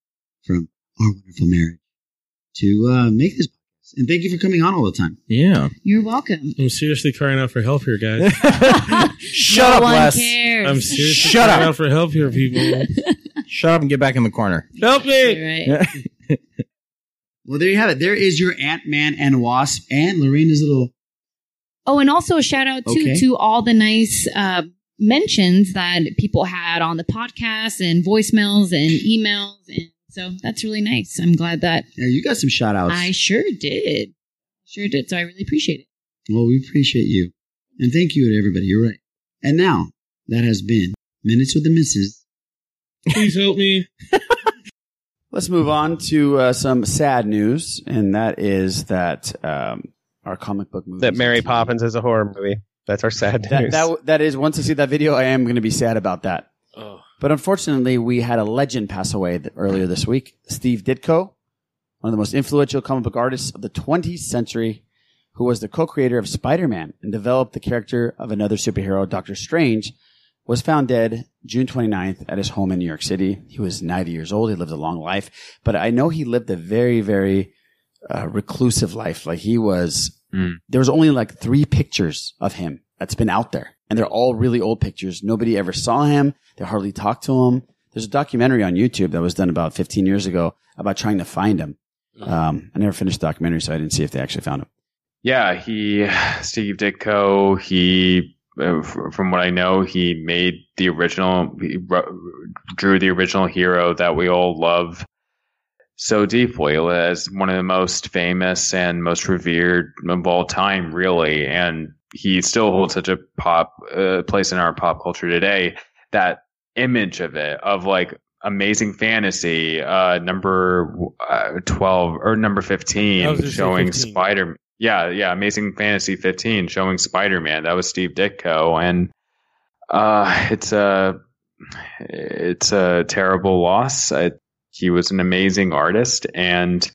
from our wonderful marriage to uh, make this podcast. And thank you for coming on all the time. yeah. You're welcome. I'm seriously crying out for help here, guys. [LAUGHS] Shut no up, one Les. cares. I'm seriously Shut crying up. out for help here, people. [LAUGHS] Shut up and get back in the corner. Help me! right. [LAUGHS] Well, there you have it. There is your Ant Man and Wasp and Lorena's little. Oh, and also a shout out too Okay. to all the nice uh, mentions that people had on the podcast and voicemails and emails and So that's really nice. I'm glad that Yeah, you got some shout outs. I sure did. Sure did. So I really appreciate it. Well, we appreciate you. And thank you to everybody. You're right. And now, that has been Minutes with the Misses. Please help me. [LAUGHS] Let's move on to uh, some sad news, and that is that um, our comic book movie That Mary Poppins is a horror movie. That's our sad that, news. that that is once I see that video, I am going to be sad about that. Oh. But unfortunately, we had a legend pass away th- earlier this week. Steve Ditko, one of the most influential comic book artists of the 20th century, who was the co-creator of Spider-Man and developed the character of another superhero, Doctor Strange, was found dead June 29th at his home in New York City. He was 90 years old. He lived a long life, but I know he lived a very, very uh, reclusive life. Like he was, there was only like three pictures of him that's been out there and they're all really old pictures. Nobody ever saw him. They hardly talked to him. There's a documentary on YouTube that was done about 15 years ago about trying to find him. Um, I never finished the documentary, so I didn't see if they actually found him. Yeah, he Steve Ditko. He, uh, from what I know, he made the original, he drew the original hero that we all love so deeply as one of the most famous and most revered of all time, really. And he still holds such a pop uh, place in our pop culture today. That image of it, of like amazing fantasy, uh, number uh, twelve or number fifteen, was gonna say showing 15. Spider. Yeah, yeah, Amazing Fantasy 15 showing Spider Man. That was Steve Ditko, and uh, it's a it's a terrible loss. I, he was an amazing artist, and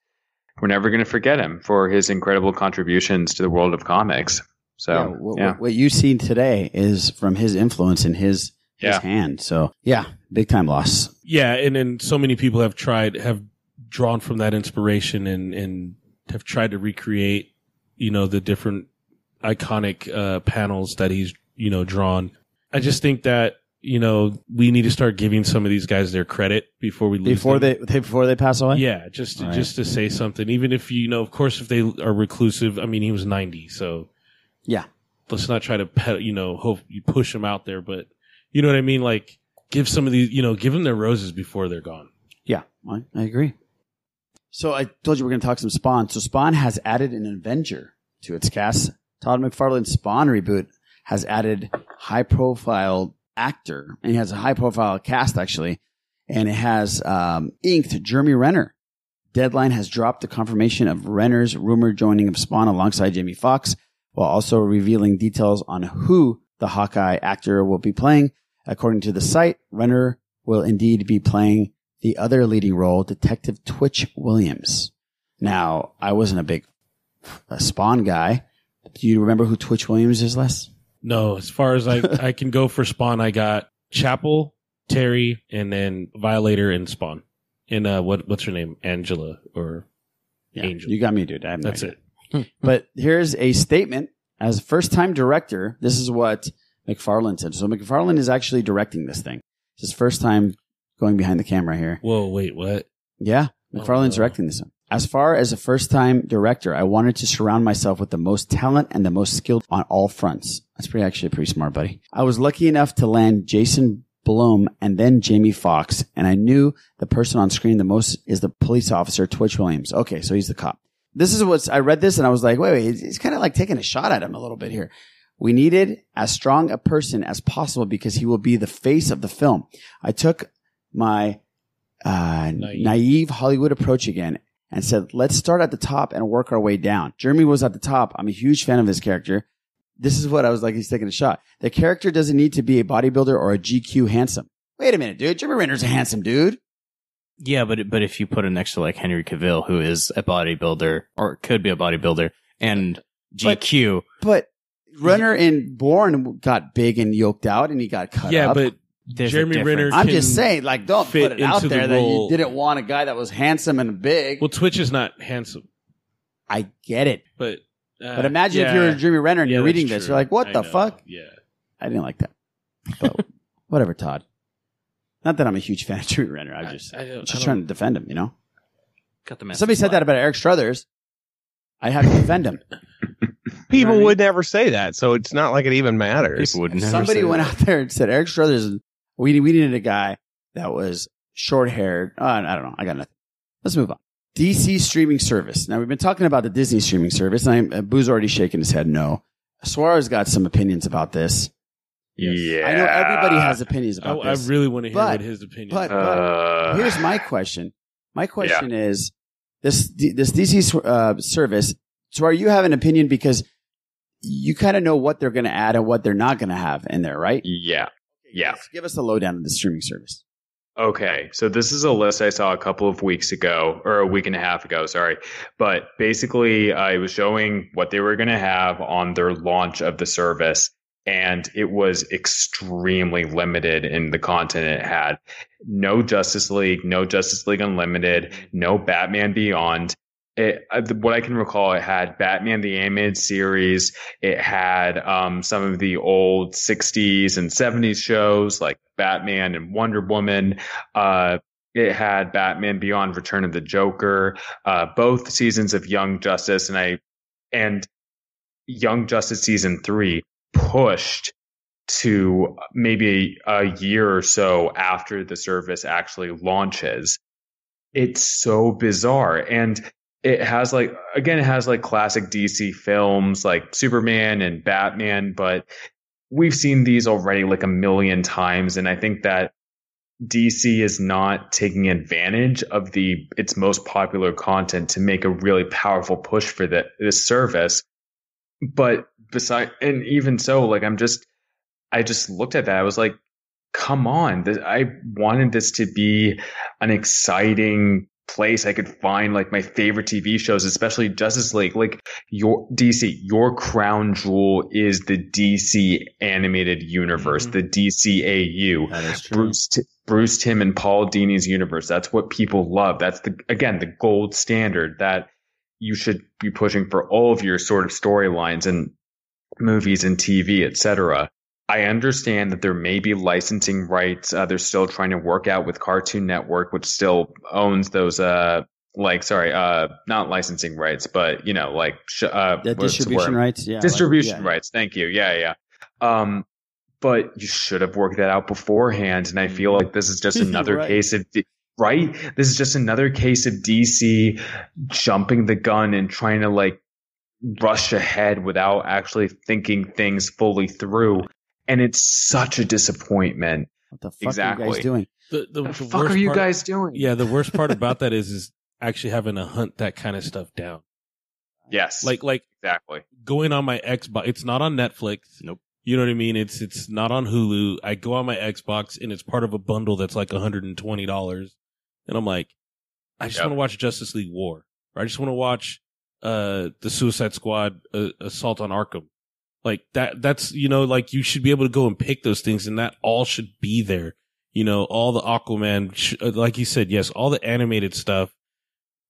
we're never going to forget him for his incredible contributions to the world of comics. So, Yeah, yeah, what, what you've today is from his influence in his his Yeah. hand. So yeah, big time loss. Yeah, and then so many people have tried have drawn from that inspiration and and have tried to recreate, you know, the different iconic uh panels that he's, you know, drawn. I just think that, you know, we need to start giving some of these guys their credit before we lose Before them. they before they pass away. Yeah, just to, All right. just to say something, even if you know, of course, if they are reclusive. I mean, he was ninety, so Yeah. let's not try to pet, you know, hope you push them out there, but you know what I mean. Like, give some of these, you know, give them their roses before they're gone. Yeah, I, I agree. So I told you we're going to talk some Spawn. So Spawn has added an Avenger to its cast. Todd McFarlane's Spawn reboot has added high profile actor, and he has a high profile cast actually, and it has um, inked Jeremy Renner. Deadline has dropped the confirmation of Renner's rumored joining of Spawn alongside Jamie Foxx, while also revealing details on who the Hawkeye actor will be playing. According to the site, Renner will indeed be playing the other leading role, Detective Twitch Williams. Now, I wasn't a big uh, Spawn guy. Do you remember who Twitch Williams is, Les? No, as far as I [LAUGHS] I can go for Spawn, I got Chapel, Terry, and then Violator and Spawn. And uh, what what's her name? Angela or Angel? You got me, dude. No That's idea. it. Hmm, hmm. but here's a statement as first time director. This is what McFarlane said. So McFarlane is actually directing this thing. It's his first time going behind the camera here. Whoa, wait, what? Yeah, Oh, McFarlane's directing this one. As far as a first time director, I wanted to surround myself with the most talent and the most skilled on all fronts. That's pretty actually pretty smart, buddy. I was lucky enough to land Jason Blum and then Jamie Foxx, and I knew the person on screen the most is the police officer Twitch Williams. Okay, so he's the cop. This is what's I read this and I was like, wait, wait, he's, he's kind of like taking a shot at him a little bit here. We needed as strong a person as possible because he will be the face of the film. I took my uh, naive. Hollywood approach again and said, let's start at the top and work our way down. Jeremy was at the top. I'm a huge fan of his character. This is what I was like. He's taking a shot. The character doesn't need to be a bodybuilder or a GQ handsome. Wait a minute, dude. Jeremy Renner's a handsome dude. Yeah, but but if you put him next to like Henry Cavill, who is a bodybuilder or could be a bodybuilder, and GQ, But Renner in Bourne got big and yoked out and he got cut Yeah, up. but There's Jeremy Renner. I'm just saying, like, don't put it out into the there that you didn't want a guy that was handsome and big. Well, Twitch is not handsome, I get it. but uh, But imagine if you're a Jeremy Renner and Yeah, you're reading this, true. you're like, what I the know. fuck? Yeah. I didn't like that. But [LAUGHS] whatever, Todd. Not that I'm a huge fan of Jeremy Renner. I'm just, I don't- just I don't- trying to defend him, you know? got the message. Somebody said that about Eric Strothers. I have to defend him. [LAUGHS] People would never say that, so it's not like it even matters. People would never Somebody say went that. out there and said Eric Strothers. We we needed a guy that was short haired. Uh, I don't know. I got nothing. Let's move on. DC streaming service. Now we've been talking about the Disney streaming service, and I, uh, Boo's already shaking his head no. Swara's got some opinions about this. Yeah. I know everybody has opinions about I, this. I really want to hear but- what his opinion. But, is. but Uh, here's my question. My question is this this DC uh, service. So, are you have an opinion because you kind of know what they're going to add and what they're not going to have in there, right? Yeah. Yeah. Give us the lowdown of the streaming service. Okay, so this is a list I saw a couple of weeks ago, or a week and a half ago, sorry. But basically, uh, it was showing what they were going to have on their launch of the service, and it was extremely limited in the content it had. No Justice League, no Justice League Unlimited, no Batman Beyond. It, uh, what I can recall, it had Batman the animated series. It had um, some of the old '60s and '70s shows like Batman and Wonder Woman. Uh, it had Batman Beyond: Return of the Joker. Uh, both seasons of Young Justice, and I and Young Justice season three pushed to maybe a year or so after the service actually launches. It's so bizarre. And it has like, again, it has like classic DC films like Superman and Batman, but we've seen these already like a million times. And I think that DC is not taking advantage of the its most popular content to make a really powerful push for the, this service. But beside, and even so, like I'm just, I just looked at that. I was like, come on. This, I wanted this to be an exciting place I could find like my favorite TV shows, especially Justice League. Like your DC, your crown jewel is the DC animated universe, the DCAU. Bruce, T- Bruce Timm and Paul Dini's universe. That's what people love. That's the again the gold standard that you should be pushing for all of your sort of storylines and movies and TV, etc. I understand that there may be licensing rights. Uh, they're still trying to work out with Cartoon Network, which still owns those. Uh, like sorry, uh, not licensing rights, but you know, like sh- uh, The what's the distribution rights? Yeah, like- distribution yeah. rights. Thank you. Yeah, yeah. Um, but you should have worked that out beforehand. And I feel like this is just [LAUGHS] another Right. case of, right? This is just another case of DC jumping the gun and trying to like rush ahead without actually thinking things fully through. And it's such a disappointment. What the fuck are you exactly. guys doing? The, the, The the fuck are you part- guys doing? Yeah, the worst part about [LAUGHS] that is is actually having to hunt that kind of stuff down. Yes. Like like exactly. going on my Xbox. It's not on Netflix. Nope. You know what I mean? It's it's not on Hulu. I go on my Xbox and it's part of a bundle that's like $120. And I'm like, I just Yep. want to watch Justice League War. Or I just want to watch uh the Suicide Squad uh, Assault on Arkham. Like that that's you know like you should be able to go and pick those things and that all should be there. You know, all the Aquaman sh- uh, like you said, yes, all the animated stuff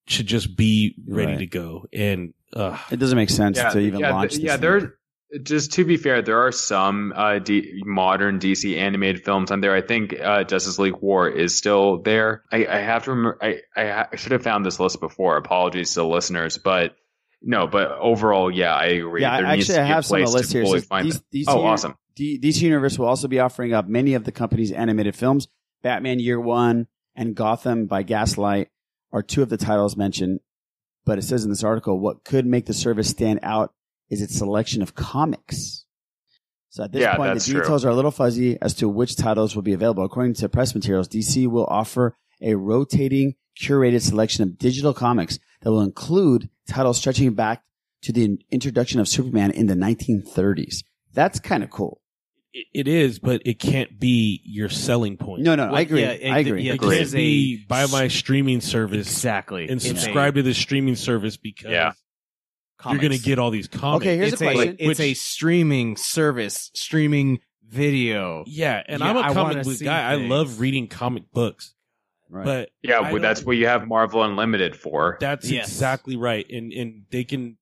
should just be ready Right. to go. And uh It doesn't make sense to even yeah, launch th- this. yeah, thing. there. Just to be fair, there are some uh, D- modern DC animated films on there. I think uh, Justice League War is still there. I, I have to remember. I, I, ha- I should have found this list before. Apologies to the listeners, but no. But overall, yeah, I agree. Yeah, there actually, to I have some on the list here. Says find DC, oh, awesome. D- DC Universe will also be offering up many of the company's animated films. Batman Year One and Gotham by Gaslight are two of the titles mentioned. But it says in this article, what could make the service stand out is its selection of comics. So at this Yeah, point, the true. details are a little fuzzy as to which titles will be available. According to press materials, DC will offer a rotating, curated selection of digital comics that will include titles stretching back to the introduction of Superman in the 1930s. That's kind of cool. it, it is, but it can't be your selling point. No, no, I agree. yeah, it- I agree. yeah, It this can't be buy my streaming service Exactly. and It's a- subscribe to the streaming service because Yeah. you're going to get all these comics. Okay, here's it's a question. A, it's a streaming service, streaming video. yeah, and Yeah, I'm a I comic book see guy. I love reading comic books, Right. but Yeah, I well, that's what you have Marvel Unlimited for. That's Yes. exactly right. And and they can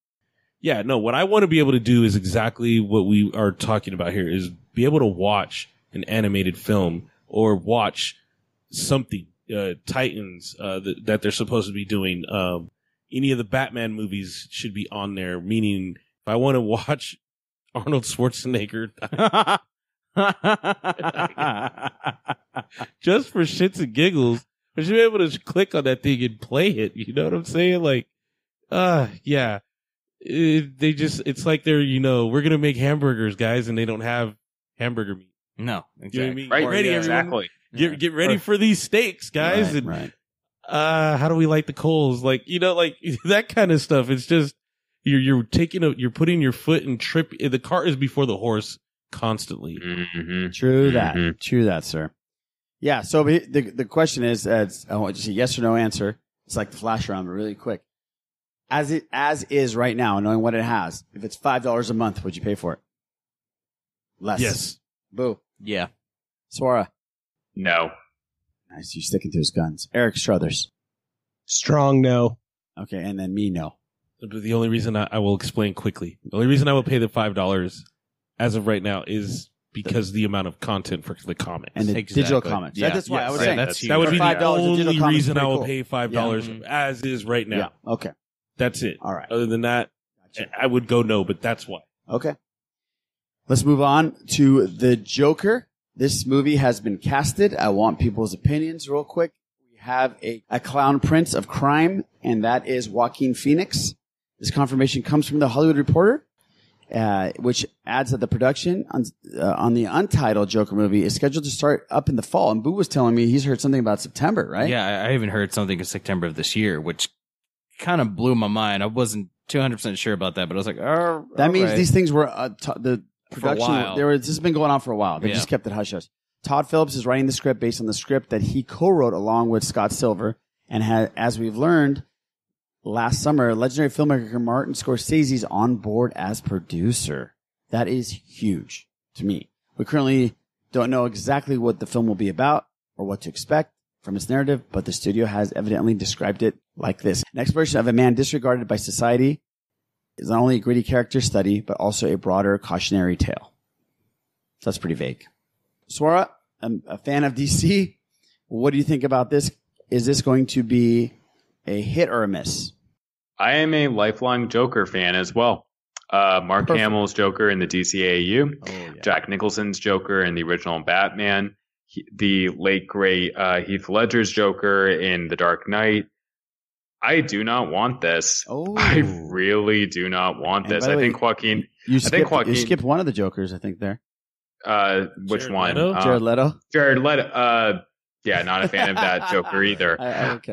Yeah, no, what I want to be able to do is exactly what we are talking about here is be able to watch an animated film or watch something uh Titans uh that, that they're supposed to be doing um any of the Batman movies should be on there meaning if I want to watch [LAUGHS] Arnold Schwarzenegger [LAUGHS] [LAUGHS] just for shits and giggles I should be able to just click on that thing and play it. You know what I'm saying? Like, uh, yeah. It, they just, it's like they're, you know, we're going to make hamburgers, guys, and they don't have hamburger meat. No, You know what I exactly. mean? Right, Get ready, yeah, exactly. Get, get ready Or- for these steaks, guys. Right, and, right. uh, how do we light the coals? Like, you know, like [LAUGHS] that kind of stuff. It's just, you're, you're taking a, you're putting your foot and trip. The cart is before the horse constantly. Mm-hmm. True that. True that, sir. Yeah. So the the, the question is, uh, I want just a yes or no answer. It's like the flash round, but really quick. As it as is right now, knowing what it has, if it's five dollars a month, would you pay for it? Les. Yes. Boo. Yeah. Swara. No. Nice. You sticking to his guns. Eric Strothers. Strong no. Okay, and then me no. The only reason I, I will explain quickly, the only reason I will pay the five dollars as of right now is because the amount of content for the comics And the digital comics. That- that's why I was Right, saying. that's that would be the $5, the only reason is I pretty will cool. pay five dollars Mhm. as is right now. Yeah. Okay. That's it. All right. Other than that, I would go no, but that's why. Okay. Let's move on to the Joker. This movie has been casted. I want people's opinions real quick. We have a, a clown prince of crime, and that is Joaquin Phoenix. This confirmation comes from the Hollywood Reporter, uh, which adds that the production on, uh, on the untitled Joker movie is scheduled to start up in the fall. And Boo was telling me he's heard something about September, right? Yeah, I even heard something in September of this year, which kind of blew my mind. I wasn't 200% sure about that, but I was like, oh, That means alright. these things were uh, t- the production. There was this has been going on for a while. They Yeah. just kept it hush hush. Todd Phillips is writing the script based on the script that he co-wrote along with Scott Silver, and ha as we've learned last summer, legendary filmmaker Martin Scorsese's on board as producer. That is huge to me. We currently don't know exactly what the film will be about or what to expect from its narrative, but the studio has evidently described it like this. An exploration of a man disregarded by society is not only a gritty character study, but also a broader cautionary tale. So that's pretty vague. Swara, I'm a fan of DC. What do you think about this? Is this going to be a hit or a miss? I am a lifelong Joker fan as well. Uh, Mark Hamill's Joker in the DCAU, Jack Nicholson's Joker in the original Batman, he, the late great uh, Heath Ledger's Joker in The Dark Knight. I do not want this. Oh. I really do not want And this. I way, think Joaquin. You I skipped, think Joaquin. you skipped one of the Jokers, I think, there. Uh, which Jared one? Leto? Uh, Jared Leto? Jared Leto. Uh, yeah, not a fan of that Joker [LAUGHS] either. I- I- okay.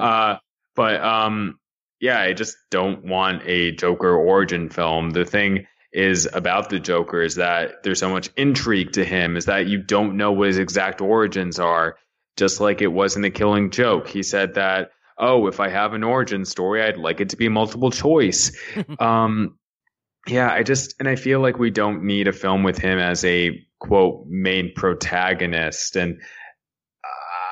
But um, yeah, I just don't want a Joker origin film. The thing is about the Joker is that there's so much intrigue to him. Is that you don't know what his exact origins are. Just like it was in The Killing Joke, he said that. Oh, if I have an origin story, I'd like it to be multiple choice. [LAUGHS] um, yeah, I just and I feel like we don't need a film with him as a quote main protagonist and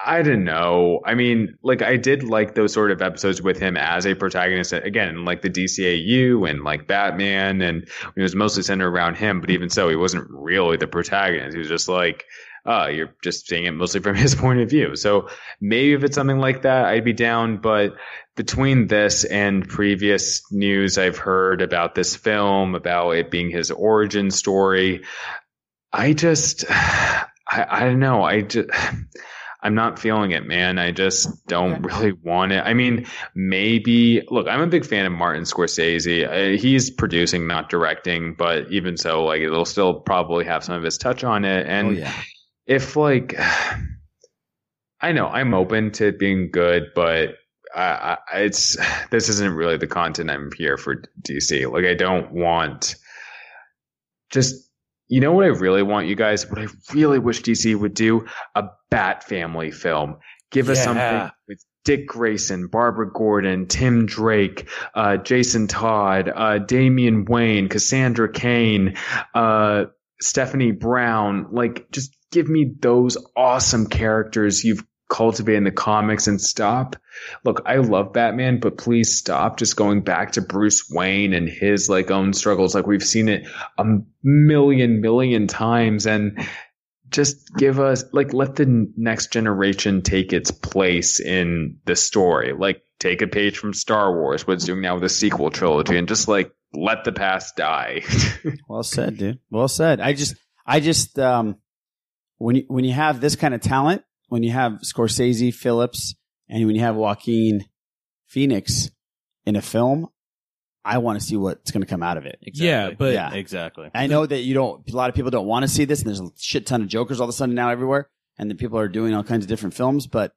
I don't know. I mean, like I did like those sort of episodes with him as a protagonist again, like the DCAU and like Batman and it was mostly centered around him, but even so he wasn't really the protagonist. He was just like uh, you're just seeing it mostly [LAUGHS] from his point of view. So maybe if it's something like that, I'd be down. But between this and previous news I've heard about this film, about it being his origin story, I just, [SIGHS] I, I don't know. I just, I'm not feeling it, man. I just don't really want it. I mean, maybe, look, I'm a big fan of Martin Scorsese. Uh, he's producing, not directing, but even so, like, it'll still probably have some of his touch on it. And Oh, yeah. if, like, [SIGHS] I know I'm open to it being good, but I, I, it's [SIGHS] this isn't really the content I'm here for DC. Like I don't want just you know what I really want you guys. What I really wish DC would do a Bat Family film. Give us Yeah. something with Dick Grayson, Barbara Gordon, Tim Drake, uh, Jason Todd, uh, Damian Wayne, Cassandra Kane, uh, Stephanie Brown. Like, just give me those awesome characters you've cultivated in the comics and stop. Look, I love Batman, but please stop just going back to Bruce Wayne and his like own struggles. Like we've seen it a million, million times and just give us like let the next generation take its place in the story. Like take a page from Star Wars, what it's doing now with the sequel trilogy, and just like let the past die. [LAUGHS] Well said, dude. Well said. I just, I just, um, when you when you have this kind of talent, when you have Scorsese, Phillips, And when you have Joaquin Phoenix in a film, I want to see what's going to come out of it. Exactly. Yeah, but Yeah. exactly. I know that you don't. A lot of people don't want to see this, and there's a shit ton of Jokers all of a sudden now everywhere, and then people are doing all kinds of different films. But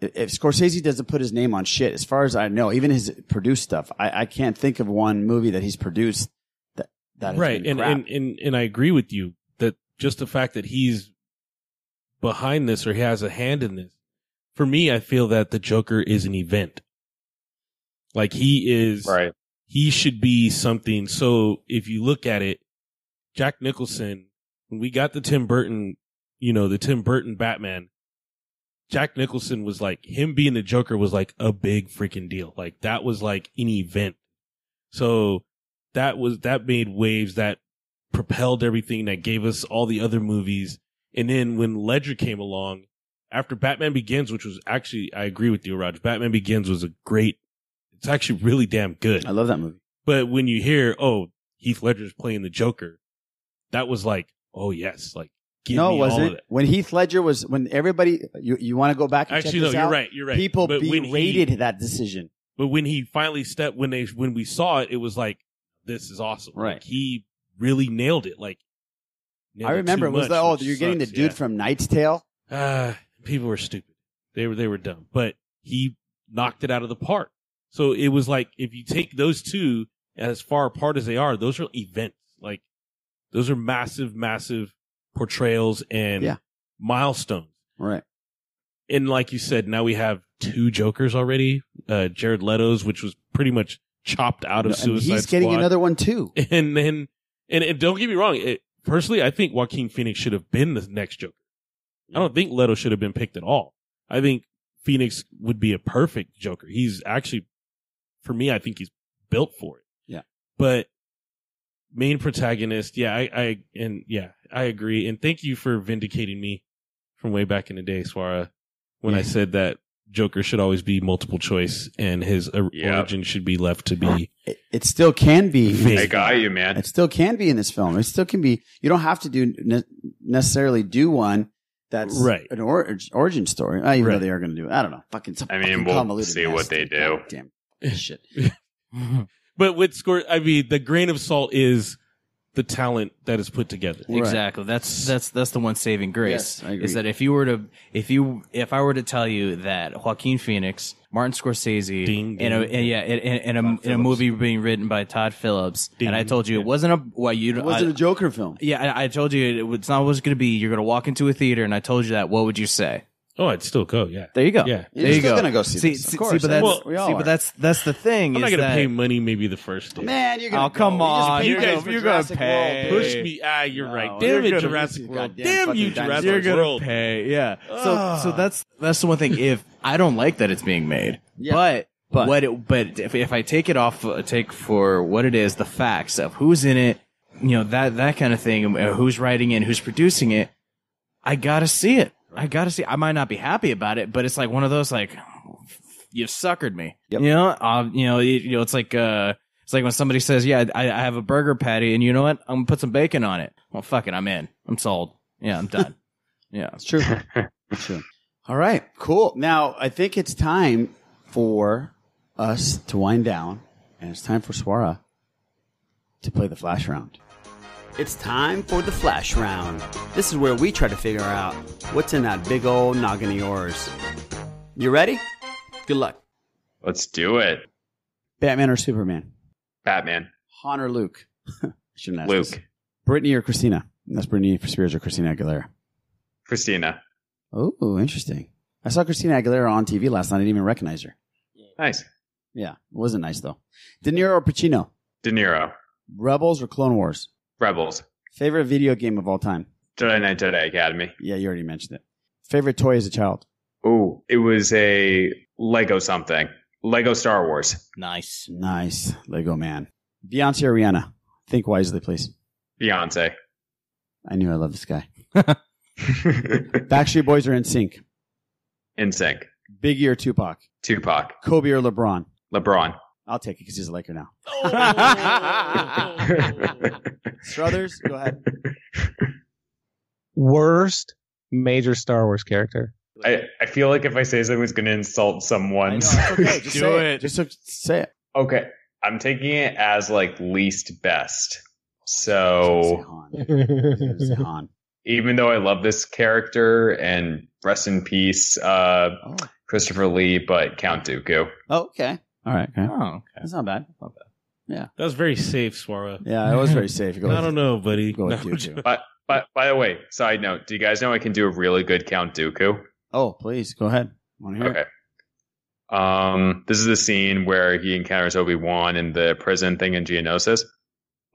if Scorsese doesn't put his name on shit, as far as I know, even his produced stuff, I, I can't think of one movie that he's produced that that has right, been and, crap. and and and I agree with you that just the fact that he's behind this or he has a hand in this. For me, I feel that the Joker is an event. Like he is right. He should be something. So if you look at it, Jack Nicholson, when we got the Tim Burton, you know, the Tim Burton Batman, Jack Nicholson was like him being the Joker was like a big freaking deal. Like that was like an event. So that was that made waves that propelled everything that gave us all the other movies. And then when Ledger came along, after Batman Begins, which was actually I agree with you, Raj. Batman Begins was a great it's actually really damn good. I love that movie. But when you hear, oh, Heath Ledger's playing the Joker, that was like, oh yes, like give no, me wasn't of it? it. when Heath Ledger was when everybody you you want to go back and Actually, check no, this you're out? right, you're right. People But when he- berated that decision. But when he finally stepped, when they when we saw it, it was like, this is awesome. Right. Like, he really nailed it. Like I remember it was the oh you're getting the sucks, dude yeah. from Knight's Tale. Ah, people were stupid. They were they were dumb, but he knocked it out of the park. So it was like if you take those two as far apart as they are, those are events. Like those are massive, massive portrayals and Yeah. milestones. Right. And like you said, now we have two Jokers already. Uh, Jared Leto's, which was pretty much chopped out of And Suicide he's getting another one too. [LAUGHS] And then, and, and don't get me wrong. It, personally, I think Joaquin Phoenix should have been the next Joker. I don't think Leto should have been picked at all. I think Phoenix would be a perfect Joker. He's actually, for me, I think he's built for it. Yeah. But main protagonist, yeah, I, I, and yeah, I agree. And thank you for vindicating me from way back in the day, Swara, when I said that Joker should always be multiple choice and his or- origin should be left to be. It, it still can be. Fake. I got you, man. It still can be in this film. It still can be. You don't have to do ne- necessarily do one that's Right. an or- origin story. Uh, even though Right. they are going to do it. I don't know. Fucking. I mean, fucking we'll see what they do. God Damn shit. [LAUGHS] But with score, I mean, the grain of salt is the talent that is put together. Exactly. That's that's that's the one saving grace. Yes, I agree. is that if you were to if you if I were to tell you that Joaquin Phoenix, Martin Scorsese, Ding, in a ding. in, yeah in, in, in a in a movie being written by Todd Phillips, and I told you it wasn't a well you It wasn't a Joker film. yeah I, I told you it, it's not what it's going to be. You're going to walk into a theater, and I told you that. What would you say? Oh, I'd still go. Yeah. There you go. Yeah. there You're you still go. gonna go see this, of see, course. but that's Well, we all see, are. but that's that's the thing. I'm not is going to that- pay money maybe the first day. Man, you're gonna Oh come go. On! paid You're money gonna for you're gonna Jurassic pay. World, Push me. Ah, you're right. Damn you're it, gonna- Jurassic World. goddamn Damn you, fucking Jurassic You're gonna World. pay, yeah. So, Ah. so that's that's the one thing. If I don't like that it's being made, Yeah. but But- what it, but if, if I take it off, uh, take for what it is, the facts of who's in it, you know that that kind of thing, uh, who's writing it, who's producing it, I gotta see it. I gotta see. I might not be happy about it, but it's like one of those like you've suckered me. Yep. You know, um, you know, you, you know, it's like uh. It's like when somebody says, "Yeah, I, I have a burger patty, and you know what? I'm gonna put some bacon on it." Well, fuck it, I'm in. I'm sold. Yeah, I'm done. [LAUGHS] yeah, It's true. [LAUGHS] It's true. All right, cool. Now I think it's time for us to wind down, and it's time for Swara to play the flash round. It's time for the flash round. This is where we try to figure out what's in that big old noggin of yours. You ready? Good luck. Let's do it. Batman or Superman? Batman. Han or Luke? [LAUGHS] Shouldn't ask Luke. this. Britney or Christina? That's Britney Spears or Christina Aguilera. Christina. Oh, interesting. I saw Christina Aguilera on TV last night. I didn't even recognize her. Nice. Yeah, it wasn't nice though. De Niro or Pacino? De Niro. Rebels or Clone Wars? Rebels. Favorite video game of all time? Jedi Knight Jedi Academy. Yeah, you already mentioned it. Favorite toy as a child? Ooh, it was a Lego something. Lego Star Wars. nice. Nice. Lego man. Beyonce or Rihanna? Think wisely, please. Beyonce. I knew I loved this guy. [LAUGHS] [LAUGHS] Backstreet Boys are NSYNC. In sync. Biggie or Tupac? Tupac. Kobe or LeBron? LeBron. I'll take it because he's a Laker now. [LAUGHS] Oh. Strothers, go ahead. [LAUGHS] Worst major Star Wars character. I, I feel like if I say something, it's going to insult someone. okay, just [LAUGHS] say it. Just say it. Okay, I'm taking it as like least best. So Han. even though I love this character and rest in peace, uh, Christopher Lee, but Count Dooku. Oh, okay. All right. Okay. Oh, okay. That's not bad. Not bad. Yeah. That was very safe, Swara. Yeah, it was very safe. Go [LAUGHS] I with- don't know, buddy. Go with No, Dooku. But but by the way, side note, do you guys know I can do a really good Count Dooku? Oh, please go ahead. Want to hear? Okay. it? Um, this is the scene where he encounters Obi Wan in the prison thing in Geonosis.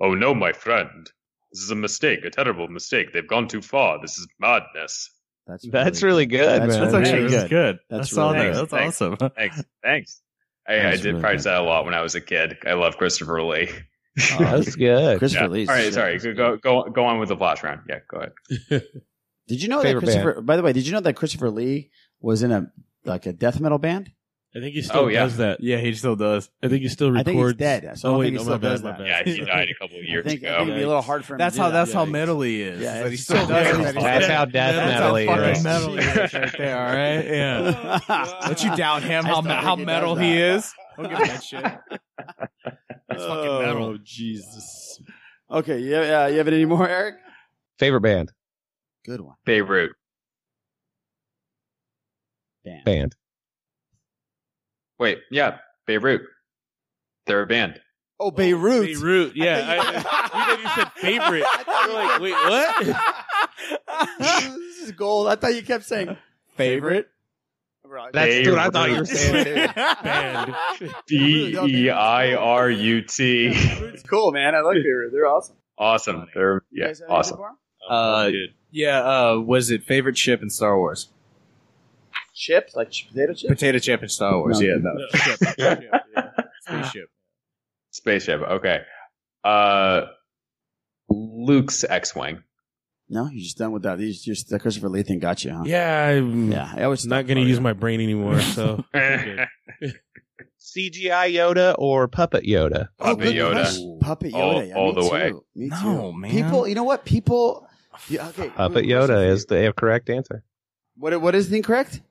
Oh no, my friend. This is a mistake, a terrible mistake. They've gone too far. This is madness. That's That's really good, That's man. really actually good. good. That's I saw really that. good. That's Thanks. awesome. Thanks. Thanks. I, I did really practice good. that a lot when I was a kid. I love Christopher Lee. Oh, [LAUGHS] That's good. Christopher Yeah. Lee's All right, sorry. Go, go go go on with the flash round. Yeah, go ahead. [LAUGHS] Did you know that Favorite Christopher? By the way, did you know that Christopher Lee was in a like a death metal band? I think he oh, still Oh, yeah. does that. Yeah, he still does. I think he still I records. think he's dead. So I oh don't wait, think he no, still does that. Yeah, he died a couple of I years think, I ago. think it'd be a little hard for him. That's to do how that. that's how Yeah. metal he is. Yeah, is that he it's still so does good. it. That's how death That's metal how he fucking is. metal he is right [LAUGHS] there. All right, yeah. Don't you doubt him? I How still me- think how he metal does he that. is? Don't give him that shit. [LAUGHS] It's fucking oh, metal. Oh Jesus. Okay, yeah, uh, yeah. You have any more, Eric? Favorite band? Good one. Beirut. Band. Band. Wait, yeah, Beirut. They're a band. Oh, Beirut. Beirut. Yeah, I, I, you thought you said favorite. [LAUGHS] You're like, wait, what? [LAUGHS] this is gold. I thought you kept saying favorite. That's what I thought you were saying. too. [LAUGHS] Band. B E I R U T. It's cool, man. I like Beirut. They're awesome. Awesome. They're yeah, guys awesome. Uh, yeah. Uh, was it favorite ship in Star Wars? Chips, like ch- potato chips. Potato chip in Star Wars. No. Yeah, no. Chip, chip, yeah. Spaceship. Spaceship. Okay. Uh, Luke's X-wing. No, you're just done with that. You just the Christopher Lee thing got you, huh? Yeah, I'm Yeah, I always not going to use my brain anymore. So [LAUGHS] Puppet CGI Yoda or Puppet Yoda? Oh, good Yoda. question. Puppet All- Yoda. yeah, all me the too. way. Me No, too. man. People, you know what? People. Yeah, okay. Puppet Yoda is the correct answer. What? What is the incorrect?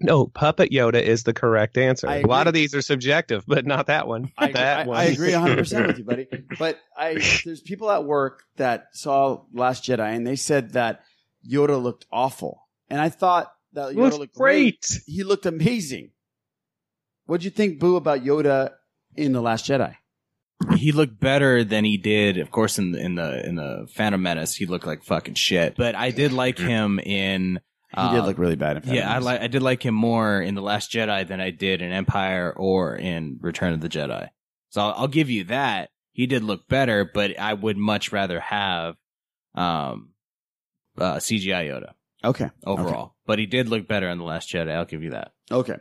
No, Puppet Yoda is the correct answer. A lot of these are subjective, but not that one. I, that I, one. I agree 100 percent with you, buddy. [LAUGHS] But I, there's people at work that saw Last Jedi and they said that Yoda looked awful, and I thought that Yoda Looks looked great. great. He looked amazing. What'd you think, Boo, about Yoda in the Last Jedi? He looked better than he did, of course, in the in the in the Phantom Menace. He looked like fucking shit. But I did like mm-hmm. him in. He did uh, look really bad in Phantom Yeah, I Menace. like. I did like him more in the Last Jedi than I did in Empire or in Return of the Jedi. So I'll, I'll give you that. He did look better, but I would much rather have um uh, CGI Yoda Okay. overall. But he did look better in the Last Jedi. I'll give you that. Okay.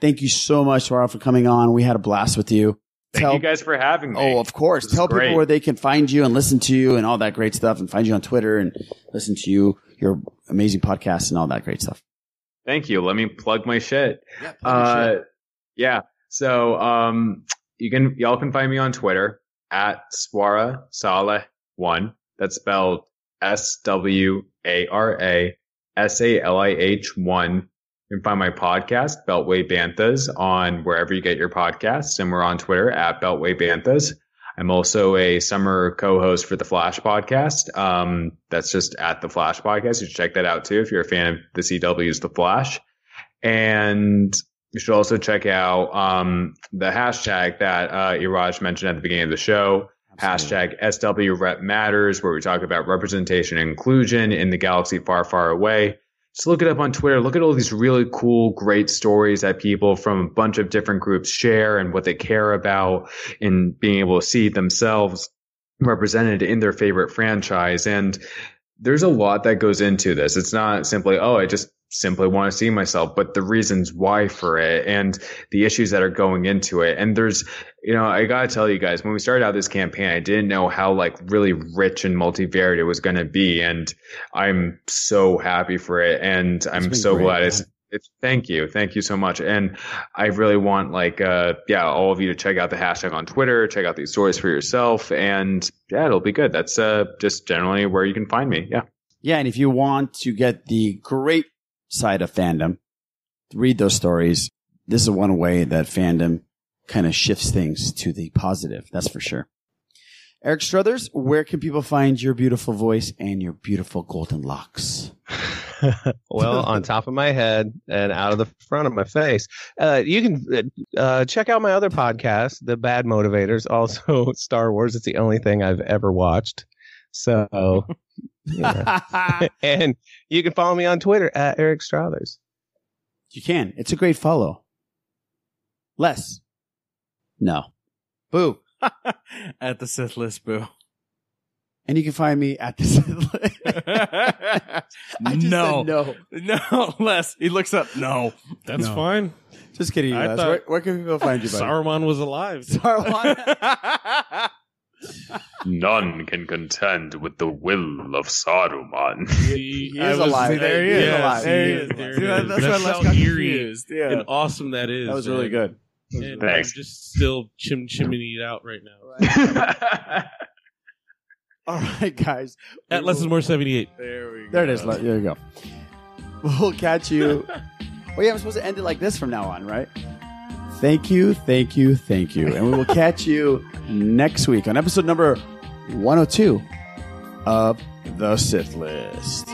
Thank you so much, Swara, for coming on. We had a blast with you. Thank Tell- you guys for having me. Oh, of course. Tell great. people where they can find you and listen to you and all that great stuff and find you on Twitter and listen to you, your amazing podcast and all that great stuff. Thank you. Let me plug my shit. Yeah, plug Uh, shit. yeah. So, um, you can, y'all can find me on Twitter at Swara Salih one. That's spelled S W A R A S A L I H one. You can find my podcast, Beltway Banthas, on wherever you get your podcasts. And we're on Twitter at Beltway Banthas. I'm also a summer co-host for the Flash podcast. Um, that's just at the Flash podcast. You should check that out too if you're a fan of the CW's The Flash. And you should also check out um, the hashtag that uh, Iraj mentioned at the beginning of the show. Hashtag SW Rep Matters, where we talk about representation and inclusion in the galaxy far, far away. Just look it up on Twitter. Look at all these really cool, great stories that people from a bunch of different groups share and what they care about and being able to see themselves represented in their favorite franchise. And there's a lot that goes into this. It's not simply, oh, I just simply want to see myself, but the reasons why for it and the issues that are going into it. And there's, you know, I gotta tell you guys, when we started out this campaign, I didn't know how like really rich and multivariate it was going to be. And I'm so happy for it. And I'm so great, glad man. it's, it's thank you. Thank you so much. And I really want like, uh, yeah, all of you to check out the hashtag on Twitter, check out these stories for yourself. And yeah, it'll be good. That's, uh, just generally where you can find me. Yeah. Yeah, and if you want to get the great side of fandom, read those stories. This is one way that fandom kind of shifts things to the positive. That's for sure. Eric Strothers, where can people find your beautiful voice and your beautiful golden locks? [LAUGHS] well, on top of my head and out of the front of my face. Uh, you can uh, check out my other podcast, The Bad Motivators, also [LAUGHS] Star Wars. It's the only thing I've ever watched. So, yeah. [LAUGHS] and you can follow me on Twitter at Eric Strothers. You can. It's a great follow. Les. No. Boo. [LAUGHS] at the Sith list, boo. And you can find me at the [LAUGHS] Sith list. No, no. no, less. He looks up. No, That's No. fine. Just kidding, you I guys. thought- Where, where can people find you, buddy? Saruman was alive. Saruman. None can contend with the will of Saruman. He, He is alive. See, There he is Yes, alive. There He he is is. alive. See, that- is. that's That's, why Les how eerie confused. Yeah. and awesome that is. That was really man. good. And Thanks. I'm just still chim chimney it out right now. [LAUGHS] All right, guys. At lessons more seventy eight. There we go. There it is. There you go. We'll catch you. [LAUGHS] well, yeah, I'm supposed to end it like this from now on, right? Thank you, thank you, thank you. And we will catch you next week on episode number 102 of The Sith List.